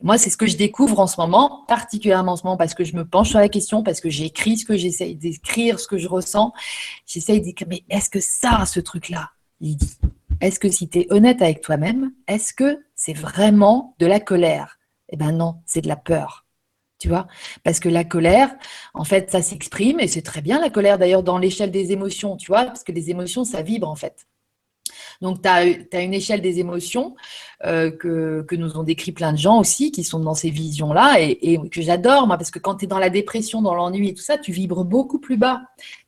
C: Moi, c'est ce que je découvre en ce moment, particulièrement en ce moment, parce que je me penche sur la question, parce que j'écris ce que j'essaye d'écrire, ce que je ressens. J'essaye de dire, mais est-ce que ça, ce truc-là, Lydie, est-ce que si tu es honnête avec toi-même, est-ce que c'est vraiment de la colère? Eh ben non, c'est de la peur tu vois? Parce que la colère, en fait, ça s'exprime, et c'est très bien la colère d'ailleurs dans l'échelle des émotions, tu vois, parce que les émotions, ça vibre en fait. Donc, tu as, une échelle des émotions euh, que, nous ont décrit plein de gens aussi, qui sont dans ces visions-là, et, que j'adore, moi, parce que quand tu es dans la dépression, dans l'ennui et tout ça, tu vibres beaucoup plus bas,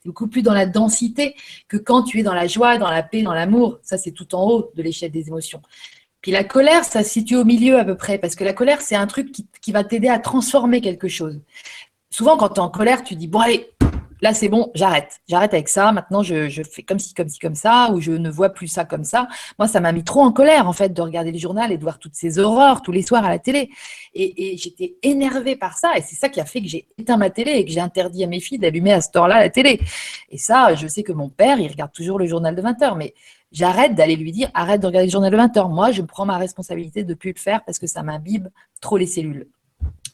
C: beaucoup plus dans la densité que quand tu es dans la joie, dans la paix, dans l'amour. Ça, c'est tout en haut de l'échelle des émotions. La colère, ça se situe au milieu à peu près, parce que la colère, c'est un truc qui, va t'aider à transformer quelque chose. Souvent, quand tu es en colère, tu dis, bon, allez, là, c'est bon, j'arrête. J'arrête avec ça. Maintenant, je, fais comme ci, comme ci, comme ça, ou je ne vois plus ça comme ça. Moi, ça m'a mis trop en colère, en fait, de regarder le journal et de voir toutes ces horreurs tous les soirs à la télé. Et, j'étais énervée par ça. Et c'est ça qui a fait que j'ai éteint ma télé et que j'ai interdit à mes filles d'allumer à ce heure-là la télé. Et ça, je sais que mon père, il regarde toujours le journal de 20 heures. Mais j'arrête d'aller lui dire arrête de regarder le journal de 20 heures. Moi, je prends ma responsabilité de ne plus le faire parce que ça m'imbibe trop les cellules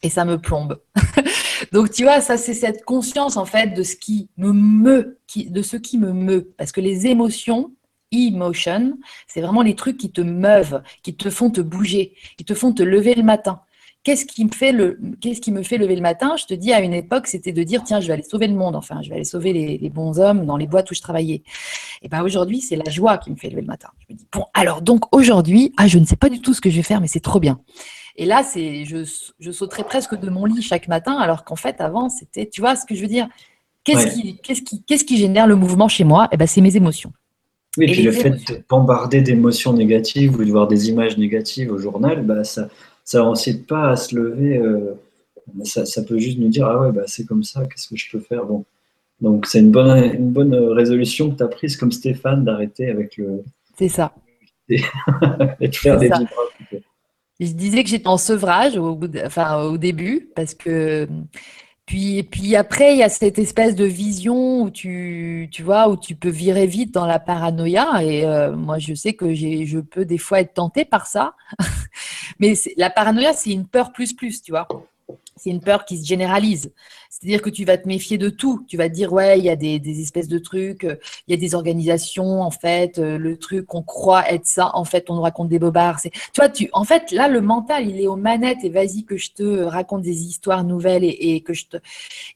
C: et ça me plombe. Donc, tu vois, ça, c'est cette conscience en fait de ce qui me meut, de ce qui me meut. Parce que les émotions, emotion, c'est vraiment les trucs qui te meuvent, qui te font te bouger, qui te font te lever le matin. Qu'est-ce qui me fait le, qu'est-ce qui me fait lever le matin? Je te dis, à une époque, c'était de dire, tiens, je vais aller sauver le monde. Enfin, je vais aller sauver les, bons hommes dans les boîtes où je travaillais. Et ben aujourd'hui, c'est la joie qui me fait lever le matin. Je me dis, bon, alors donc aujourd'hui, ah, je ne sais pas du tout ce que je vais faire, mais c'est trop bien. Et là, c'est, je, je sauterais presque de mon lit chaque matin, alors qu'en fait, avant, c'était, tu vois ce que je veux dire? Qu'est-ce qui, qu'est-ce qui, qu'est-ce qui génère le mouvement chez moi? Eh ben, c'est mes émotions.
A: Oui, et puis le fait de bombarder d'émotions négatives ou de voir des images négatives au journal, bah, ça, ça n'incite pas à se lever. Euh, ça, ça, peut juste nous dire ah ouais, bah, c'est comme ça, qu'est-ce que je peux faire? Bon. Donc c'est une bonne, une bonne résolution que tu as prise comme Stéphane d'arrêter avec le.
C: C'est ça.
A: et de faire des
C: Je disais que j'étais en sevrage au, enfin, au début parce que puis, puis après, il y a cette espèce de vision où tu, tu vois, où tu peux virer vite dans la paranoïa. Et euh, moi, je sais que je peux des fois être tentée par ça. Mais la paranoïa, c'est une peur plus plus, tu vois c'est une peur qui se généralise. C'est-à-dire que tu vas te méfier de tout. Tu vas te dire, ouais, il y a des, espèces de trucs, euh, il y a des organisations, en fait, euh, le truc qu'on croit être ça, en fait, on nous raconte des bobards. Tu vois, tu, en fait, là, le mental, il est aux manettes et vas-y que je te raconte des histoires nouvelles et, et que je te.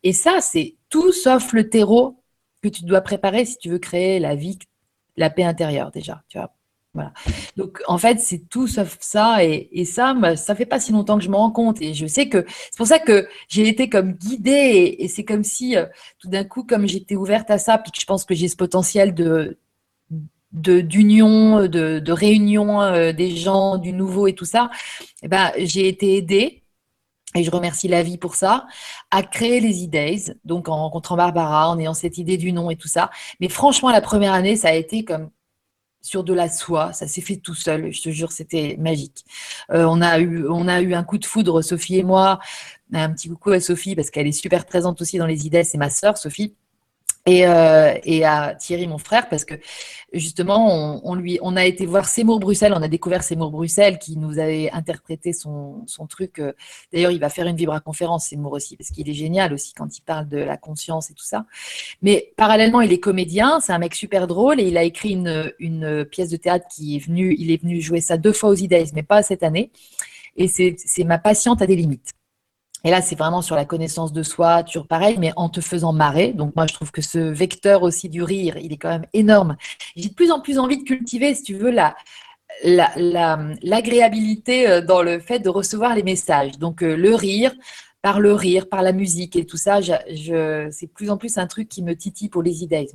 C: Et ça, c'est tout sauf le terreau que tu dois préparer si tu veux créer la vie, la paix intérieure, déjà. Tu vois. Donc, en fait, c'est tout sauf ça. Et, ça, bah, ça fait pas si longtemps que je me rends compte. Et je sais que c'est pour ça que j'ai été comme guidée. Et, c'est comme si, euh, tout d'un coup, comme j'étais ouverte à ça, puis que je pense que j'ai ce potentiel de d'union, de, réunion euh, des gens, du nouveau et tout ça, eh ben, j'ai été aidée et je remercie la vie pour ça, à créer les e donc en rencontrant Barbara, en ayant cette idée du nom et tout ça. Mais franchement, la première année, ça a été comme sur de la soie. Ça s'est fait tout seul. Je te jure, c'était magique. Euh, on, a eu, un coup de foudre, Sophie et moi. Un petit coucou à Sophie parce qu'elle est super présente aussi dans les idées. C'est ma sœur, Sophie. Euh, et, à Thierry, mon frère, parce que justement, on, lui, on a été voir Seymour Bruxelles, on a découvert Seymour Bruxelles qui nous avait interprété son, truc. Euh, d'ailleurs, il va faire une vibra conférence, Seymour aussi, parce qu'il est génial aussi quand il parle de la conscience et tout ça. Mais parallèlement, il est comédien, c'est un mec super drôle et il a écrit une, une pièce de théâtre qui est venue, il est venu jouer ça deux fois aux Idays, mais pas cette année. Et c'est ma patiente à des limites. Et là, c'est vraiment sur la connaissance de soi, toujours pareil, mais en te faisant marrer. Donc moi, je trouve que ce vecteur aussi du rire, il est quand même énorme. J'ai de plus en plus envie de cultiver, si tu veux, la, l'agréabilité euh, dans le fait de recevoir les messages. Donc euh, le rire, par le rire, par la musique et tout ça, je, c'est plus en plus un truc qui me titille pour les idées.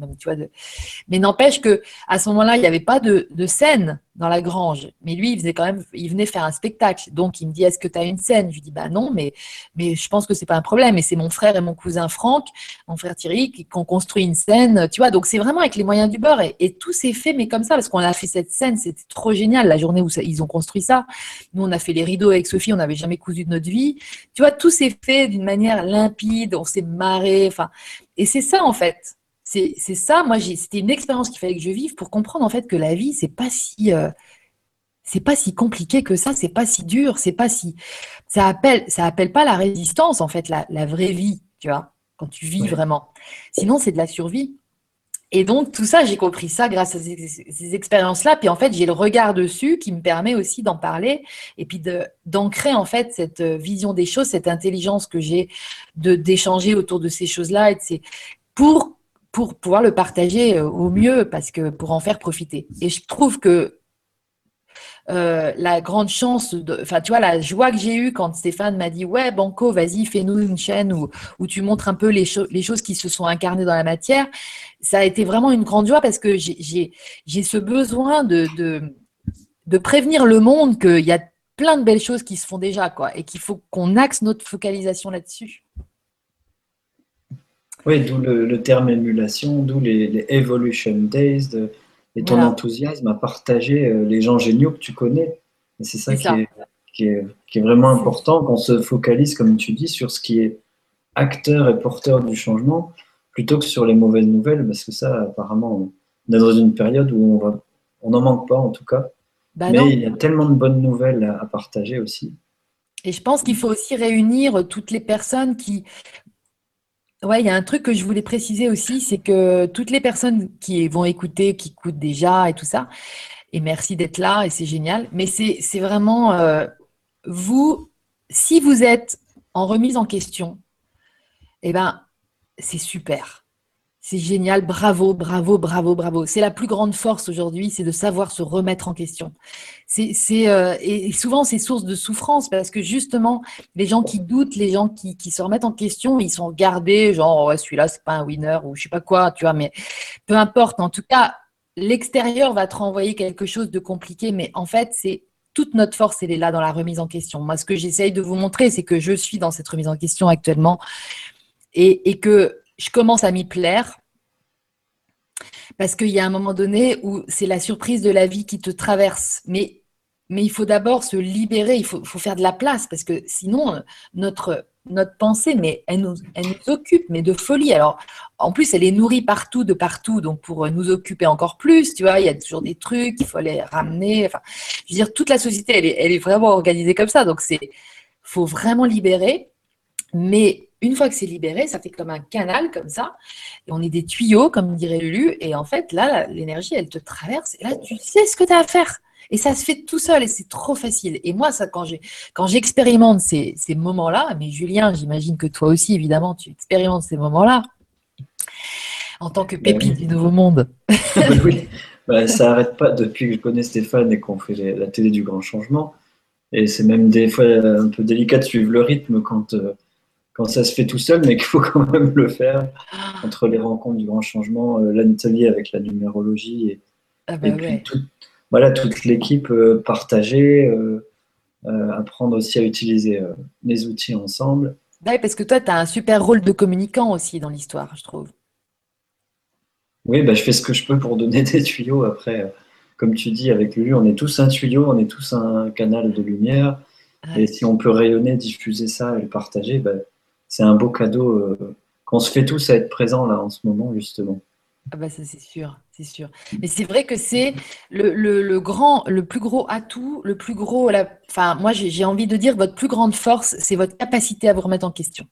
C: Mais n'empêche que à ce moment-là, il n'y avait pas de scène dans la grange. Mais lui, il faisait quand même, il venait faire un spectacle. Donc, il me dit, est-ce que tu as une scène? Je lui dis, bah non, mais, mais je pense que c'est pas un problème. Et c'est mon frère et mon cousin Franck, mon frère Thierry, qui, ont construit une scène. Tu vois, donc c'est vraiment avec les moyens du bord. Et, tout s'est fait, mais comme ça, parce qu'on a fait cette scène, c'était trop génial. La journée où ils ont construit ça. Nous, on a fait les rideaux avec Sophie, on n'avait jamais cousu de notre vie. Tu vois, tout s'est fait d'une manière limpide, on s'est marré. Enfin, et c'est ça, en fait c'est ça, moi, c'était une expérience qu'il fallait que je vive pour comprendre en fait que la vie, c'est pas si, euh, c'est pas si compliqué que ça, c'est pas si dur, c'est pas si, ça appelle, ça appelle pas la résistance en fait, la, vraie vie, tu vois, quand tu vis vraiment. Sinon, c'est de la survie. Et donc, tout ça, j'ai compris ça grâce à ces, expériences-là. Puis en fait, j'ai le regard dessus qui me permet aussi d'en parler et puis d'ancrer en fait cette vision des choses, cette intelligence que j'ai d'échanger autour de ces choses-là et pour pour pouvoir le partager euh, au mieux, parce que pour en faire profiter. Et je trouve que euh, la grande chance, enfin, tu vois, la joie que j'ai eue quand Stéphane m'a dit Ouais, Banco, vas-y, fais-nous une chaîne où, tu montres un peu les, choses qui se sont incarnées dans la matière. Ça a été vraiment une grande joie parce que j'ai ce besoin de, de, de, prévenir le monde qu'il y a plein de belles choses qui se font déjà, quoi, et qu'il faut qu'on axe notre focalisation là-dessus.
A: Oui, d'où le, terme émulation, d'où les, Evolution Days, et ton enthousiasme à partager euh, les gens géniaux que tu connais. Et c'est ça, qui, Est, qui, est, vraiment important qu'on se focalise, comme tu dis, sur ce qui est acteur et porteur du changement, plutôt que sur les mauvaises nouvelles, parce que ça, apparemment, on est dans une période où on n'en manque pas en tout cas. Bah Mais il y a tellement de bonnes nouvelles à partager aussi.
C: Et je pense qu'il faut aussi réunir toutes les personnes qui, Ouais, il y a un truc que je voulais préciser aussi, c'est que toutes les personnes qui vont écouter, qui écoutent déjà et tout ça, et merci d'être là et c'est génial, mais c'est vraiment euh, vous, si vous êtes en remise en question, eh ben, c'est super. C'est génial, bravo, bravo, bravo, bravo. C'est la plus grande force aujourd'hui, c'est de savoir se remettre en question. C'est euh, et souvent c'est source de souffrance parce que justement les gens qui doutent, les gens qui, se remettent en question, ils sont gardés, genre ouais, celui-là c'est pas un winner ou je sais pas quoi, tu vois. Mais peu importe. En tout cas, l'extérieur va te renvoyer quelque chose de compliqué, mais en fait c'est toute notre force, elle est là dans la remise en question. Moi, ce que j'essaye de vous montrer, c'est que je suis dans cette remise en question actuellement et que je commence à m'y plaire parce qu'il y a un moment donné où c'est la surprise de la vie qui te traverse. Mais, il faut d'abord se libérer, il faut, faire de la place, parce que sinon, notre, notre pensée, mais elle nous, occupe, mais de folie. Alors, en plus, elle est nourrie partout, de partout, donc pour nous occuper encore plus, tu vois, il y a toujours des trucs, il faut les ramener. Je veux dire, toute la société, elle est, elle est vraiment organisée comme ça, donc c'est faut vraiment libérer. Mais une fois que c'est libéré, ça fait comme un canal comme ça. Et on est des tuyaux, comme dirait Lulu. Et en fait, là, l'énergie, elle te traverse. Et là, tu sais ce que tu as à faire. Et ça se fait tout seul et c'est trop facile. Et moi, ça, quand j'expérimente ces, ces moments-là, mais Julien, j'imagine que toi aussi, évidemment, tu expérimentes ces moments-là en tant que pépite du Nouveau Monde.
A: oui, bah, ça n'arrête pas depuis que je connais Stéphane et qu'on fait la télé du grand changement. Et c'est même des fois un peu délicat de suivre le rythme quand. Euh, quand ça se fait tout seul, mais qu'il faut quand même le faire entre les rencontres du grand changement, euh, l'atelier avec la numérologie et,
C: ah bah
A: puis voilà, toute l'équipe euh, partagée, euh, apprendre aussi à utiliser les outils ensemble.
C: Oui, parce que toi, tu as un super rôle de communicant aussi dans l'histoire, je trouve.
A: Oui, bah, je fais ce que je peux pour donner des tuyaux. Après, comme tu dis, avec Lulu, on est tous un tuyau, on est tous un canal de lumière. Et si on peut rayonner, diffuser ça et le partager, bah, c'est un beau cadeau euh, qu'on se fait tous à être présent là en ce moment justement.
C: Ah bah ça c'est sûr, c'est sûr. Mais c'est vrai que c'est le, grand, le plus gros atout, le plus gros, la, enfin moi j'ai envie de dire votre plus grande force, c'est votre capacité à vous remettre en question,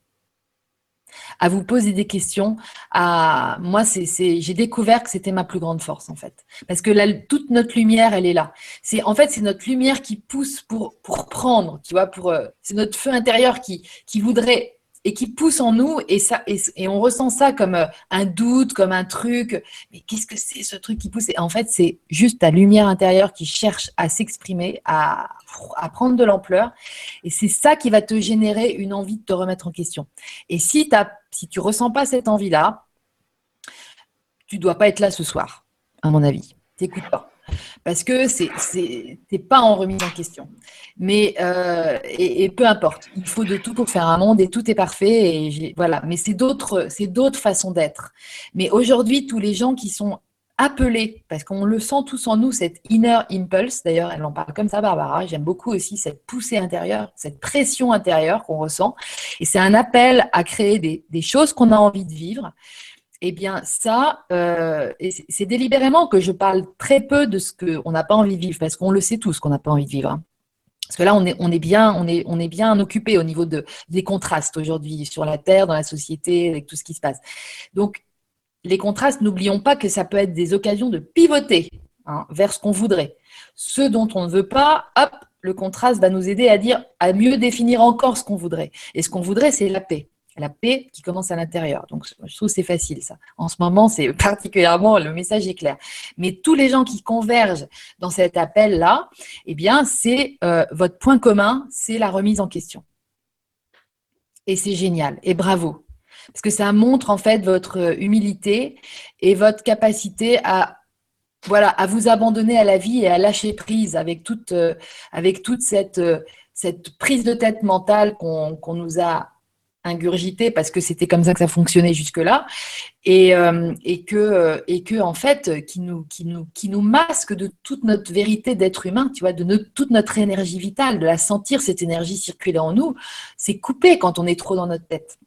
C: à vous poser des questions. Moi c'est, j'ai découvert que c'était ma plus grande force en fait, parce que toute notre lumière elle est là. C'est en fait c'est notre lumière qui pousse pour pour prendre, tu vois, pour euh, c'est notre feu intérieur qui qui voudrait et qui pousse en nous et ça et, on ressent ça comme euh, un doute, comme un truc. Mais qu'est-ce que c'est ce truc qui pousse? Et En fait, c'est juste ta lumière intérieure qui cherche à s'exprimer, à, prendre de l'ampleur. Et c'est ça qui va te générer une envie de te remettre en question. Et si, as, si tu ressens pas cette envie-là, tu dois pas être là ce soir, à mon avis. T'écoutes pas parce que c'est pas en remise en question. Mais euh, et, peu importe, il faut de tout pour faire un monde et tout est parfait et voilà. Mais c'est d'autres c'est d'autres façons d'être. Mais aujourd'hui, tous les gens qui sont appelés, parce qu'on le sent tous en nous, cette inner impulse, d'ailleurs elle en parle comme ça Barbara, j'aime beaucoup aussi cette poussée intérieure, cette pression intérieure qu'on ressent, et c'est un appel à créer des, des choses qu'on a envie de vivre, eh bien, ça, euh, c'est délibérément que je parle très peu de ce qu'on n'a pas envie de vivre, parce qu'on le sait tous qu'on n'a pas envie de vivre. Hein. Parce que là, on est, bien, on est, bien occupé au niveau de, des contrastes aujourd'hui sur la Terre, dans la société, avec tout ce qui se passe. Donc, les contrastes, n'oublions pas que ça peut être des occasions de pivoter hein, vers ce qu'on voudrait. Ce dont on ne veut pas, hop, le contraste va nous aider à dire, à mieux définir encore ce qu'on voudrait. Et ce qu'on voudrait, c'est la paix la paix qui commence à l'intérieur. Donc, je trouve c'est facile ça. En ce moment, c'est particulièrement, le message est clair. Mais tous les gens qui convergent dans cet appel-là, eh bien, c'est euh, votre point commun, c'est la remise en question. Et c'est génial. Et bravo. Parce que ça montre en fait votre humilité et votre capacité à vous abandonner à la vie et à lâcher prise avec toute, euh, euh, cette prise de tête mentale qu'on nous a ingurgité parce que c'était comme ça que ça fonctionnait jusque-là et, euh, et, que euh, et que en fait qui nous qui nous qui nous masque de toute notre vérité d'être humain tu vois de toute notre énergie vitale de la sentir cette énergie circuler en nous c'est coupé quand on est trop dans notre tête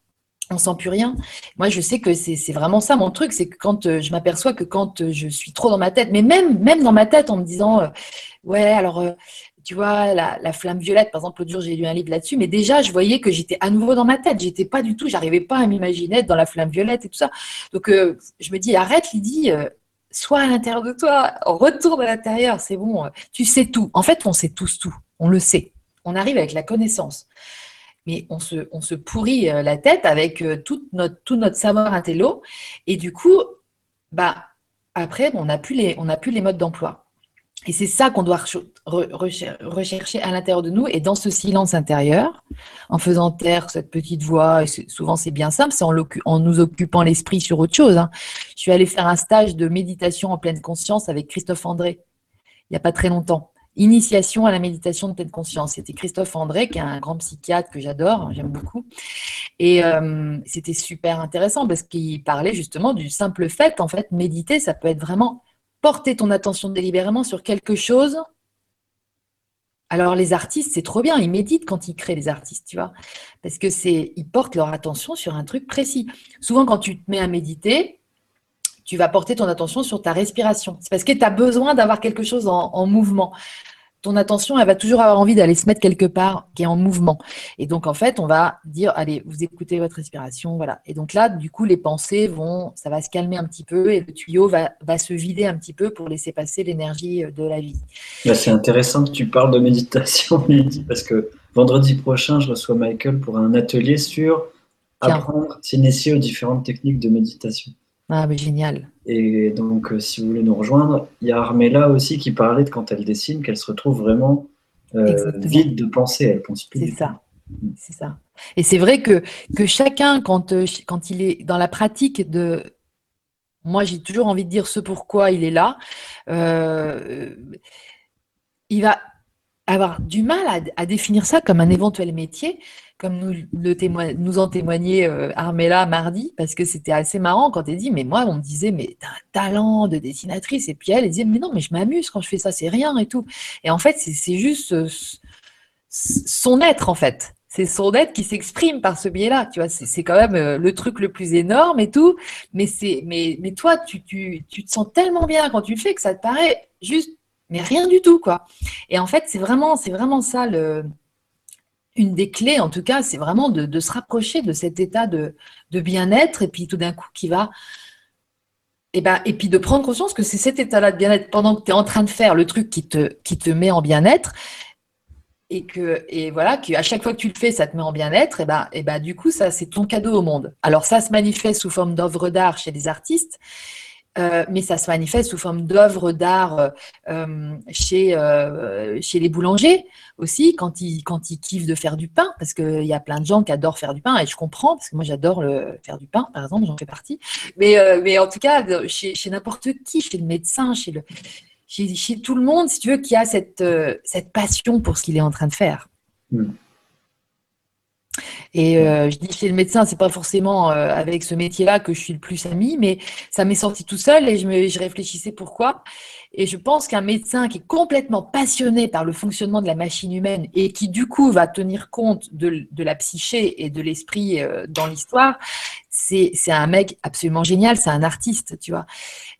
C: on sent plus rien. Moi, je sais que c'est vraiment ça mon truc, c'est que quand euh, je m'aperçois que quand je suis trop dans ma tête, mais même même dans ma tête en me disant ouais alors tu vois, la, flamme violette, par exemple, l'autre jour, j'ai lu un livre là-dessus, mais déjà, je voyais que j'étais à nouveau dans ma tête. J'étais pas du tout, j'arrivais pas à m'imaginer être dans la flamme violette et tout ça. Donc, euh, je me dis, arrête, Lydie, euh, sois à l'intérieur de toi, retourne à l'intérieur, c'est bon, euh, tu sais tout. En fait, on sait tous tout, on le sait. On arrive avec la connaissance. Mais on se, pourrit la tête avec tout notre, tout notre savoir intello. Et du coup, bah, après, on n'a plus les modes d'emploi. Et c'est ça qu'on doit rechercher à l'intérieur de nous. Et dans ce silence intérieur, en faisant taire cette petite voix, souvent c'est bien simple, c'est en, nous occupant l'esprit sur autre chose. Hein. Je suis allée faire un stage de méditation en pleine conscience avec Christophe André, il n'y a pas très longtemps. Initiation à la méditation de pleine conscience. C'était Christophe André, qui est un grand psychiatre que j'adore, j'aime beaucoup. Et euh, c'était super intéressant parce qu'il parlait justement du simple fait qu'en fait, méditer, ça peut être vraiment porter ton attention délibérément sur quelque chose. Alors les artistes, c'est trop bien, ils méditent quand ils créent les artistes, tu vois, parce que c'est, ils portent leur attention sur un truc précis. Souvent, quand tu te mets à méditer, tu vas porter ton attention sur ta respiration. C'est parce que tu as besoin d'avoir quelque chose en, mouvement. Ton attention, elle va toujours avoir envie d'aller se mettre quelque part qui est en mouvement. Et donc, en fait, on va dire, allez, vous écoutez votre respiration, voilà. Et donc là, du coup, les pensées vont, ça va se calmer un petit peu et le tuyau va, va se vider un petit peu pour laisser passer l'énergie de la vie.
A: C'est intéressant que tu parles de méditation, parce que vendredi prochain, je reçois Michael pour un atelier sur apprendre, s'initier aux différentes techniques de méditation.
C: Ah, mais génial.
A: Et donc, euh, si vous voulez nous rejoindre, il y a Armella aussi qui parlait de quand elle dessine, qu'elle se retrouve vraiment euh, vide de pensée. Elle pense
C: plus. C'est ça. Mm. C'est ça. Et c'est vrai que, que chacun, quand, euh, quand il est dans la pratique de. Moi, j'ai toujours envie de dire ce pourquoi il est là. il va avoir du mal à, définir ça comme un éventuel métier, comme nous, nous en témoignait euh, Armella mardi, parce que c'était assez marrant quand elle dit, mais moi, on me disait, mais t'as un talent de dessinatrice, et puis elle, disait, mais non, mais je m'amuse quand je fais ça, c'est rien et tout. Et en fait, c'est juste euh, son être, en fait. C'est son être qui s'exprime par ce biais-là, tu vois. C'est quand même euh, le truc le plus énorme et tout. Mais mais, mais toi, tu, tu, tu te sens tellement bien quand tu le fais que ça te paraît juste mais rien du tout, quoi. Et en fait, c'est vraiment, ça une des clés, en tout cas, c'est vraiment de, se rapprocher de cet état de, bien-être et puis tout d'un coup qui va. Et, ben, et puis de prendre conscience que c'est cet état-là de bien-être pendant que tu es en train de faire le truc qui te, met en bien-être et que et voilà qu'à chaque fois que tu le fais ça te met en bien-être et ben et ben du coup ça c'est ton cadeau au monde alors ça se manifeste sous forme d'œuvres d'art chez les artistes euh, mais ça se manifeste sous forme d'œuvres d'art euh, euh, chez, chez les boulangers aussi, quand ils, quand ils kiffent de faire du pain, parce qu'il y a plein de gens qui adorent faire du pain, et je comprends, parce que moi j'adore faire du pain, par exemple, j'en fais partie. Mais, mais en tout cas, chez, n'importe qui, chez le médecin, chez, le, chez, chez, tout le monde, si tu veux, qui a cette, cette passion pour ce qu'il est en train de faire. Hmm. Et euh, je dis chez le médecin, c'est pas forcément euh, avec ce métier-là que je suis le plus ami, mais ça m'est sorti tout seul et je, me, je réfléchissais pourquoi. Et je pense qu'un médecin qui est complètement passionné par le fonctionnement de la machine humaine et qui du coup va tenir compte de, de la psyché et de l'esprit euh, dans l'histoire, c'est un mec absolument génial, c'est un artiste, tu vois.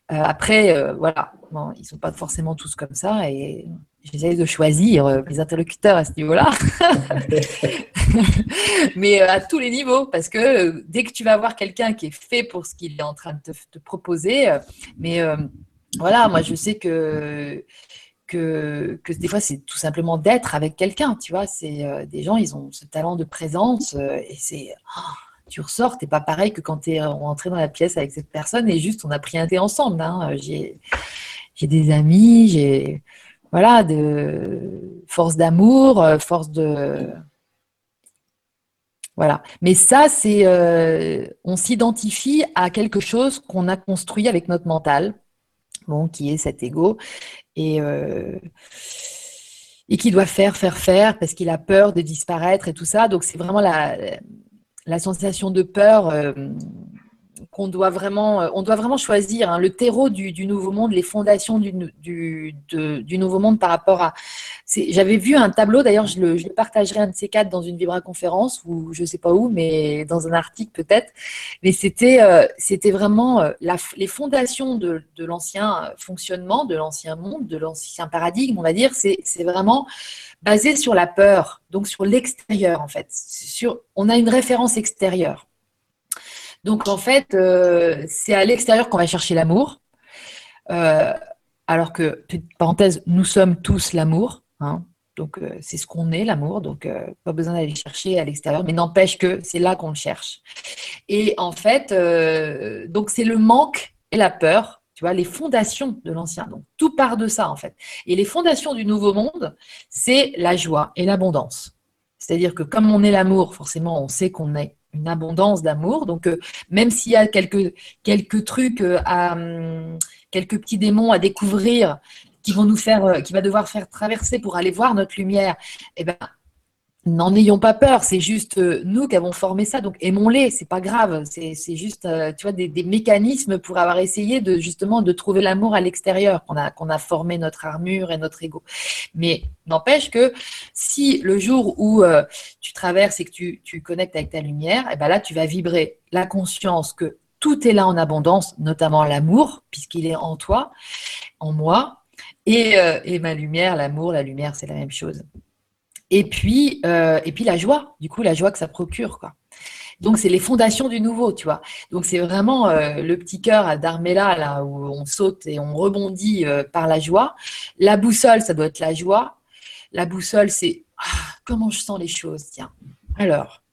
C: après, voilà, bon, ils sont pas forcément tous comme ça et j'essaie de choisir euh, mes interlocuteurs à ce niveau-là, mais euh, à tous les niveaux, parce que euh, dès que tu vas voir quelqu'un qui est fait pour ce qu'il est en train de te, proposer, mais voilà, moi je sais que, que, que des fois c'est tout simplement d'être avec quelqu'un, tu vois, c'est des gens, ils ont ce talent de présence et c'est... Oh, tu ressors, t'es pas pareil que quand tu es rentré dans la pièce avec cette personne et juste on a pris un thé ensemble. Hein. J'ai des amis, j'ai voilà, de force d'amour, euh, force de. Voilà. Mais ça, c'est. Euh, on s'identifie à quelque chose qu'on a construit avec notre mental, bon, qui est cet ego, et, euh, et qui doit faire, faire, faire, parce qu'il a peur de disparaître et tout ça. Donc, c'est vraiment la sensation de peur qu'on doit vraiment, euh, on doit vraiment choisir hein, le terreau du, nouveau monde, les fondations du, nouveau monde par rapport à. J'avais vu un tableau, d'ailleurs, je le, je partagerai un de ces quatre dans une Vibra conférence ou je sais pas où, mais dans un article peut-être. Mais c'était, euh, c'était vraiment euh, les fondations de, l'ancien fonctionnement, de l'ancien monde, de l'ancien paradigme, on va dire. C'est vraiment basé sur la peur, donc sur l'extérieur en fait. On a une référence extérieure. Donc en fait, euh, c'est à l'extérieur qu'on va chercher l'amour. Euh, alors que, petite parenthèse, nous sommes tous l'amour. Hein. donc euh, c'est ce qu'on est, l'amour. Donc pas besoin d'aller chercher à l'extérieur, mais n'empêche que c'est là qu'on le cherche. Et en fait, donc c'est le manque et la peur. Tu vois, les fondations de l'ancien. Donc, tout part de ça, en fait. Et les fondations du nouveau monde, c'est la joie et l'abondance. C'est-à-dire que comme on est l'amour, forcément, on sait qu'on est une abondance d'amour. Donc, euh, même s'il y a quelques, quelques trucs, euh, à, hum, quelques petits démons à découvrir qui vont nous faire, euh, qui va devoir faire traverser pour aller voir notre lumière, eh ben, N'en ayons pas peur, c'est juste euh, nous qui avons formé ça, donc aimons-les, c'est pas grave, c'est juste euh, tu vois, des, mécanismes pour avoir essayé de justement de trouver l'amour à l'extérieur, qu'on a, formé notre armure et notre ego. Mais n'empêche que si le jour où euh, tu traverses et que tu, tu connectes avec ta lumière, et eh ben là tu vas vibrer la conscience que tout est là en abondance, notamment l'amour, puisqu'il est en toi, en moi, et, et ma lumière, l'amour, la lumière, c'est la même chose. Et puis, euh, et puis la joie, du coup, la joie que ça procure, quoi. Donc, c'est les fondations du nouveau, tu vois. Donc, c'est vraiment euh, le petit cœur d'Armella, là, où on saute et on rebondit euh, par la joie. La boussole, ça doit être la joie. La boussole, c'est ah, comment je sens les choses, tiens. Alors,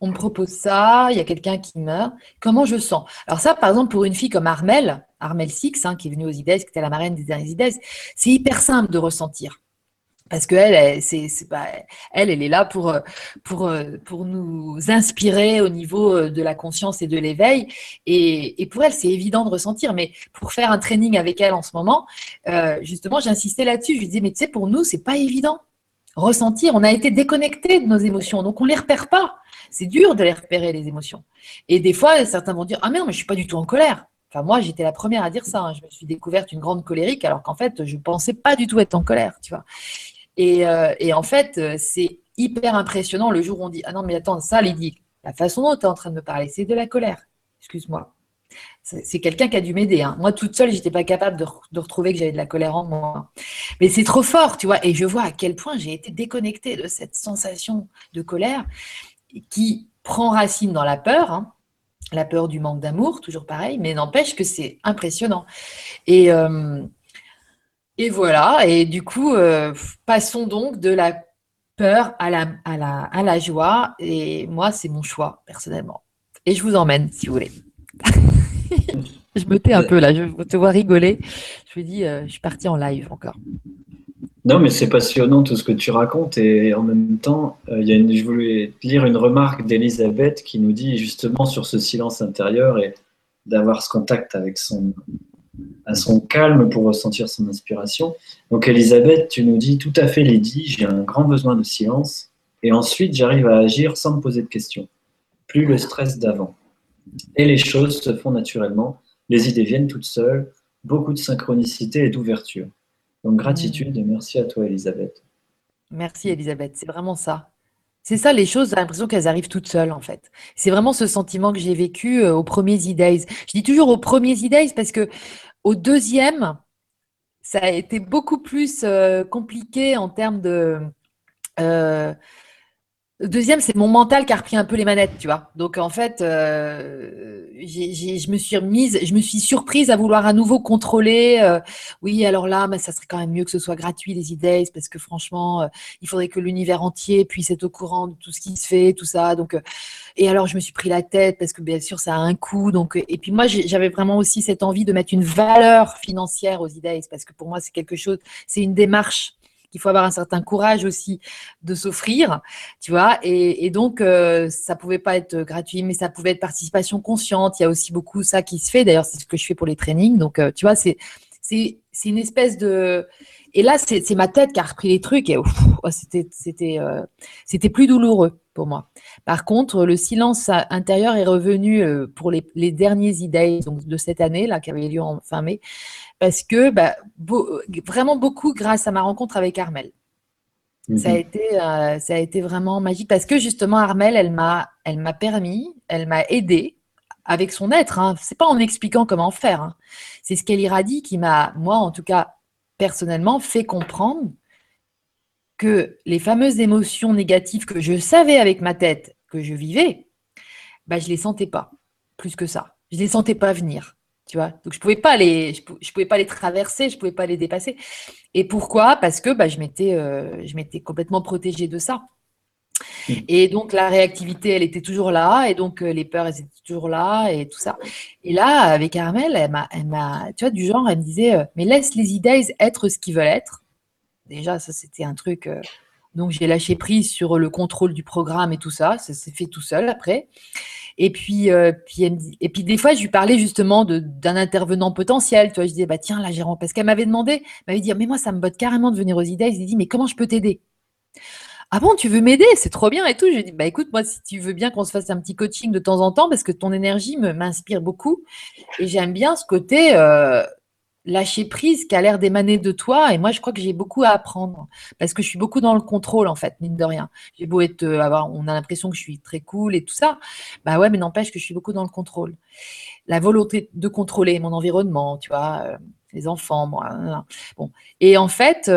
C: on me propose ça, il y a quelqu'un qui meurt. Comment je sens? Alors, ça, par exemple, pour une fille comme Armel, Armel Six, hein, qui est venue aux IDES, qui était la marraine des derniers IDES, c'est hyper simple de ressentir parce qu'elle, elle, c'est, elle, elle est là pour, pour, pour nous inspirer au niveau de la conscience et de l'éveil. Et, et pour elle, c'est évident de ressentir. Mais pour faire un training avec elle en ce moment, euh, justement, j'insistais là-dessus. Je lui disais, mais tu sais, pour nous, c'est pas évident. Ressentir, on a été déconnecté de nos émotions, donc on les repère pas. C'est dur de les repérer, les émotions. Et des fois, certains vont dire, ah merde, mais je suis pas du tout en colère. Enfin, moi, j'étais la première à dire ça. Hein. Je me suis découverte une grande colérique, alors qu'en fait, je pensais pas du tout être en colère, tu vois. Euh, et, en fait, euh, c'est hyper impressionnant le jour où on dit Ah non, mais attends, ça, Lydie, la façon dont tu es en train de me parler, c'est de la colère. Excuse-moi. C'est quelqu'un qui a dû m'aider. Hein. Moi, toute seule, j'étais pas capable de, retrouver que j'avais de la colère en moi. Mais c'est trop fort, tu vois. Et je vois à quel point j'ai été déconnectée de cette sensation de colère qui prend racine dans la peur. Hein. La peur du manque d'amour, toujours pareil, mais n'empêche que c'est impressionnant. Et, euh, et voilà, et du coup, euh, passons donc de la peur à la, à, la, à la joie. Et moi, c'est mon choix, personnellement. Et je vous emmène, si vous voulez. je me tais un peu là, je te vois rigoler. Je me dis, euh, je suis partie en live encore.
A: Non, mais c'est passionnant tout ce que tu racontes. Et en même temps, euh, il y a une, je voulais lire une remarque d'Elisabeth qui nous dit justement sur ce silence intérieur et d'avoir ce contact avec son, à son calme pour ressentir son inspiration. Donc Elisabeth, tu nous dis tout à fait Lady, j'ai un grand besoin de silence et ensuite j'arrive à agir sans me poser de questions. Plus le stress d'avant. Et les choses se font naturellement, les idées viennent toutes seules, beaucoup de synchronicité et d'ouverture. Donc gratitude et merci à toi Elisabeth.
C: Merci Elisabeth, c'est vraiment ça. C'est ça, les choses, j'ai l'impression qu'elles arrivent toutes seules, en fait. C'est vraiment ce sentiment que j'ai vécu euh, aux premiers E-Days. Je dis toujours aux premiers E-Days parce que au deuxième, ça a été beaucoup plus euh, compliqué en termes de. Euh, deuxième, c'est mon mental qui a repris un peu les manettes, tu vois. Donc en fait, euh, je me suis remise, je me suis surprise à vouloir à nouveau contrôler. Euh, oui, alors là, mais ça serait quand même mieux que ce soit gratuit les idées, parce que franchement, euh, il faudrait que l'univers entier puisse être au courant de tout ce qui se fait, tout ça. Donc, et alors je me suis pris la tête parce que bien sûr ça a un coût. Donc et puis moi j'avais vraiment aussi cette envie de mettre une valeur financière aux idées, parce que pour moi c'est quelque chose, c'est une démarche il faut avoir un certain courage aussi de s'offrir, tu vois. Et, donc, euh, ça pouvait pas être gratuit, mais ça pouvait être participation consciente. Il y a aussi beaucoup ça qui se fait. D'ailleurs, c'est ce que je fais pour les trainings. Donc, euh, tu vois, c'est une espèce de et là, c'est ma tête qui a repris les trucs et oh, euh, c'était plus douloureux pour moi. Par contre, le silence intérieur est revenu pour les, les derniers idées donc de cette année là qui avait lieu en fin mai parce que bah, vraiment beaucoup grâce à ma rencontre avec Armel. Ça, a mhm. été, euh, ça a été vraiment magique parce que justement, Armel, elle m'a, elle m'a permis, elle m'a aidé avec son être. Hein. C'est pas en expliquant comment faire. Hein. C'est ce qu'elle irradie qui m'a, moi en tout cas, personnellement, fait comprendre que les fameuses émotions négatives que je savais avec ma tête que je vivais, bah, je les sentais pas plus que ça. Je les sentais pas venir. Tu vois Donc, je ne pouvais, pas les, je, pouvais pas les traverser, je ne pouvais pas les dépasser. Et pourquoi? Parce que bah, je m'étais euh, complètement protégée de ça. Mmh. Et donc, la réactivité, elle était toujours là. Et donc, euh, les peurs, elles étaient toujours là et tout ça. Et là, avec Armel, elle m'a, tu vois, du genre, elle me disait, euh, mais laisse les idées être ce qu'ils veulent être. Déjà, ça, c'était un truc. donc, j'ai lâché prise sur le contrôle du programme et tout ça. Ça s'est fait tout seul après. Et puis, euh, et puis des fois, je lui parlais justement d'un intervenant potentiel. Tu vois, je disais, bah tiens, là, Jérôme, parce qu'elle m'avait demandé, m'avait dit, mais moi, ça me botte carrément de venir aux idées. Il dit, mais comment je peux t'aider? Ah bon, tu veux m'aider? C'est trop bien et tout. Je lui dit, bah écoute, moi, si tu veux bien qu'on se fasse un petit coaching de temps en temps, parce que ton énergie m'inspire beaucoup. Et j'aime bien ce côté euh, lâcher prise qui a l'air d'émaner de toi. Et moi, je crois que j'ai beaucoup à apprendre parce que je suis beaucoup dans le contrôle, en fait, mine de rien. J'ai beau être, euh, avoir, on a l'impression que je suis très cool et tout ça. Bah ouais, mais n'empêche que je suis beaucoup dans le contrôle. La volonté de contrôler mon environnement, tu vois, euh, les enfants, moi. Bon. Et en fait,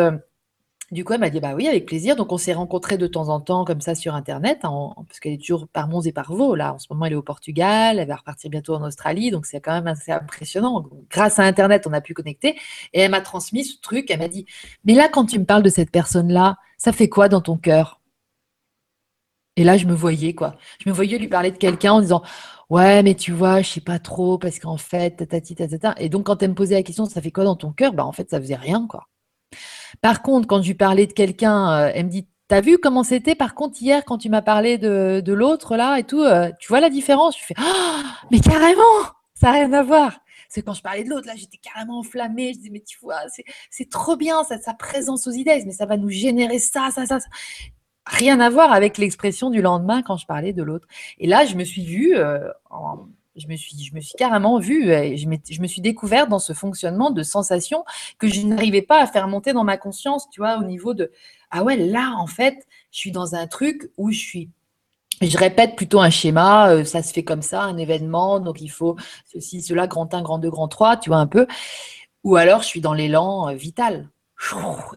C: du coup, elle m'a dit bah oui, avec plaisir. Donc, on s'est rencontrés de temps en temps comme ça sur Internet, parce qu'elle est toujours par Mons et par Vaux. Là, en ce moment, elle est au Portugal, elle va repartir bientôt en Australie, donc c'est quand même assez impressionnant. Grâce à Internet, on a pu connecter. Et elle m'a transmis ce truc. Elle m'a dit mais là, quand tu me parles de cette personne-là, ça fait quoi dans ton cœur? Et là, je me voyais quoi. Je me voyais lui parler de quelqu'un en disant ouais, mais tu vois, je sais pas trop parce qu'en fait, tatati. Et donc, quand elle me posait la question, ça fait quoi dans ton cœur? Bah en fait, ça faisait rien quoi. Par contre, quand je lui parlais de quelqu'un, euh, elle me dit T'as vu comment c'était par contre hier quand tu m'as parlé de, l'autre là et tout euh, Tu vois la différence? Je fais oh, mais carrément Ça n'a rien à voir. C'est quand je parlais de l'autre, là, j'étais carrément enflammée. Je disais, mais tu vois, c'est trop bien, sa présence aux idées, mais ça va nous générer ça, ça, ça. Rien à voir avec l'expression du lendemain quand je parlais de l'autre. Et là, je me suis vue euh, en, je me suis, je me suis carrément vue, et je, me suis découverte dans ce fonctionnement de sensation que je n'arrivais pas à faire monter dans ma conscience, tu vois, au niveau de ah ouais, là en fait, je suis dans un truc où je suis je répète plutôt un schéma, euh, ça se fait comme ça, un événement, donc il faut ceci, cela, grand 1, grand 2, grand 3, tu vois un peu. Ou alors je suis dans l'élan euh, vital.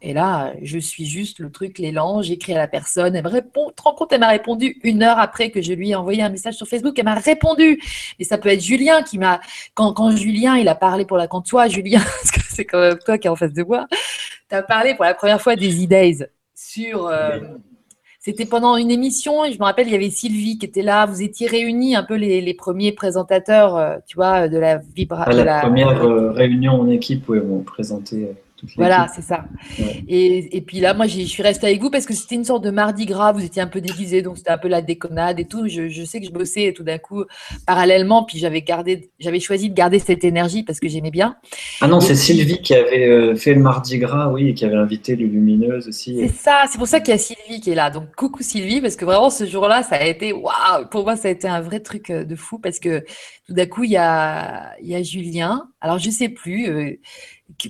C: Et là, je suis juste le truc, l'élan, j'écris à la personne, elle me répond, tu te rends compte, elle m'a répondu une heure après que je lui ai envoyé un message sur Facebook, elle m'a répondu. Et ça peut être Julien qui m'a, quand, quand, Julien, il a parlé pour la, quand toi, Julien, parce que c'est quand même toi qui es en face de moi, tu as parlé pour la première fois des e sur, euh, c'était pendant une émission et je me rappelle, il y avait Sylvie qui était là. Vous étiez réunis un peu les, les premiers présentateurs, euh, tu vois, de la vibra.
A: la, première euh, réunion en équipe où on présentait
C: voilà, c'est ça. Et, et, puis là, moi, je suis restée avec vous parce que c'était une sorte de mardi gras. Vous étiez un peu déguisé, donc c'était un peu la déconnade et tout. Je, je sais que je bossais tout d'un coup parallèlement, puis j'avais gardé, j'avais choisi de garder cette énergie parce que j'aimais bien.
A: Ah non, c'est Sylvie qui avait euh, fait le mardi gras, oui, et qui avait invité les lumineuses aussi.
C: C'est ça, c'est pour ça qu'il y a Sylvie qui est là. Donc coucou Sylvie, parce que vraiment ce jour-là, ça a été waouh. Pour moi, ça a été un vrai truc euh, de fou parce que tout d'un coup, il y a, il y a Julien. Alors je sais plus. Euh,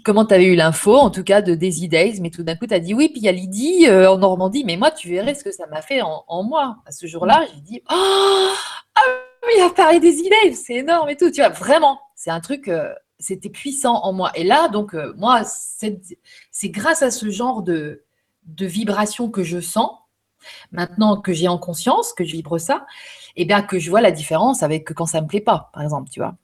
C: comment tu avais eu l'info, en tout cas, de Daisy Days, mais tout d'un coup, tu as dit oui, puis il y a Lydie euh, en Normandie, mais moi, tu verrais ce que ça m'a fait en, moi. À ce jour-là, j'ai dit oh, ah, il a parlé Daisy Days, c'est énorme et tout. Tu vois, vraiment, c'est un truc, euh, c'était puissant en moi. Et là, donc, euh, moi, c'est grâce à ce genre de, de vibration que je sens, maintenant que j'ai en conscience, que je vibre ça, et eh bien que je vois la différence avec quand ça me plaît pas, par exemple, tu vois.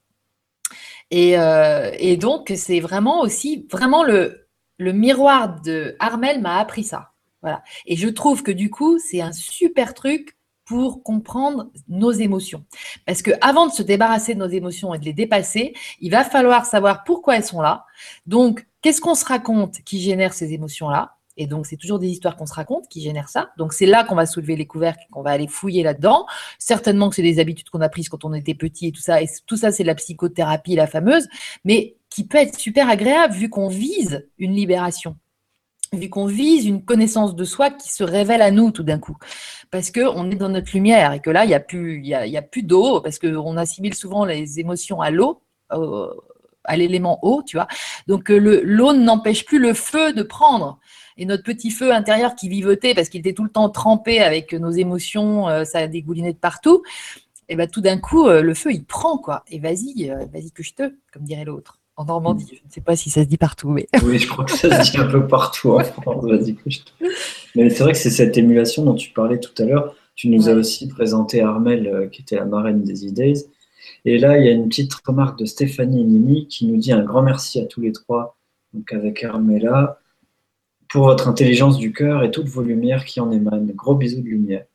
C: Euh, et, donc, c'est vraiment aussi, vraiment le, le miroir de Armel m'a appris ça. Voilà. Et je trouve que du coup, c'est un super truc pour comprendre nos émotions. Parce que avant de se débarrasser de nos émotions et de les dépasser, il va falloir savoir pourquoi elles sont là. Donc, qu'est-ce qu'on se raconte qui génère ces émotions-là? Et donc, c'est toujours des histoires qu'on se raconte qui génèrent ça. Donc, c'est là qu'on va soulever les couvercles, qu'on va aller fouiller là-dedans. Certainement que c'est des habitudes qu'on a prises quand on était petit et tout ça. Et tout ça, c'est la psychothérapie, la fameuse, mais qui peut être super agréable vu qu'on vise une libération vu qu'on vise une connaissance de soi qui se révèle à nous tout d'un coup. Parce qu'on est dans notre lumière et que là, il n'y a plus, il y a, plus d'eau, parce qu'on assimile souvent les émotions à l'eau, à l'élément eau, tu vois. Donc l'eau n'empêche plus le feu de prendre et notre petit feu intérieur qui vivotait parce qu'il était tout le temps trempé avec nos émotions, euh, ça dégoulinait de partout, et ben tout d'un coup, euh, le feu, il prend, quoi. Et vas-y, euh, vas-y que je te, comme dirait l'autre. En Normandie, je ne sais pas si ça se dit partout. Mais...
A: Oui, je crois que ça se dit un peu partout en France, vas-y que je te. Mais c'est vrai que c'est cette émulation dont tu parlais tout à l'heure. Tu nous as aussi présenté Armel, qui était la marraine des E-Days. Et là, il y a une petite remarque de Stéphanie et Mimi qui nous dit un grand merci à tous les trois, donc avec Armella, pour votre intelligence du cœur et toutes vos lumières qui en émanent. Gros bisous de lumière.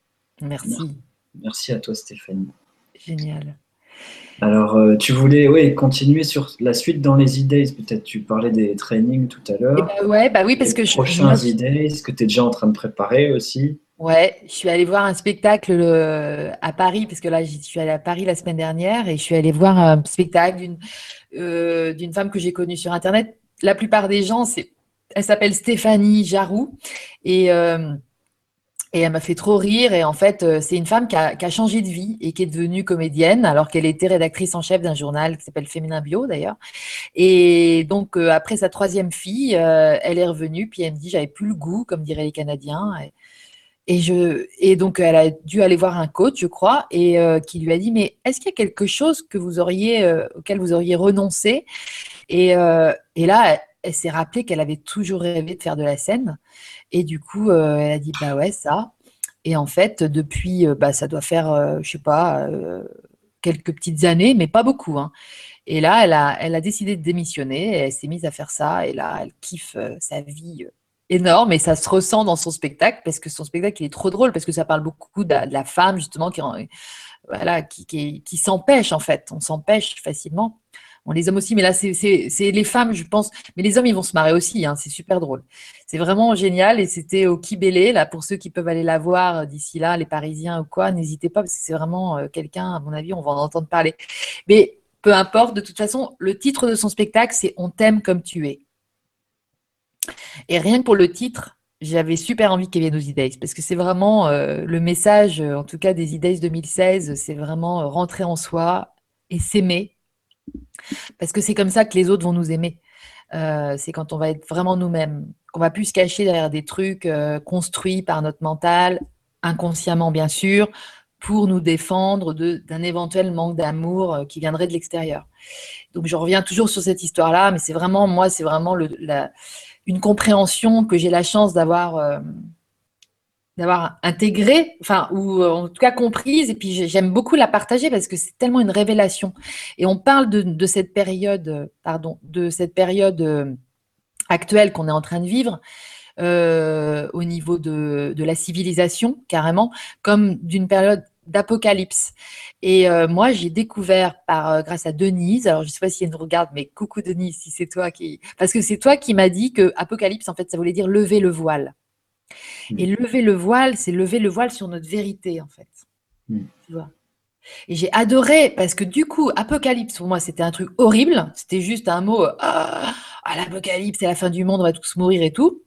C: Merci.
A: Merci à toi, Stéphanie.
C: Génial.
A: Alors, euh, tu voulais oui, continuer sur la suite dans les e-days, peut-être. Tu parlais des trainings tout à l'heure.
C: Eh ben ouais, bah oui, parce que
A: je. Prochains e-days que tu es déjà en train de préparer aussi?
C: Ouais, je suis allée voir un spectacle à Paris, parce que là, je suis allée à Paris la semaine dernière et je suis allée voir un spectacle d'une euh, d'une femme que j'ai connue sur Internet. La plupart des gens, c'est, elle s'appelle Stéphanie Jarou et euh, et elle m'a fait trop rire. Et en fait, euh, c'est une femme qui a, changé de vie et qui est devenue comédienne, alors qu'elle était rédactrice en chef d'un journal qui s'appelle Féminin Bio, d'ailleurs. Et donc, euh, après sa troisième fille, elle est revenue. Puis elle me dit, j'avais plus le goût, comme diraient les Canadiens. Et, et, je, et donc, elle a dû aller voir un coach, je crois, et qui lui a dit, mais est-ce qu'il y a quelque chose que vous auriez, auquel vous auriez renoncé? Et, et là, elle s'est rappelée qu'elle avait toujours rêvé de faire de la scène. Et du coup, euh, elle a dit bah ouais, ça. Et en fait, depuis, euh, bah, ça doit faire, euh, je sais pas, quelques petites années, mais pas beaucoup. Hein. Et là, elle a, elle a décidé de démissionner. Et elle s'est mise à faire ça. Et là, elle kiffe sa vie énorme et ça se ressent dans son spectacle parce que son spectacle il est trop drôle parce que ça parle beaucoup de la, femme justement qui, voilà, qui, qui, qui s'empêche en fait. On s'empêche facilement. Bon, les hommes aussi, mais là, c'est les femmes, je pense. Mais les hommes, ils vont se marrer aussi. Hein, c'est super drôle. C'est vraiment génial. Et c'était au Kibélé, là, pour ceux qui peuvent aller la voir euh, d'ici là, les Parisiens ou quoi, n'hésitez pas, parce que c'est vraiment euh, quelqu'un, à mon avis, on va en entendre parler. Mais peu importe, de toute façon, le titre de son spectacle, c'est On t'aime comme tu es. Et rien que pour le titre, j'avais super envie qu'il vienne aux e parce que c'est vraiment euh, le message, en tout cas des e 2016, c'est vraiment rentrer en soi et s'aimer parce que c'est comme ça que les autres vont nous aimer. Euh, c'est quand on va être vraiment nous-mêmes, qu'on va plus se cacher derrière des trucs euh, construits par notre mental, inconsciemment bien sûr, pour nous défendre d'un éventuel manque d'amour euh, qui viendrait de l'extérieur. Donc je reviens toujours sur cette histoire-là, mais c'est vraiment, moi, c'est vraiment une compréhension que j'ai la chance d'avoir d'avoir intégré, enfin, ou euh, en tout cas comprise, et puis j'aime beaucoup la partager parce que c'est tellement une révélation. Et on parle de, cette période, euh, pardon, de cette période euh, actuelle qu'on est en train de vivre. au niveau de, la civilisation, carrément, comme d'une période d'apocalypse. Et moi, j'ai découvert par grâce à Denise. Alors, je ne sais pas si elle nous regarde, mais coucou Denise, si c'est toi qui, parce que c'est toi qui m'as dit que apocalypse, en fait, ça voulait dire lever le voile. Mm. Et lever le voile, c'est lever le voile sur notre vérité, en fait. Mm. Tu vois et j'ai adoré parce que du coup, Apocalypse, pour moi, c'était un truc horrible. C'était juste un mot ah, ah, l'Apocalypse, c'est la fin du monde, on va tous mourir et tout.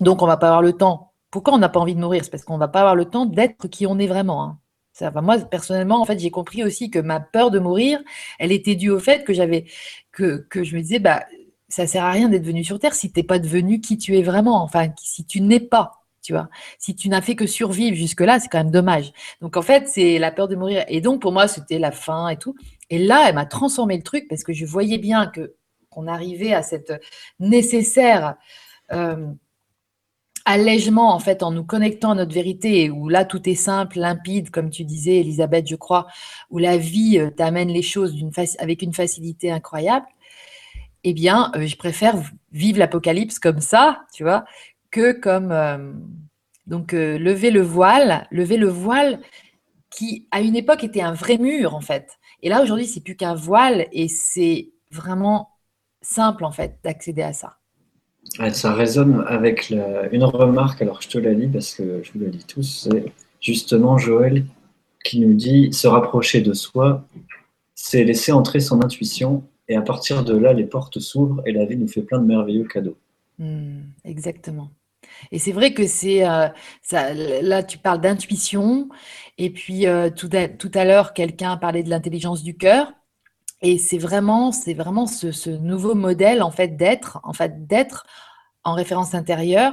C: Donc, on va pas avoir le temps. Pourquoi on n'a pas envie de mourir? C'est parce qu'on va pas avoir le temps d'être qui on est vraiment. Hein. Ça, moi, personnellement, en fait, j'ai compris aussi que ma peur de mourir, elle était due au fait que j'avais que, que je me disais, bah, ça sert à rien d'être venu sur Terre si tu n'es pas devenu qui tu es vraiment. Enfin, si tu n'es pas tu vois. Si tu n'as fait que survivre jusque-là, c'est quand même dommage. Donc en fait, c'est la peur de mourir. Et donc pour moi, c'était la fin et tout. Et là, elle m'a transformé le truc parce que je voyais bien que qu'on arrivait à cette nécessaire euh, allègement en fait en nous connectant à notre vérité où là tout est simple, limpide, comme tu disais, Elisabeth, je crois, où la vie euh, t'amène les choses avec une facilité incroyable. Eh bien, euh, je préfère vivre l'apocalypse comme ça, tu vois, que comme euh, donc euh, lever le voile, lever le voile qui à une époque était un vrai mur en fait. Et là aujourd'hui c'est plus qu'un voile et c'est vraiment simple en fait d'accéder à ça.
A: ça résonne avec une remarque, alors je te la lis parce que je vous la lis tous, c'est justement Joël qui nous dit se rapprocher de soi, c'est laisser entrer son intuition et à partir de là les portes s'ouvrent et la vie nous fait plein de merveilleux cadeaux.
C: Hmm, exactement. Et c'est vrai que c'est euh. Là, tu parles d'intuition, et puis euh, tout à, l'heure, quelqu'un parlait de l'intelligence du cœur. Et c'est vraiment, c'est vraiment ce, nouveau modèle en fait d'être, en fait d'être en référence intérieure.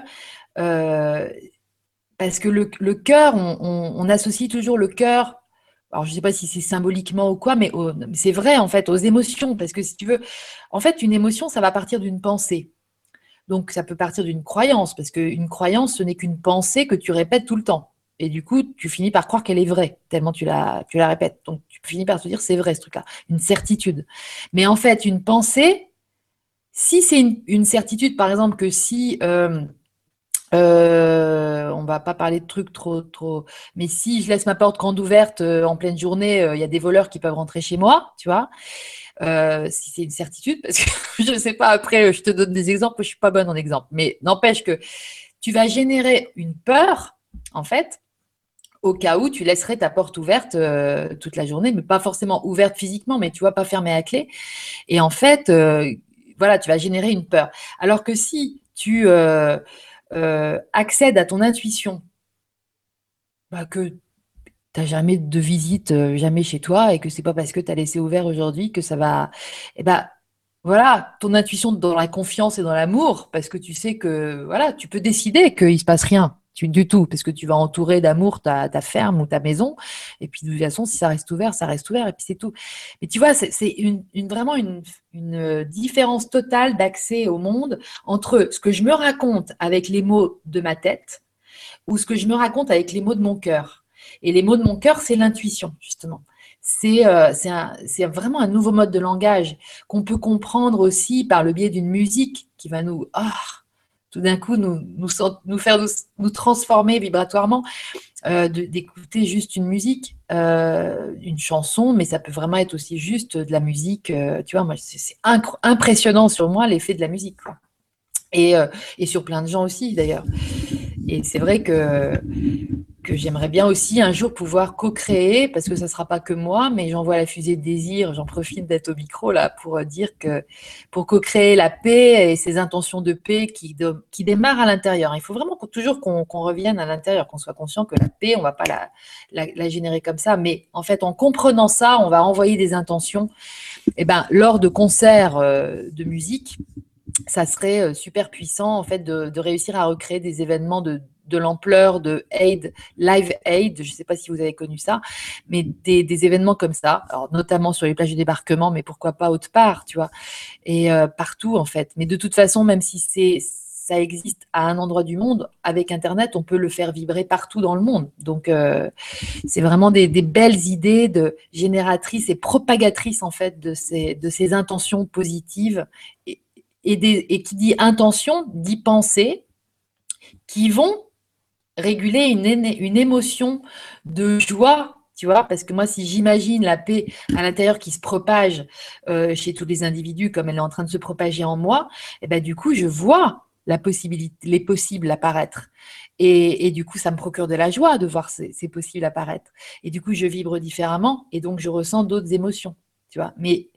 C: Euh, parce que le, le cœur, on, on, associe toujours le cœur alors je ne sais pas si c'est symboliquement ou quoi, mais c'est vrai en fait aux émotions, parce que si tu veux, en fait une émotion, ça va partir d'une pensée. Donc, ça peut partir d'une croyance, parce qu'une croyance, ce n'est qu'une pensée que tu répètes tout le temps. Et du coup, tu finis par croire qu'elle est vraie, tellement tu la, répètes. Donc, tu finis par te dire, c'est vrai ce truc-là, une certitude. Mais en fait, une pensée, si c'est une, certitude, par exemple, que si... Euh, euh, on va pas parler de trucs trop, trop. Mais si je laisse ma porte grande ouverte euh, en pleine journée, il y a des voleurs qui peuvent rentrer chez moi, tu vois. Euh, si c'est une certitude, parce que je ne sais pas, après, je te donne des exemples, je ne suis pas bonne en exemple, mais n'empêche que tu vas générer une peur en fait, au cas où tu laisserais ta porte ouverte euh, toute la journée, mais pas forcément ouverte physiquement, mais tu vois, pas fermée à clé. Et en fait, euh, voilà, tu vas générer une peur. Alors que si tu accèdes à ton intuition, bah, que jamais de visite, jamais chez toi, et que c'est pas parce que tu as laissé ouvert aujourd'hui que ça va. Eh bah, voilà, ton intuition dans la confiance et dans l'amour, parce que tu sais que voilà, tu peux décider qu'il se passe rien du tout, parce que tu vas entourer d'amour ta, ferme ou ta maison. Et puis de toute façon, si ça reste ouvert, ça reste ouvert, et puis c'est tout. Mais tu vois, c'est une, vraiment une, une, différence totale d'accès au monde entre ce que je me raconte avec les mots de ma tête ou ce que je me raconte avec les mots de mon cœur. Et les mots de mon cœur, c'est l'intuition, justement. C'est euh, vraiment un nouveau mode de langage qu'on peut comprendre aussi par le biais d'une musique qui va nous... Ah, tout d'un coup nous, nous, faire nous, transformer vibratoirement, euh, d'écouter juste une musique, euh, une chanson, mais ça peut vraiment être aussi juste de la musique. Euh, tu vois, moi, c'est impressionnant sur moi l'effet de la musique. Et, et, sur plein de gens aussi, d'ailleurs. Et c'est vrai que que j'aimerais bien aussi un jour pouvoir co-créer, parce que ça ne sera pas que moi, mais j'envoie la fusée de désir, j'en profite d'être au micro là pour dire que pour co-créer la paix et ces intentions de paix qui, qui démarrent à l'intérieur. Il faut vraiment toujours qu'on revienne à l'intérieur, qu'on soit conscient que la paix, on ne va pas la, la, générer comme ça, mais en fait, en comprenant ça, on va envoyer des intentions. Et eh ben, lors de concerts euh, de musique, ça serait euh, super puissant en fait de réussir à recréer des événements de de l'ampleur de Aid, Live Aid, je ne sais pas si vous avez connu ça, mais des, événements comme ça, alors notamment sur les plages de débarquement, mais pourquoi pas autre part, tu vois, et euh, partout en fait. Mais de toute façon, même si c'est ça existe à un endroit du monde, avec Internet, on peut le faire vibrer partout dans le monde. Donc, euh, c'est vraiment des, belles idées de génératrices et propagatrices en fait de ces, de ces intentions positives. Et, et, et qui dit intention, dit pensée, qui vont réguler une, émotion de joie tu vois, parce que moi, si j'imagine la paix à l'intérieur qui se propage euh, chez tous les individus comme elle est en train de se propager en moi, et eh ben du coup, je vois les possibles apparaître. Et, du coup, ça me procure de la joie de voir ces, possibles apparaître. Et du coup, je vibre différemment et donc je ressens d'autres émotions, tu vois. Mais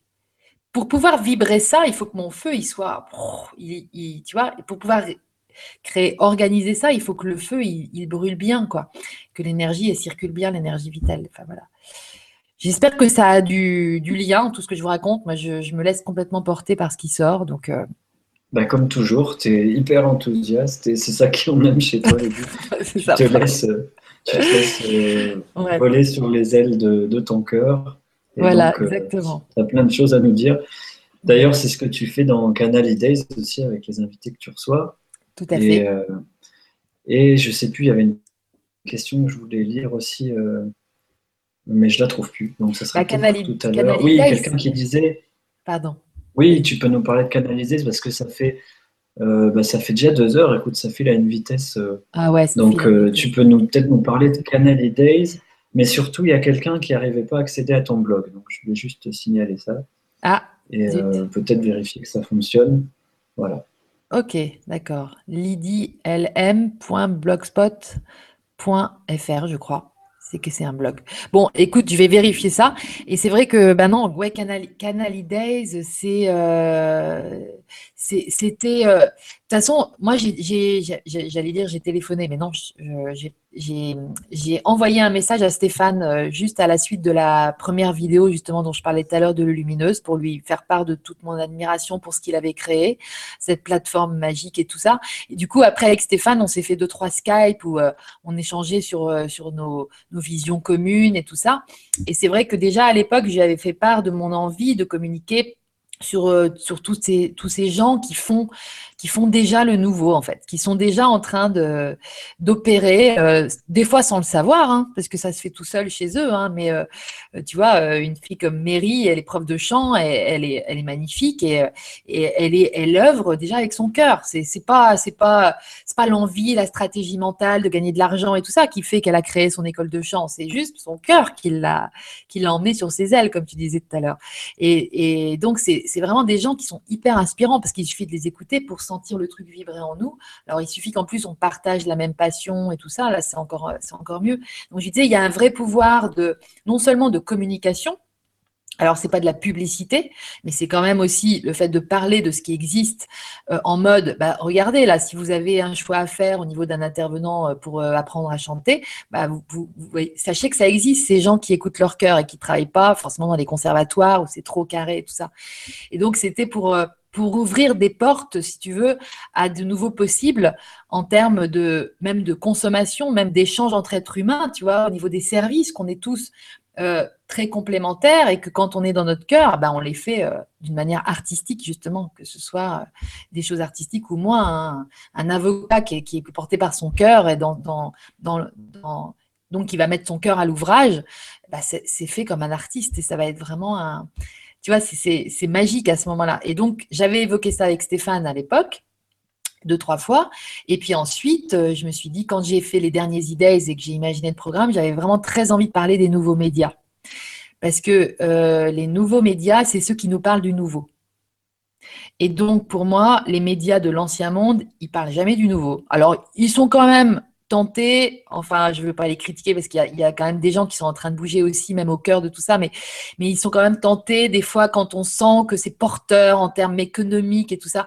C: pour pouvoir vibrer ça, il faut que mon feu, il soit, tu vois, pour pouvoir créer, organiser ça, il faut que le feu, il, brûle bien, quoi. Que l'énergie, circule bien, l'énergie vitale. Enfin, voilà. J'espère que ça a du, lien, tout ce que je vous raconte. Moi, je, me laisse complètement porter par ce qui sort. Donc, euh.
A: bah, comme toujours, tu es hyper enthousiaste et c'est ça qu'on aime chez toi. tu, te laisses, tu, te laisses, euh, voler sur les ailes de, ton cœur.
C: voilà, euh, exactement.
A: tu as plein de choses à nous dire. D'ailleurs, c'est ce que tu fais dans Canal Days aussi avec les invités que tu reçois.
C: Tout à fait. Euh,
A: et je sais plus, il y avait une question que je voulais lire aussi, euh, mais je la trouve plus. Donc ça sera tout à l'heure. Oui, quelqu'un qui disait.
C: Pardon.
A: Oui, tu peux nous parler de canaliser parce que ça fait. Euh, bah, ça fait déjà deux heures, écoute, ça file à une vitesse.
C: ah ouais,
A: donc tu peux nous peut-être nous parler de Canal Days, mais surtout il y a quelqu'un qui n'arrivait pas à accéder à ton blog, donc je voulais juste signaler ça.
C: Ah.
A: Et peut-être vérifier que ça fonctionne. Voilà.
C: Ok, d'accord. lydylm.blogspot.fr, je crois. C'est que c'est un blog. Bon, écoute, je vais vérifier ça. Et c'est vrai que, ben non, ouais, Canal, Days, c'est, euh, c'était. Euh, de toute façon, moi, j'allais dire, j'ai téléphoné, mais non, j'ai envoyé un message à Stéphane euh, juste à la suite de la première vidéo justement dont je parlais tout à l'heure de Lumineuse pour lui faire part de toute mon admiration pour ce qu'il avait créé, cette plateforme magique et tout ça. Et du coup, après avec Stéphane, on s'est fait deux trois Skype où euh, on échangeait sur sur nos, visions communes et tout ça. Et c'est vrai que déjà à l'époque, j'avais fait part de mon envie de communiquer sur, ces, tous ces gens qui font, qui font déjà le nouveau, en fait, qui sont déjà en train de, d'opérer, euh, des fois sans le savoir, hein, parce que ça se fait tout seul chez eux, hein, mais euh, tu vois, euh, une fille comme Mary, elle est prof de chant, et, elle, est, elle est magnifique et, et elle, est, elle œuvre déjà avec son cœur. C'est, c'est pas, c'est pas, c'est pas l'envie, la stratégie mentale de gagner de l'argent et tout ça qui fait qu'elle a créé son école de chant. C'est juste son cœur qui l'a, qui l'a emmené sur ses ailes, comme tu disais tout à l'heure. Et, et donc, c'est, c'est vraiment des gens qui sont hyper inspirants parce qu'il suffit de les écouter pour sentir le truc vibrer en nous. Alors, il suffit qu'en plus on partage la même passion et tout ça. Là, c'est encore, c'est encore mieux. Donc, je disais, il y a un vrai pouvoir de non seulement de communication, alors, c'est pas de la publicité, mais c'est quand même aussi le fait de parler de ce qui existe euh, en mode, bah, regardez là, si vous avez un choix à faire au niveau d'un intervenant euh, pour euh, apprendre à chanter, bah, vous, sachez que ça existe, ces gens qui écoutent leur cœur et qui travaillent pas forcément dans les conservatoires où c'est trop carré et tout ça. Et donc, c'était pour pour ouvrir des portes, si tu veux, à de nouveaux possibles en termes de même de consommation, même d'échange entre êtres humains, tu vois, au niveau des services qu'on est tous euh, très complémentaires et que quand on est dans notre cœur, ben, on les fait euh, d'une manière artistique, justement, que ce soit euh, des choses artistiques ou moins. Un, avocat qui est, porté par son cœur et dans, donc qui va mettre son cœur à l'ouvrage, ben, c'est fait comme un artiste et ça va être vraiment un. Tu vois, c'est magique à ce moment-là. Et donc, j'avais évoqué ça avec Stéphane à l'époque deux, trois fois. Et puis ensuite, euh, je me suis dit, quand j'ai fait les derniers idées et que j'ai imaginé le programme, j'avais vraiment très envie de parler des nouveaux médias. Parce que euh, les nouveaux médias, c'est ceux qui nous parlent du nouveau. Et donc, pour moi, les médias de l'ancien monde, ils parlent jamais du nouveau. Alors, ils sont quand même tenter, enfin, je ne veux pas les critiquer parce qu'il y, a quand même des gens qui sont en train de bouger aussi, même au cœur de tout ça, mais, ils sont quand même tentés, des fois, quand on sent que c'est porteur en termes économiques et tout ça,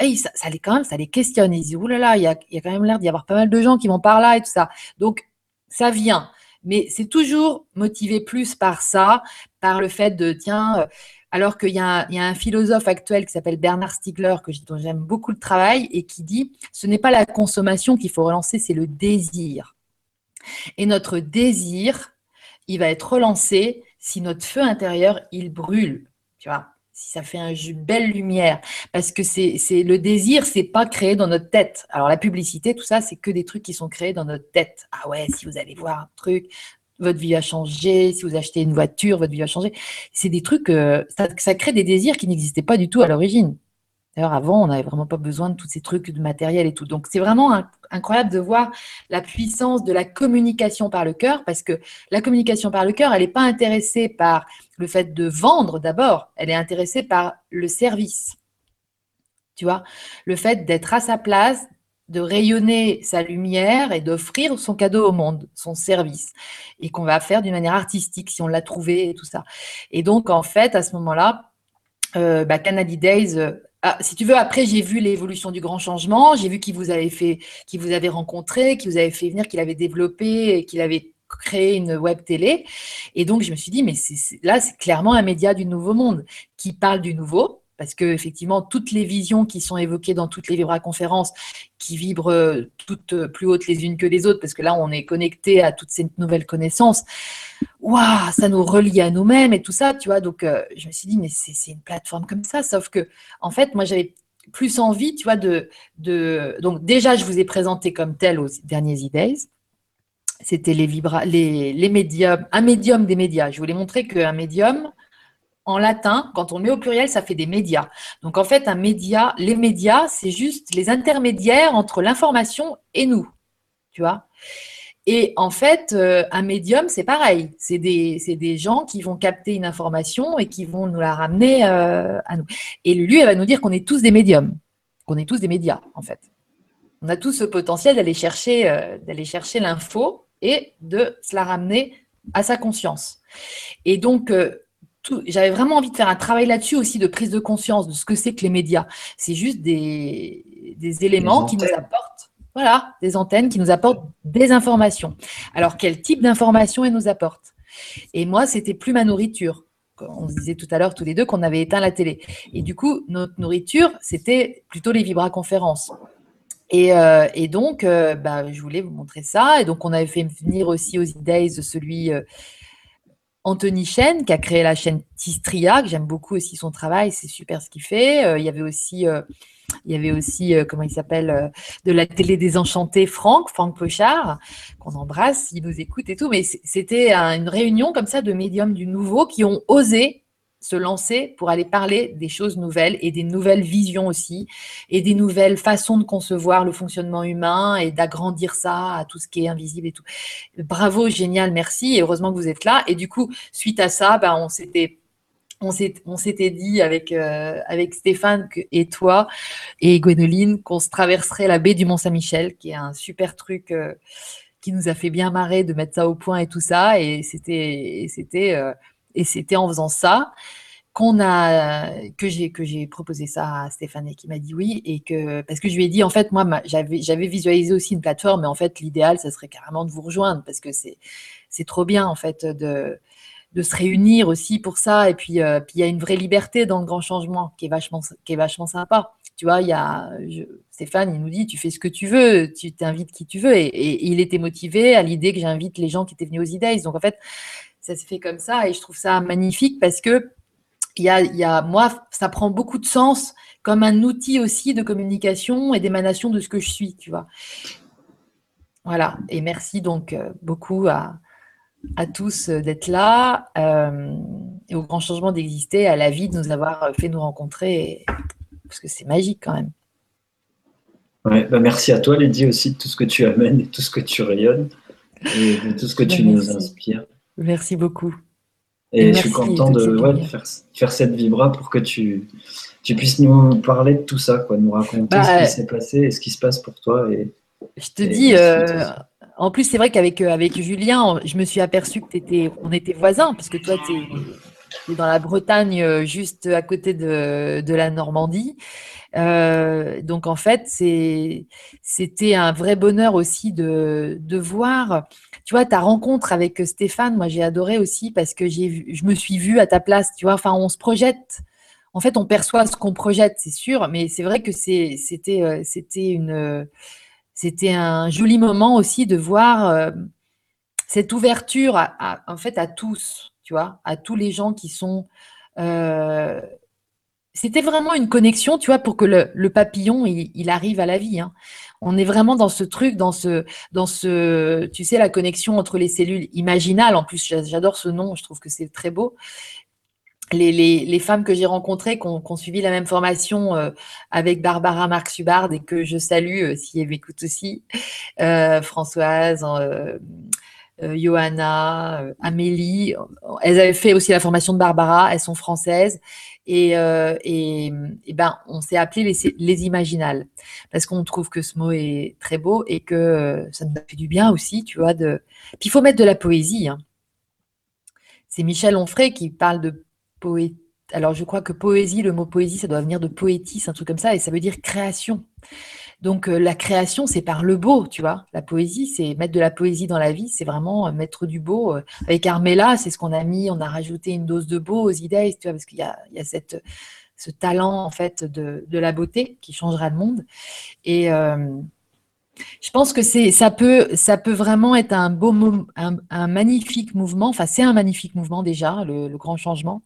C: ça, les, quand même, ça les questionne. Ils disent, oulala, il y a, il y a quand même l'air d'y avoir pas mal de gens qui vont par là et tout ça. Donc, ça vient. Mais c'est toujours motivé plus par ça, par le fait de, tiens, euh, alors qu'il y, a un philosophe actuel qui s'appelle Bernard Stiegler, que, dont j'aime beaucoup le travail, et qui dit ce n'est pas la consommation qu'il faut relancer, c'est le désir. Et notre désir, il va être relancé si notre feu intérieur, il brûle. Tu vois si ça fait une belle lumière, parce que c'est le désir, c'est pas créé dans notre tête. Alors la publicité, tout ça, c'est que des trucs qui sont créés dans notre tête. Ah ouais, si vous allez voir un truc, votre vie a changé, si vous achetez une voiture, votre vie a changé. C'est des trucs, euh, ça, crée des désirs qui n'existaient pas du tout à l'origine. D'ailleurs, avant, on n'avait vraiment pas besoin de tous ces trucs de matériel et tout. Donc, c'est vraiment incroyable de voir la puissance de la communication par le cœur, parce que la communication par le cœur, elle n'est pas intéressée par le fait de vendre d'abord, elle est intéressée par le service. Tu vois, le fait d'être à sa place, de rayonner sa lumière et d'offrir son cadeau au monde, son service, et qu'on va faire d'une manière artistique si on l'a trouvé et tout ça. Et donc, en fait, à ce moment-là, euh, bah, Canady Days, euh, ah, si tu veux, après, j'ai vu l'évolution du grand changement, j'ai vu qui vous avait fait, qui vous avait rencontré, qui vous avait fait venir, qu'il avait développé, qu'il avait créé une web télé. Et donc, je me suis dit, mais là, c'est clairement un média du nouveau monde qui parle du nouveau, parce que effectivement toutes les visions qui sont évoquées dans toutes les vibra-conférences, qui vibrent euh, toutes euh, plus hautes les unes que les autres, parce que là on est connecté à toutes ces nouvelles connaissances, waouh, ça nous relie à nous-mêmes et tout ça, tu vois. Donc euh, je me suis dit mais c'est une plateforme comme ça, sauf que en fait moi j'avais plus envie, tu vois, de, donc déjà je vous ai présenté comme tel aux derniers idées. C'était les, les médiums, un médium des médias. Je voulais montrer qu'un médium, en latin, quand on met au pluriel, ça fait des médias. Donc en fait, un média, les médias, c'est juste les intermédiaires entre l'information et nous. Tu vois Et en fait, euh, un médium, c'est pareil. C'est des, des, gens qui vont capter une information et qui vont nous la ramener euh, à nous. Et lui, elle va nous dire qu'on est tous des médiums, qu'on est tous des médias, en fait. On a tous ce potentiel d'aller chercher, euh, d'aller chercher l'info et de se la ramener à sa conscience. Et donc, j'avais vraiment envie de faire un travail là-dessus aussi de prise de conscience de ce que c'est que les médias. C'est juste des, éléments qui nous apportent, voilà, des antennes qui nous apportent des informations. Alors, quel type d'informations elles nous apportent? Et moi, c'était plus ma nourriture. On se disait tout à l'heure tous les deux qu'on avait éteint la télé. Et du coup, notre nourriture, c'était plutôt les vibra-conférences. Et, euh, donc, euh, bah, je voulais vous montrer ça. Et donc, on avait fait venir aussi aux idées celui euh, Anthony Chen, qui a créé la chaîne Tistria, que j'aime beaucoup aussi son travail, c'est super ce qu'il fait. Euh, il y avait aussi, euh, il y avait aussi euh, comment il s'appelle, de la télé désenchantée, Franck, Franck Pochard, qu'on embrasse, il nous écoute et tout. Mais c'était une réunion comme ça de médiums du nouveau qui ont osé se lancer pour aller parler des choses nouvelles et des nouvelles visions aussi et des nouvelles façons de concevoir le fonctionnement humain et d'agrandir ça à tout ce qui est invisible et tout. Bravo, génial, merci et heureusement que vous êtes là. Et du coup, suite à ça, ben, on s'était on s'était dit avec, euh, avec Stéphane et toi et Gwénoline qu'on se traverserait la baie du Mont-Saint-Michel, qui est un super truc euh, qui nous a fait bien marrer de mettre ça au point et tout ça. Et c'était, c'était, euh, et c'était en faisant ça qu'on a que j'ai que j'ai proposé ça à Stéphane et qui m'a dit oui et que parce que je lui ai dit en fait moi j'avais j'avais visualisé aussi une plateforme mais en fait l'idéal ça serait carrément de vous rejoindre parce que c'est c'est trop bien en fait de de se réunir aussi pour ça. Et puis, euh, puis il y a une vraie liberté dans le grand changement qui est vachement, qui est vachement sympa. Tu vois, il y a Stéphane, il nous dit, tu fais ce que tu veux, tu t'invites qui tu veux. Et, il était motivé à l'idée que j'invite les gens qui étaient venus aux idées. Donc en fait, ça se fait comme ça et je trouve ça magnifique parce que il y a, il y a, moi, ça prend beaucoup de sens comme un outil aussi de communication et d'émanation de ce que je suis, tu vois. Voilà. Et merci donc euh, beaucoup à, à tous euh, d'être là euh, et au grand changement d'exister, à la vie de nous avoir fait nous rencontrer, parce que c'est magique quand même.
A: Ouais, bah merci à toi, Lydie, aussi de tout ce que tu amènes et tout ce que tu rayonnes et de tout ce que tu nous inspires.
C: Merci beaucoup.
A: Et, je suis content de, faire, cette vibra pour que tu, tu puisses nous parler de tout ça, quoi, nous raconter ce bah, qui s'est passé et ce qui se passe pour toi. Et,
C: je te dis, en plus, c'est vrai qu'avec euh, avec Julien, je me suis aperçu que étais, on était voisins, parce que toi, tu es, dans la Bretagne, euh, juste à côté de, de la Normandie. Euh, donc, en fait, c'était un vrai bonheur aussi de, de voir, tu vois, ta rencontre avec Stéphane. Moi, j'ai adoré aussi parce que je me suis vue à ta place, tu vois. Enfin, on se projette. En fait, on perçoit ce qu'on projette, c'est sûr, mais c'est vrai que c'était une c'était un joli moment aussi de voir euh, cette ouverture à, en fait à tous, tu vois, à tous les gens qui sont. Euh, c'était vraiment une connexion, tu vois, pour que le, papillon il, arrive à la vie. Hein. On est vraiment dans ce truc, dans ce, dans ce, tu sais, la connexion entre les cellules imaginales. En plus, j'adore ce nom, je trouve que c'est très beau les, femmes que j'ai rencontrées qui ont, suivi la même formation euh, avec Barbara Marx Subard et que je salue euh, si elles m'écoutent aussi, euh, Françoise, Johanna, Amélie, elles avaient fait aussi la formation de Barbara, elles sont françaises. Et, et, ben, on s'est appelé les, les, imaginales parce qu'on trouve que ce mot est très beau et que ça nous a fait du bien aussi, tu vois. Puis il faut mettre de la poésie. Hein. C'est Michel Onfray qui parle de alors, je crois que poésie, le mot poésie, ça doit venir de poétis, un truc comme ça, et ça veut dire création. Donc, euh, la création, c'est par le beau, tu vois. La poésie, c'est mettre de la poésie dans la vie, c'est vraiment euh, mettre du beau. Euh. Avec Armella, c'est ce qu'on a mis, on a rajouté une dose de beau aux idées, tu vois, parce qu'il y a, ce talent, en fait, de, la beauté qui changera le monde. Et. Je pense que ça peut, vraiment être un beau, un, magnifique mouvement. Enfin, c'est un magnifique mouvement déjà, le, grand changement,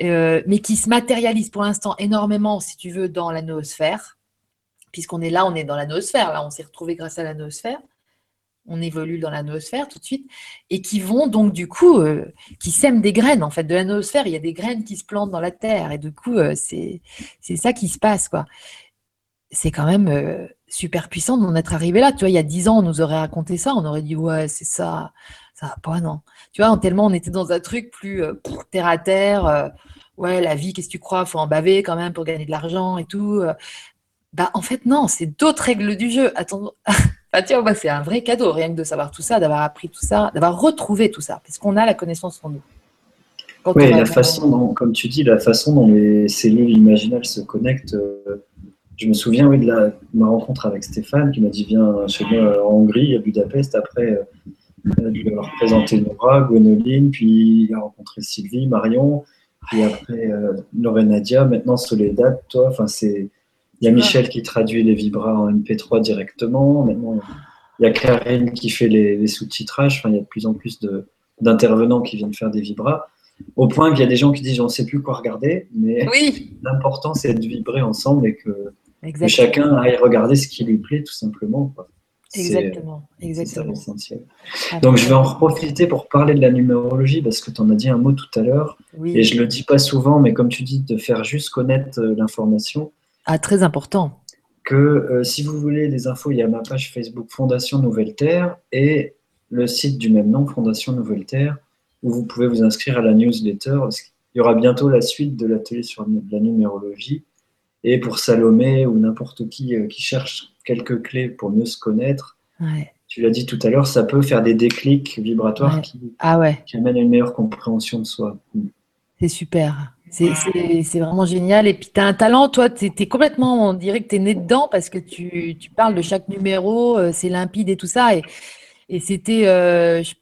C: mais qui se matérialise pour l'instant énormément, si tu veux, dans la noosphère, puisqu'on est là, on est dans la noosphère. Là, on s'est retrouvé grâce à la noosphère. On évolue dans la noosphère tout de suite, et qui vont donc du coup, euh, qui sèment des graines en fait de la noosphère. Il y a des graines qui se plantent dans la terre, et du coup, euh, c'est, ça qui se passe quoi. C'est quand même super puissant d'en être arrivé là. Tu vois, il y a dix ans, on nous aurait raconté ça, on aurait dit ouais, c'est ça, ça va pas, non. Tu vois, tellement on était dans un truc plus euh, terre à terre. Euh, ouais, la vie, qu'est-ce que tu crois? Faut en baver quand même pour gagner de l'argent et tout. Euh. Bah, en fait, non, c'est d'autres règles du jeu. Attends, bah, tu vois, c'est un vrai cadeau, rien que de savoir tout ça, d'avoir appris tout ça, d'avoir retrouvé tout ça, parce qu'on a la connaissance en nous.
A: oui, la façon dont, comme tu dis, la façon dont les cellules imaginales se connectent je me souviens oui, de, la, ma rencontre avec Stéphane qui m'a dit Viens chez moi en Hongrie, à Budapest. Après, euh, il lui a représenté Nora, Gwenoline, puis il a rencontré Sylvie, Marion, puis après euh, Nadia, maintenant Soledad, toi. Enfin, c'est. Il y a Michel qui traduit les vibras en MP3 directement. Maintenant, il y a Karine qui fait les, sous-titrages. Enfin, il y a de plus en plus d'intervenants qui viennent faire des vibras. Au point qu'il y a des gens qui disent on ne sait plus quoi regarder, mais l'important c'est de vibrer ensemble et que chacun aille regarder ce qui lui plaît, tout simplement.
C: Exactement, exactement.
A: essentiel. Donc, je vais en profiter pour parler de la numérologie parce que tu en as dit un mot tout à l'heure. Et je le dis pas souvent, mais comme tu dis, de faire juste connaître euh, l'information.
C: Ah, très important.
A: Que euh, si vous voulez des infos, il y a ma page Facebook Fondation Nouvelle Terre et le site du même nom, Fondation Nouvelle Terre, où vous pouvez vous inscrire à la newsletter. il y aura bientôt la suite de l'atelier sur la numérologie. Et pour Salomé ou n'importe qui euh, qui cherche quelques clés pour mieux se connaître, tu l'as dit tout à l'heure, ça peut faire des déclics vibratoires qui,
C: ah ouais.
A: qui amènent à une meilleure compréhension de soi.
C: C'est super. C'est vraiment génial. Et puis, tu as un talent, toi, tu es, complètement, on dirait que tu es né dedans parce que tu, tu parles de chaque numéro, euh, c'est limpide et tout ça. Et, et c'était, euh, je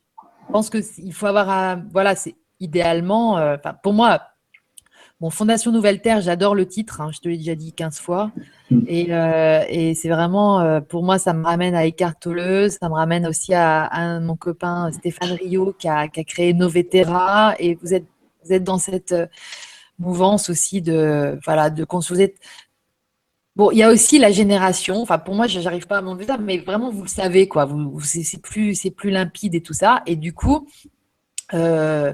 C: pense qu'il faut avoir, voilà, c'est idéalement, euh, pour moi, Bon, Fondation Nouvelle Terre, j'adore le titre, hein, je te l'ai déjà dit 15 fois. Mm. Et, et c'est vraiment, pour moi, ça me ramène à Eckhart Tolle, ça me ramène aussi à, mon copain Stéphane Rio qui a, qui a créé Novetera. Et vous êtes, vous êtes dans cette mouvance aussi de voilà de construire. Bon, il y a aussi la génération. Enfin, pour moi, je n'arrive pas à m'enlever ça, mais vraiment, vous le savez, quoi. Vous, c'est plus, c'est plus limpide et tout ça. Et du coup, euh,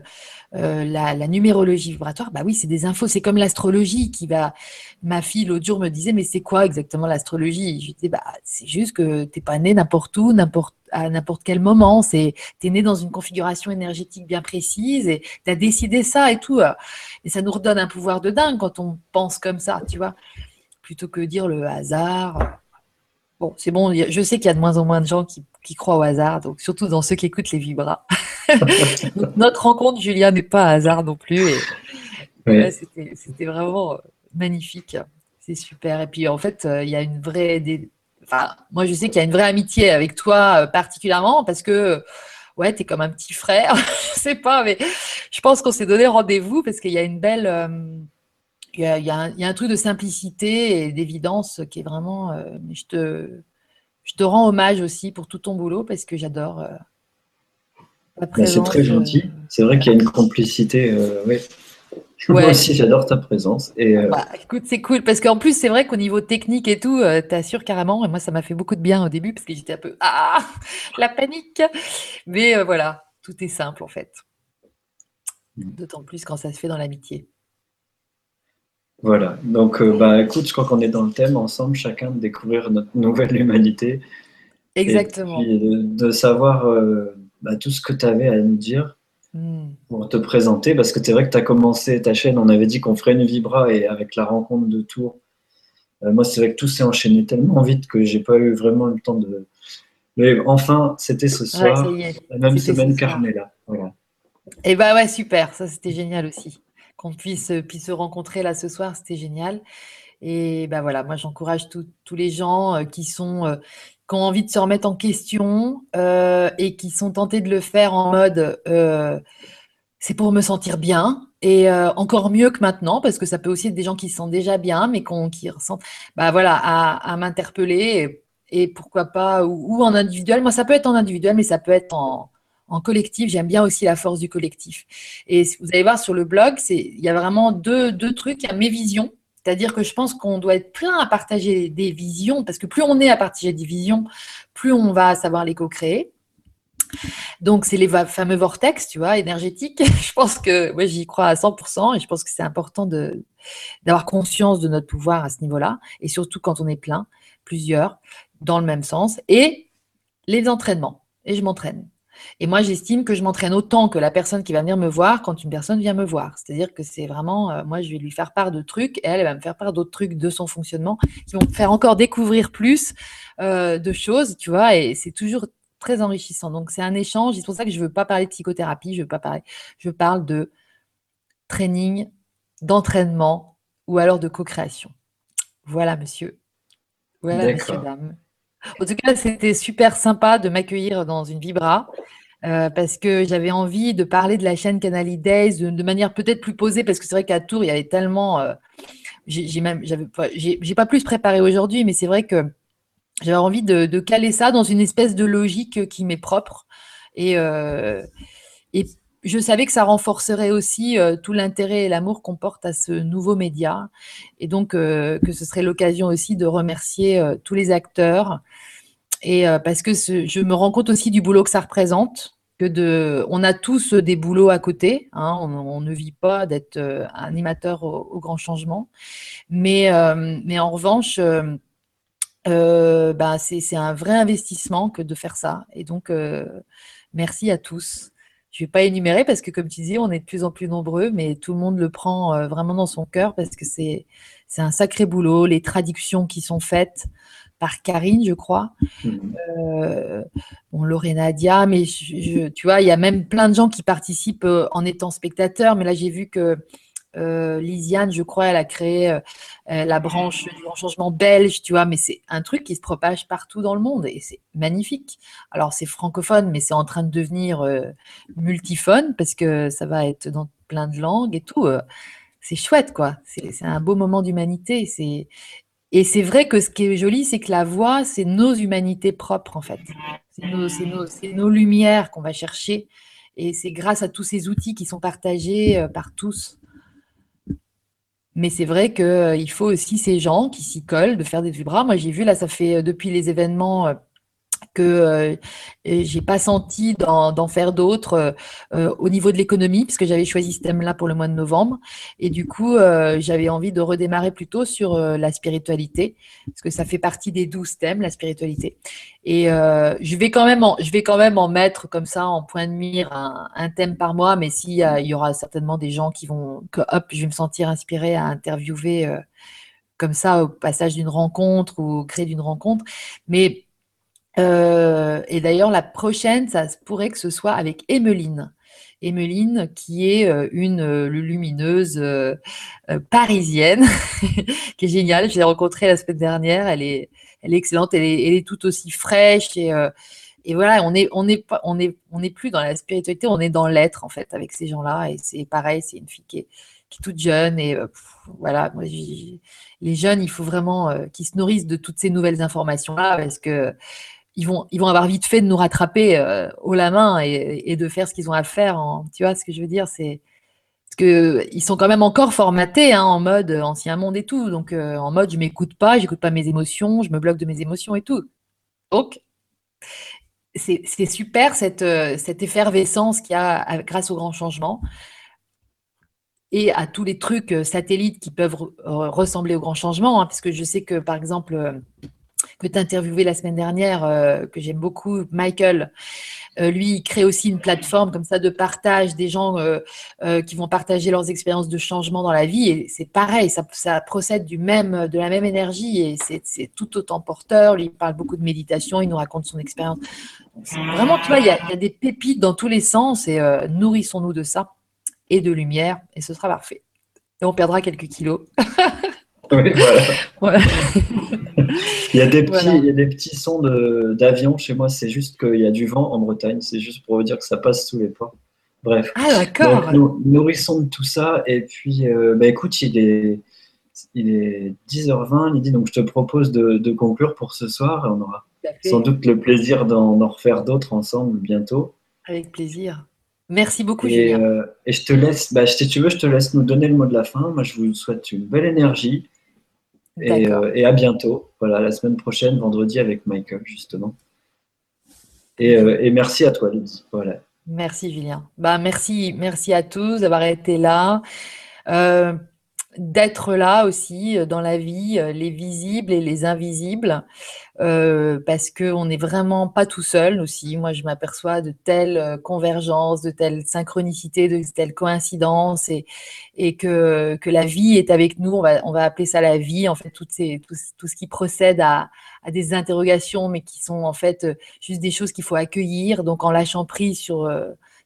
C: euh, la, numérologie vibratoire, bah oui, c'est des infos. C'est comme l'astrologie qui va. Ma fille l'autre jour me disait, mais c'est quoi exactement l'astrologie? Je disais, bah c'est juste que tu n'es pas né n'importe où, n'importe à n'importe quel moment. C'est es né dans une configuration énergétique bien précise et tu as décidé ça et tout. Et ça nous redonne un pouvoir de dingue quand on pense comme ça, tu vois, plutôt que dire le hasard. Bon, c'est bon, je sais qu'il y a de moins en moins de gens qui, croient au hasard, donc surtout dans ceux qui écoutent les vibras. notre rencontre, Julia, n'est pas hasard non plus. C'était vraiment euh, magnifique. C'est super. Et puis, en fait, euh, il y a une vraie. Enfin, moi, je sais qu'il y a une vraie amitié avec toi euh, particulièrement parce que, ouais, tu es comme un petit frère. je sais pas, mais je pense qu'on s'est donné rendez-vous parce qu'il y a une belle. Il, y a, y a un, truc de simplicité et d'évidence qui est vraiment. je, te, je te rends hommage aussi pour tout ton boulot parce que j'adore.
A: Bah, c'est très gentil. C'est vrai qu'il y a une complicité. oui. Moi aussi, j'adore ta présence. Et,
C: euh, bah, écoute, c'est cool parce qu'en plus, c'est vrai qu'au niveau technique et tout, euh, t'assures carrément. Et moi, ça m'a fait beaucoup de bien au début parce que j'étais un peu ah la panique. Mais euh, voilà, tout est simple en fait. Mm. D'autant plus quand ça se fait dans l'amitié.
A: Voilà. Donc, bah, écoute, je crois qu'on est dans le thème ensemble, chacun de découvrir notre nouvelle humanité.
C: Exactement.
A: Et de, savoir bah, tout ce que tu avais à nous dire Hmm. pour te présenter, parce que c'est vrai que tu as commencé ta chaîne, on avait dit qu'on ferait une vibra, et avec la rencontre de Tours, euh, moi c'est vrai que tout s'est enchaîné tellement vite que j'ai pas eu vraiment le temps de... Mais enfin, c'était ce soir, la même semaine Carmela. Voilà.
C: Et bah ouais, super, ça c'était génial aussi. Qu'on puisse, puisse se rencontrer là ce soir, c'était génial. Et ben voilà, moi j'encourage tous les gens euh, qui sont euh, qui ont envie de se remettre en question euh, et qui sont tentés de le faire en mode c'est pour me sentir bien et encore mieux que maintenant parce que ça peut aussi être des gens qui se sentent déjà bien mais qui ressentent bah voilà à, m'interpeller et, pourquoi pas ou, en individuel. Moi ça peut être en individuel mais ça peut être en, en collectif. J'aime bien aussi la force du collectif. Et vous allez voir sur le blog, il y a vraiment deux, deux trucs. Il y a mes visions c'est-à-dire que je pense qu'on doit être plein à partager des visions, parce que plus on est à partager des visions, plus on va savoir les co-créer. Donc, c'est les fameux vortex, tu vois, énergétiques. je pense que moi, j'y crois à 100% et je pense que c'est important d'avoir conscience de notre pouvoir à ce niveau-là, et surtout quand on est plein, plusieurs, dans le même sens. Et les entraînements. Et je m'entraîne. Et moi, j'estime que je m'entraîne autant que la personne qui va venir me voir quand une personne vient me voir. C'est-à-dire que c'est vraiment, euh, moi, je vais lui faire part de trucs et elle, elle va me faire part d'autres trucs de son fonctionnement qui vont me faire encore découvrir plus euh, de choses, tu vois, et c'est toujours très enrichissant. Donc, c'est un échange. C'est pour ça que je ne veux pas parler de psychothérapie, je veux pas parler, je parle de training, d'entraînement ou alors de co-création. Voilà, monsieur. Voilà, messieurs, dames. En tout cas, c'était super sympa de m'accueillir dans une Vibra. Euh, parce que j'avais envie de parler de la chaîne Canali Days de, manière peut-être plus posée, parce que c'est vrai qu'à Tours, il y avait tellement. Euh, j'ai même, j'ai pas plus préparé aujourd'hui, mais c'est vrai que j'avais envie de, caler ça dans une espèce de logique qui m'est propre. Et, euh, et je savais que ça renforcerait aussi tout l'intérêt et l'amour qu'on porte à ce nouveau média. Et donc, que ce serait l'occasion aussi de remercier tous les acteurs, et euh, parce que je me rends compte aussi du boulot que ça représente, que de, on a tous des boulots à côté. Hein, on, ne vit pas d'être euh, animateur au, grand changement, mais euh, mais en revanche, bah, c'est un vrai investissement que de faire ça. Et donc merci à tous. Je ne vais pas énumérer parce que, comme tu disais, on est de plus en plus nombreux, mais tout le monde le prend euh, vraiment dans son cœur parce que c'est un sacré boulot. Les traductions qui sont faites par Karine, je crois. Mhm. Euh, bon, Lorena Dia, mais tu vois, il y a même plein de gens qui participent euh, en étant spectateurs. Mais là, j'ai vu que euh, Lisiane, je crois, elle a créé euh, euh, la branche du grand changement belge, tu vois, mais c'est un truc qui se propage partout dans le monde et c'est magnifique. Alors c'est francophone, mais c'est en train de devenir multiphone parce que ça va être dans plein de langues et tout. c'est chouette, quoi. C'est un beau moment d'humanité. Et c'est vrai que ce qui est joli, c'est que la voix, c'est nos humanités propres, en fait. C'est nos, lumières qu'on va chercher. Et c'est grâce à tous ces outils qui sont partagés par tous mais c'est vrai qu'il euh, faut aussi ces gens qui s'y collent, de faire des vibras. Moi, j'ai vu, là, ça fait euh, depuis les événements euh, que euh, j'ai pas senti d'en faire d'autres euh, au niveau de l'économie, puisque j'avais choisi ce thème-là pour le mois de novembre. Et du coup, euh, j'avais envie de redémarrer plutôt sur la spiritualité, parce que ça fait partie des douze thèmes, la spiritualité. Et je vais quand même, en, je vais quand même en mettre comme ça en point de mire un, thème par mois, mais s'il il y aura certainement des gens qui vont, que hop, je vais me sentir inspirée à interviewer comme ça au passage d'une rencontre ou au créer d'une rencontre. Mais euh, et d'ailleurs, la prochaine, ça pourrait que ce soit avec Emeline. Emeline, qui est euh, une euh, lumineuse parisienne, qui est géniale. Je l'ai rencontrée la semaine dernière. Elle est, elle est excellente. Elle est, elle est tout aussi fraîche et, et voilà, on est, on est on est, on est plus dans la spiritualité, on est dans l'être en fait avec ces gens-là. Et c'est pareil, c'est une fille qui est, toute jeune et voilà. Les jeunes, il faut vraiment qu'ils se nourrissent de toutes ces nouvelles informations là parce que ils vont, ils vont avoir vite fait de nous rattraper euh, au la main et, de faire ce qu'ils ont à faire. tu vois ce que je veux dire C'est parce que ils sont quand même encore formatés hein, en mode ancien monde et tout. Donc euh, en mode je m'écoute pas, j'écoute pas mes émotions, je me bloque de mes émotions et tout. Donc c'est super cette, euh, cette effervescence qu'il y a grâce au grand changement et à tous les trucs satellites qui peuvent ressembler au grand changement. Hein, parce que je sais que par exemple que tu as interviewé la semaine dernière, euh, que j'aime beaucoup, Michael. Euh, lui, il crée aussi une plateforme comme ça de partage des gens euh, qui vont partager leurs expériences de changement dans la vie. Et c'est pareil, ça, procède du même, de la même énergie et c'est tout autant porteur. Lui, il parle beaucoup de méditation, il nous raconte son expérience. Vraiment, tu vois, il y, a, des pépites dans tous les sens et nourrissons-nous de ça et de lumière et ce sera parfait. Et on perdra quelques kilos.
A: Oui, voilà. il, y a des petits, il y a des petits sons d'avion chez moi, c'est juste qu'il y a du vent en Bretagne, c'est juste pour vous dire que ça passe sous les ports. Bref.
C: Ah, d'accord.
A: Nous, nourrissons de tout ça. Et puis, euh, bah, écoute, il est, il est 10h20, Lydie, donc je te propose de, de conclure pour ce soir. On aura sans doute le plaisir d'en refaire d'autres ensemble bientôt.
C: Avec plaisir. Merci beaucoup,
A: et,
C: Julien.
A: Euh, et je te laisse, bah, si tu veux, je te laisse nous donner le mot de la fin. Moi, je vous souhaite une belle énergie. Euh, et, à bientôt. Voilà, la semaine prochaine, vendredi, avec Michael, justement. Et, euh, merci à toi, Lydie. Voilà.
C: Merci, Julien. Bah, merci, merci à tous d'avoir été là. Euh, d'être là aussi dans la vie, les visibles et les invisibles, parce qu'on n'est vraiment pas tout seul aussi. Moi, je m'aperçois de telles convergences, de telles synchronicités, de telles coïncidences, et, que, la vie est avec nous. On va, appeler ça la vie, en fait, tout, ce qui procède à, à, des interrogations, mais qui sont en fait juste des choses qu'il faut accueillir, donc en lâchant prise sur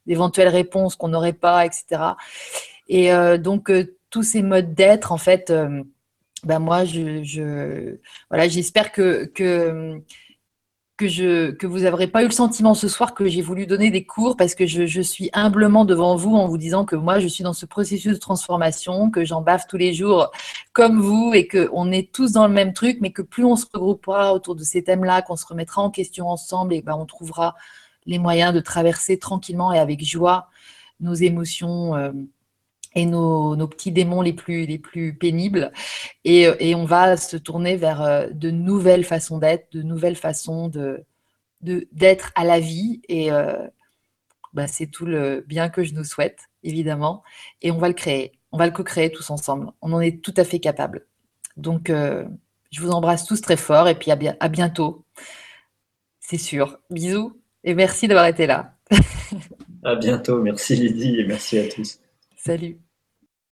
C: d'éventuelles réponses qu'on n'aurait pas, etc. Et donc, tous ces modes d'être, en fait, ben moi, je, voilà, j'espère que, que, je, que vous n'aurez pas eu le sentiment ce soir que j'ai voulu donner des cours parce que je, je, suis humblement devant vous en vous disant que moi, je suis dans ce processus de transformation, que j'en bave tous les jours comme vous et qu'on est tous dans le même truc, mais que plus on se regroupera autour de ces thèmes-là, qu'on se remettra en question ensemble, et ben on trouvera les moyens de traverser tranquillement et avec joie nos émotions et nos, petits démons les plus, les plus pénibles. Et, et on va se tourner vers euh, de nouvelles façons d'être, de nouvelles façons de, d'être à la vie. Et euh, bah, c'est tout le bien que je nous souhaite, évidemment. Et on va le créer. On va le co-créer tous ensemble. On en est tout à fait capable. Donc, euh, je vous embrasse tous très fort et puis à, à bientôt. C'est sûr. Bisous et merci d'avoir été là.
A: À bientôt. Merci Lydie et merci à tous.
C: Salut.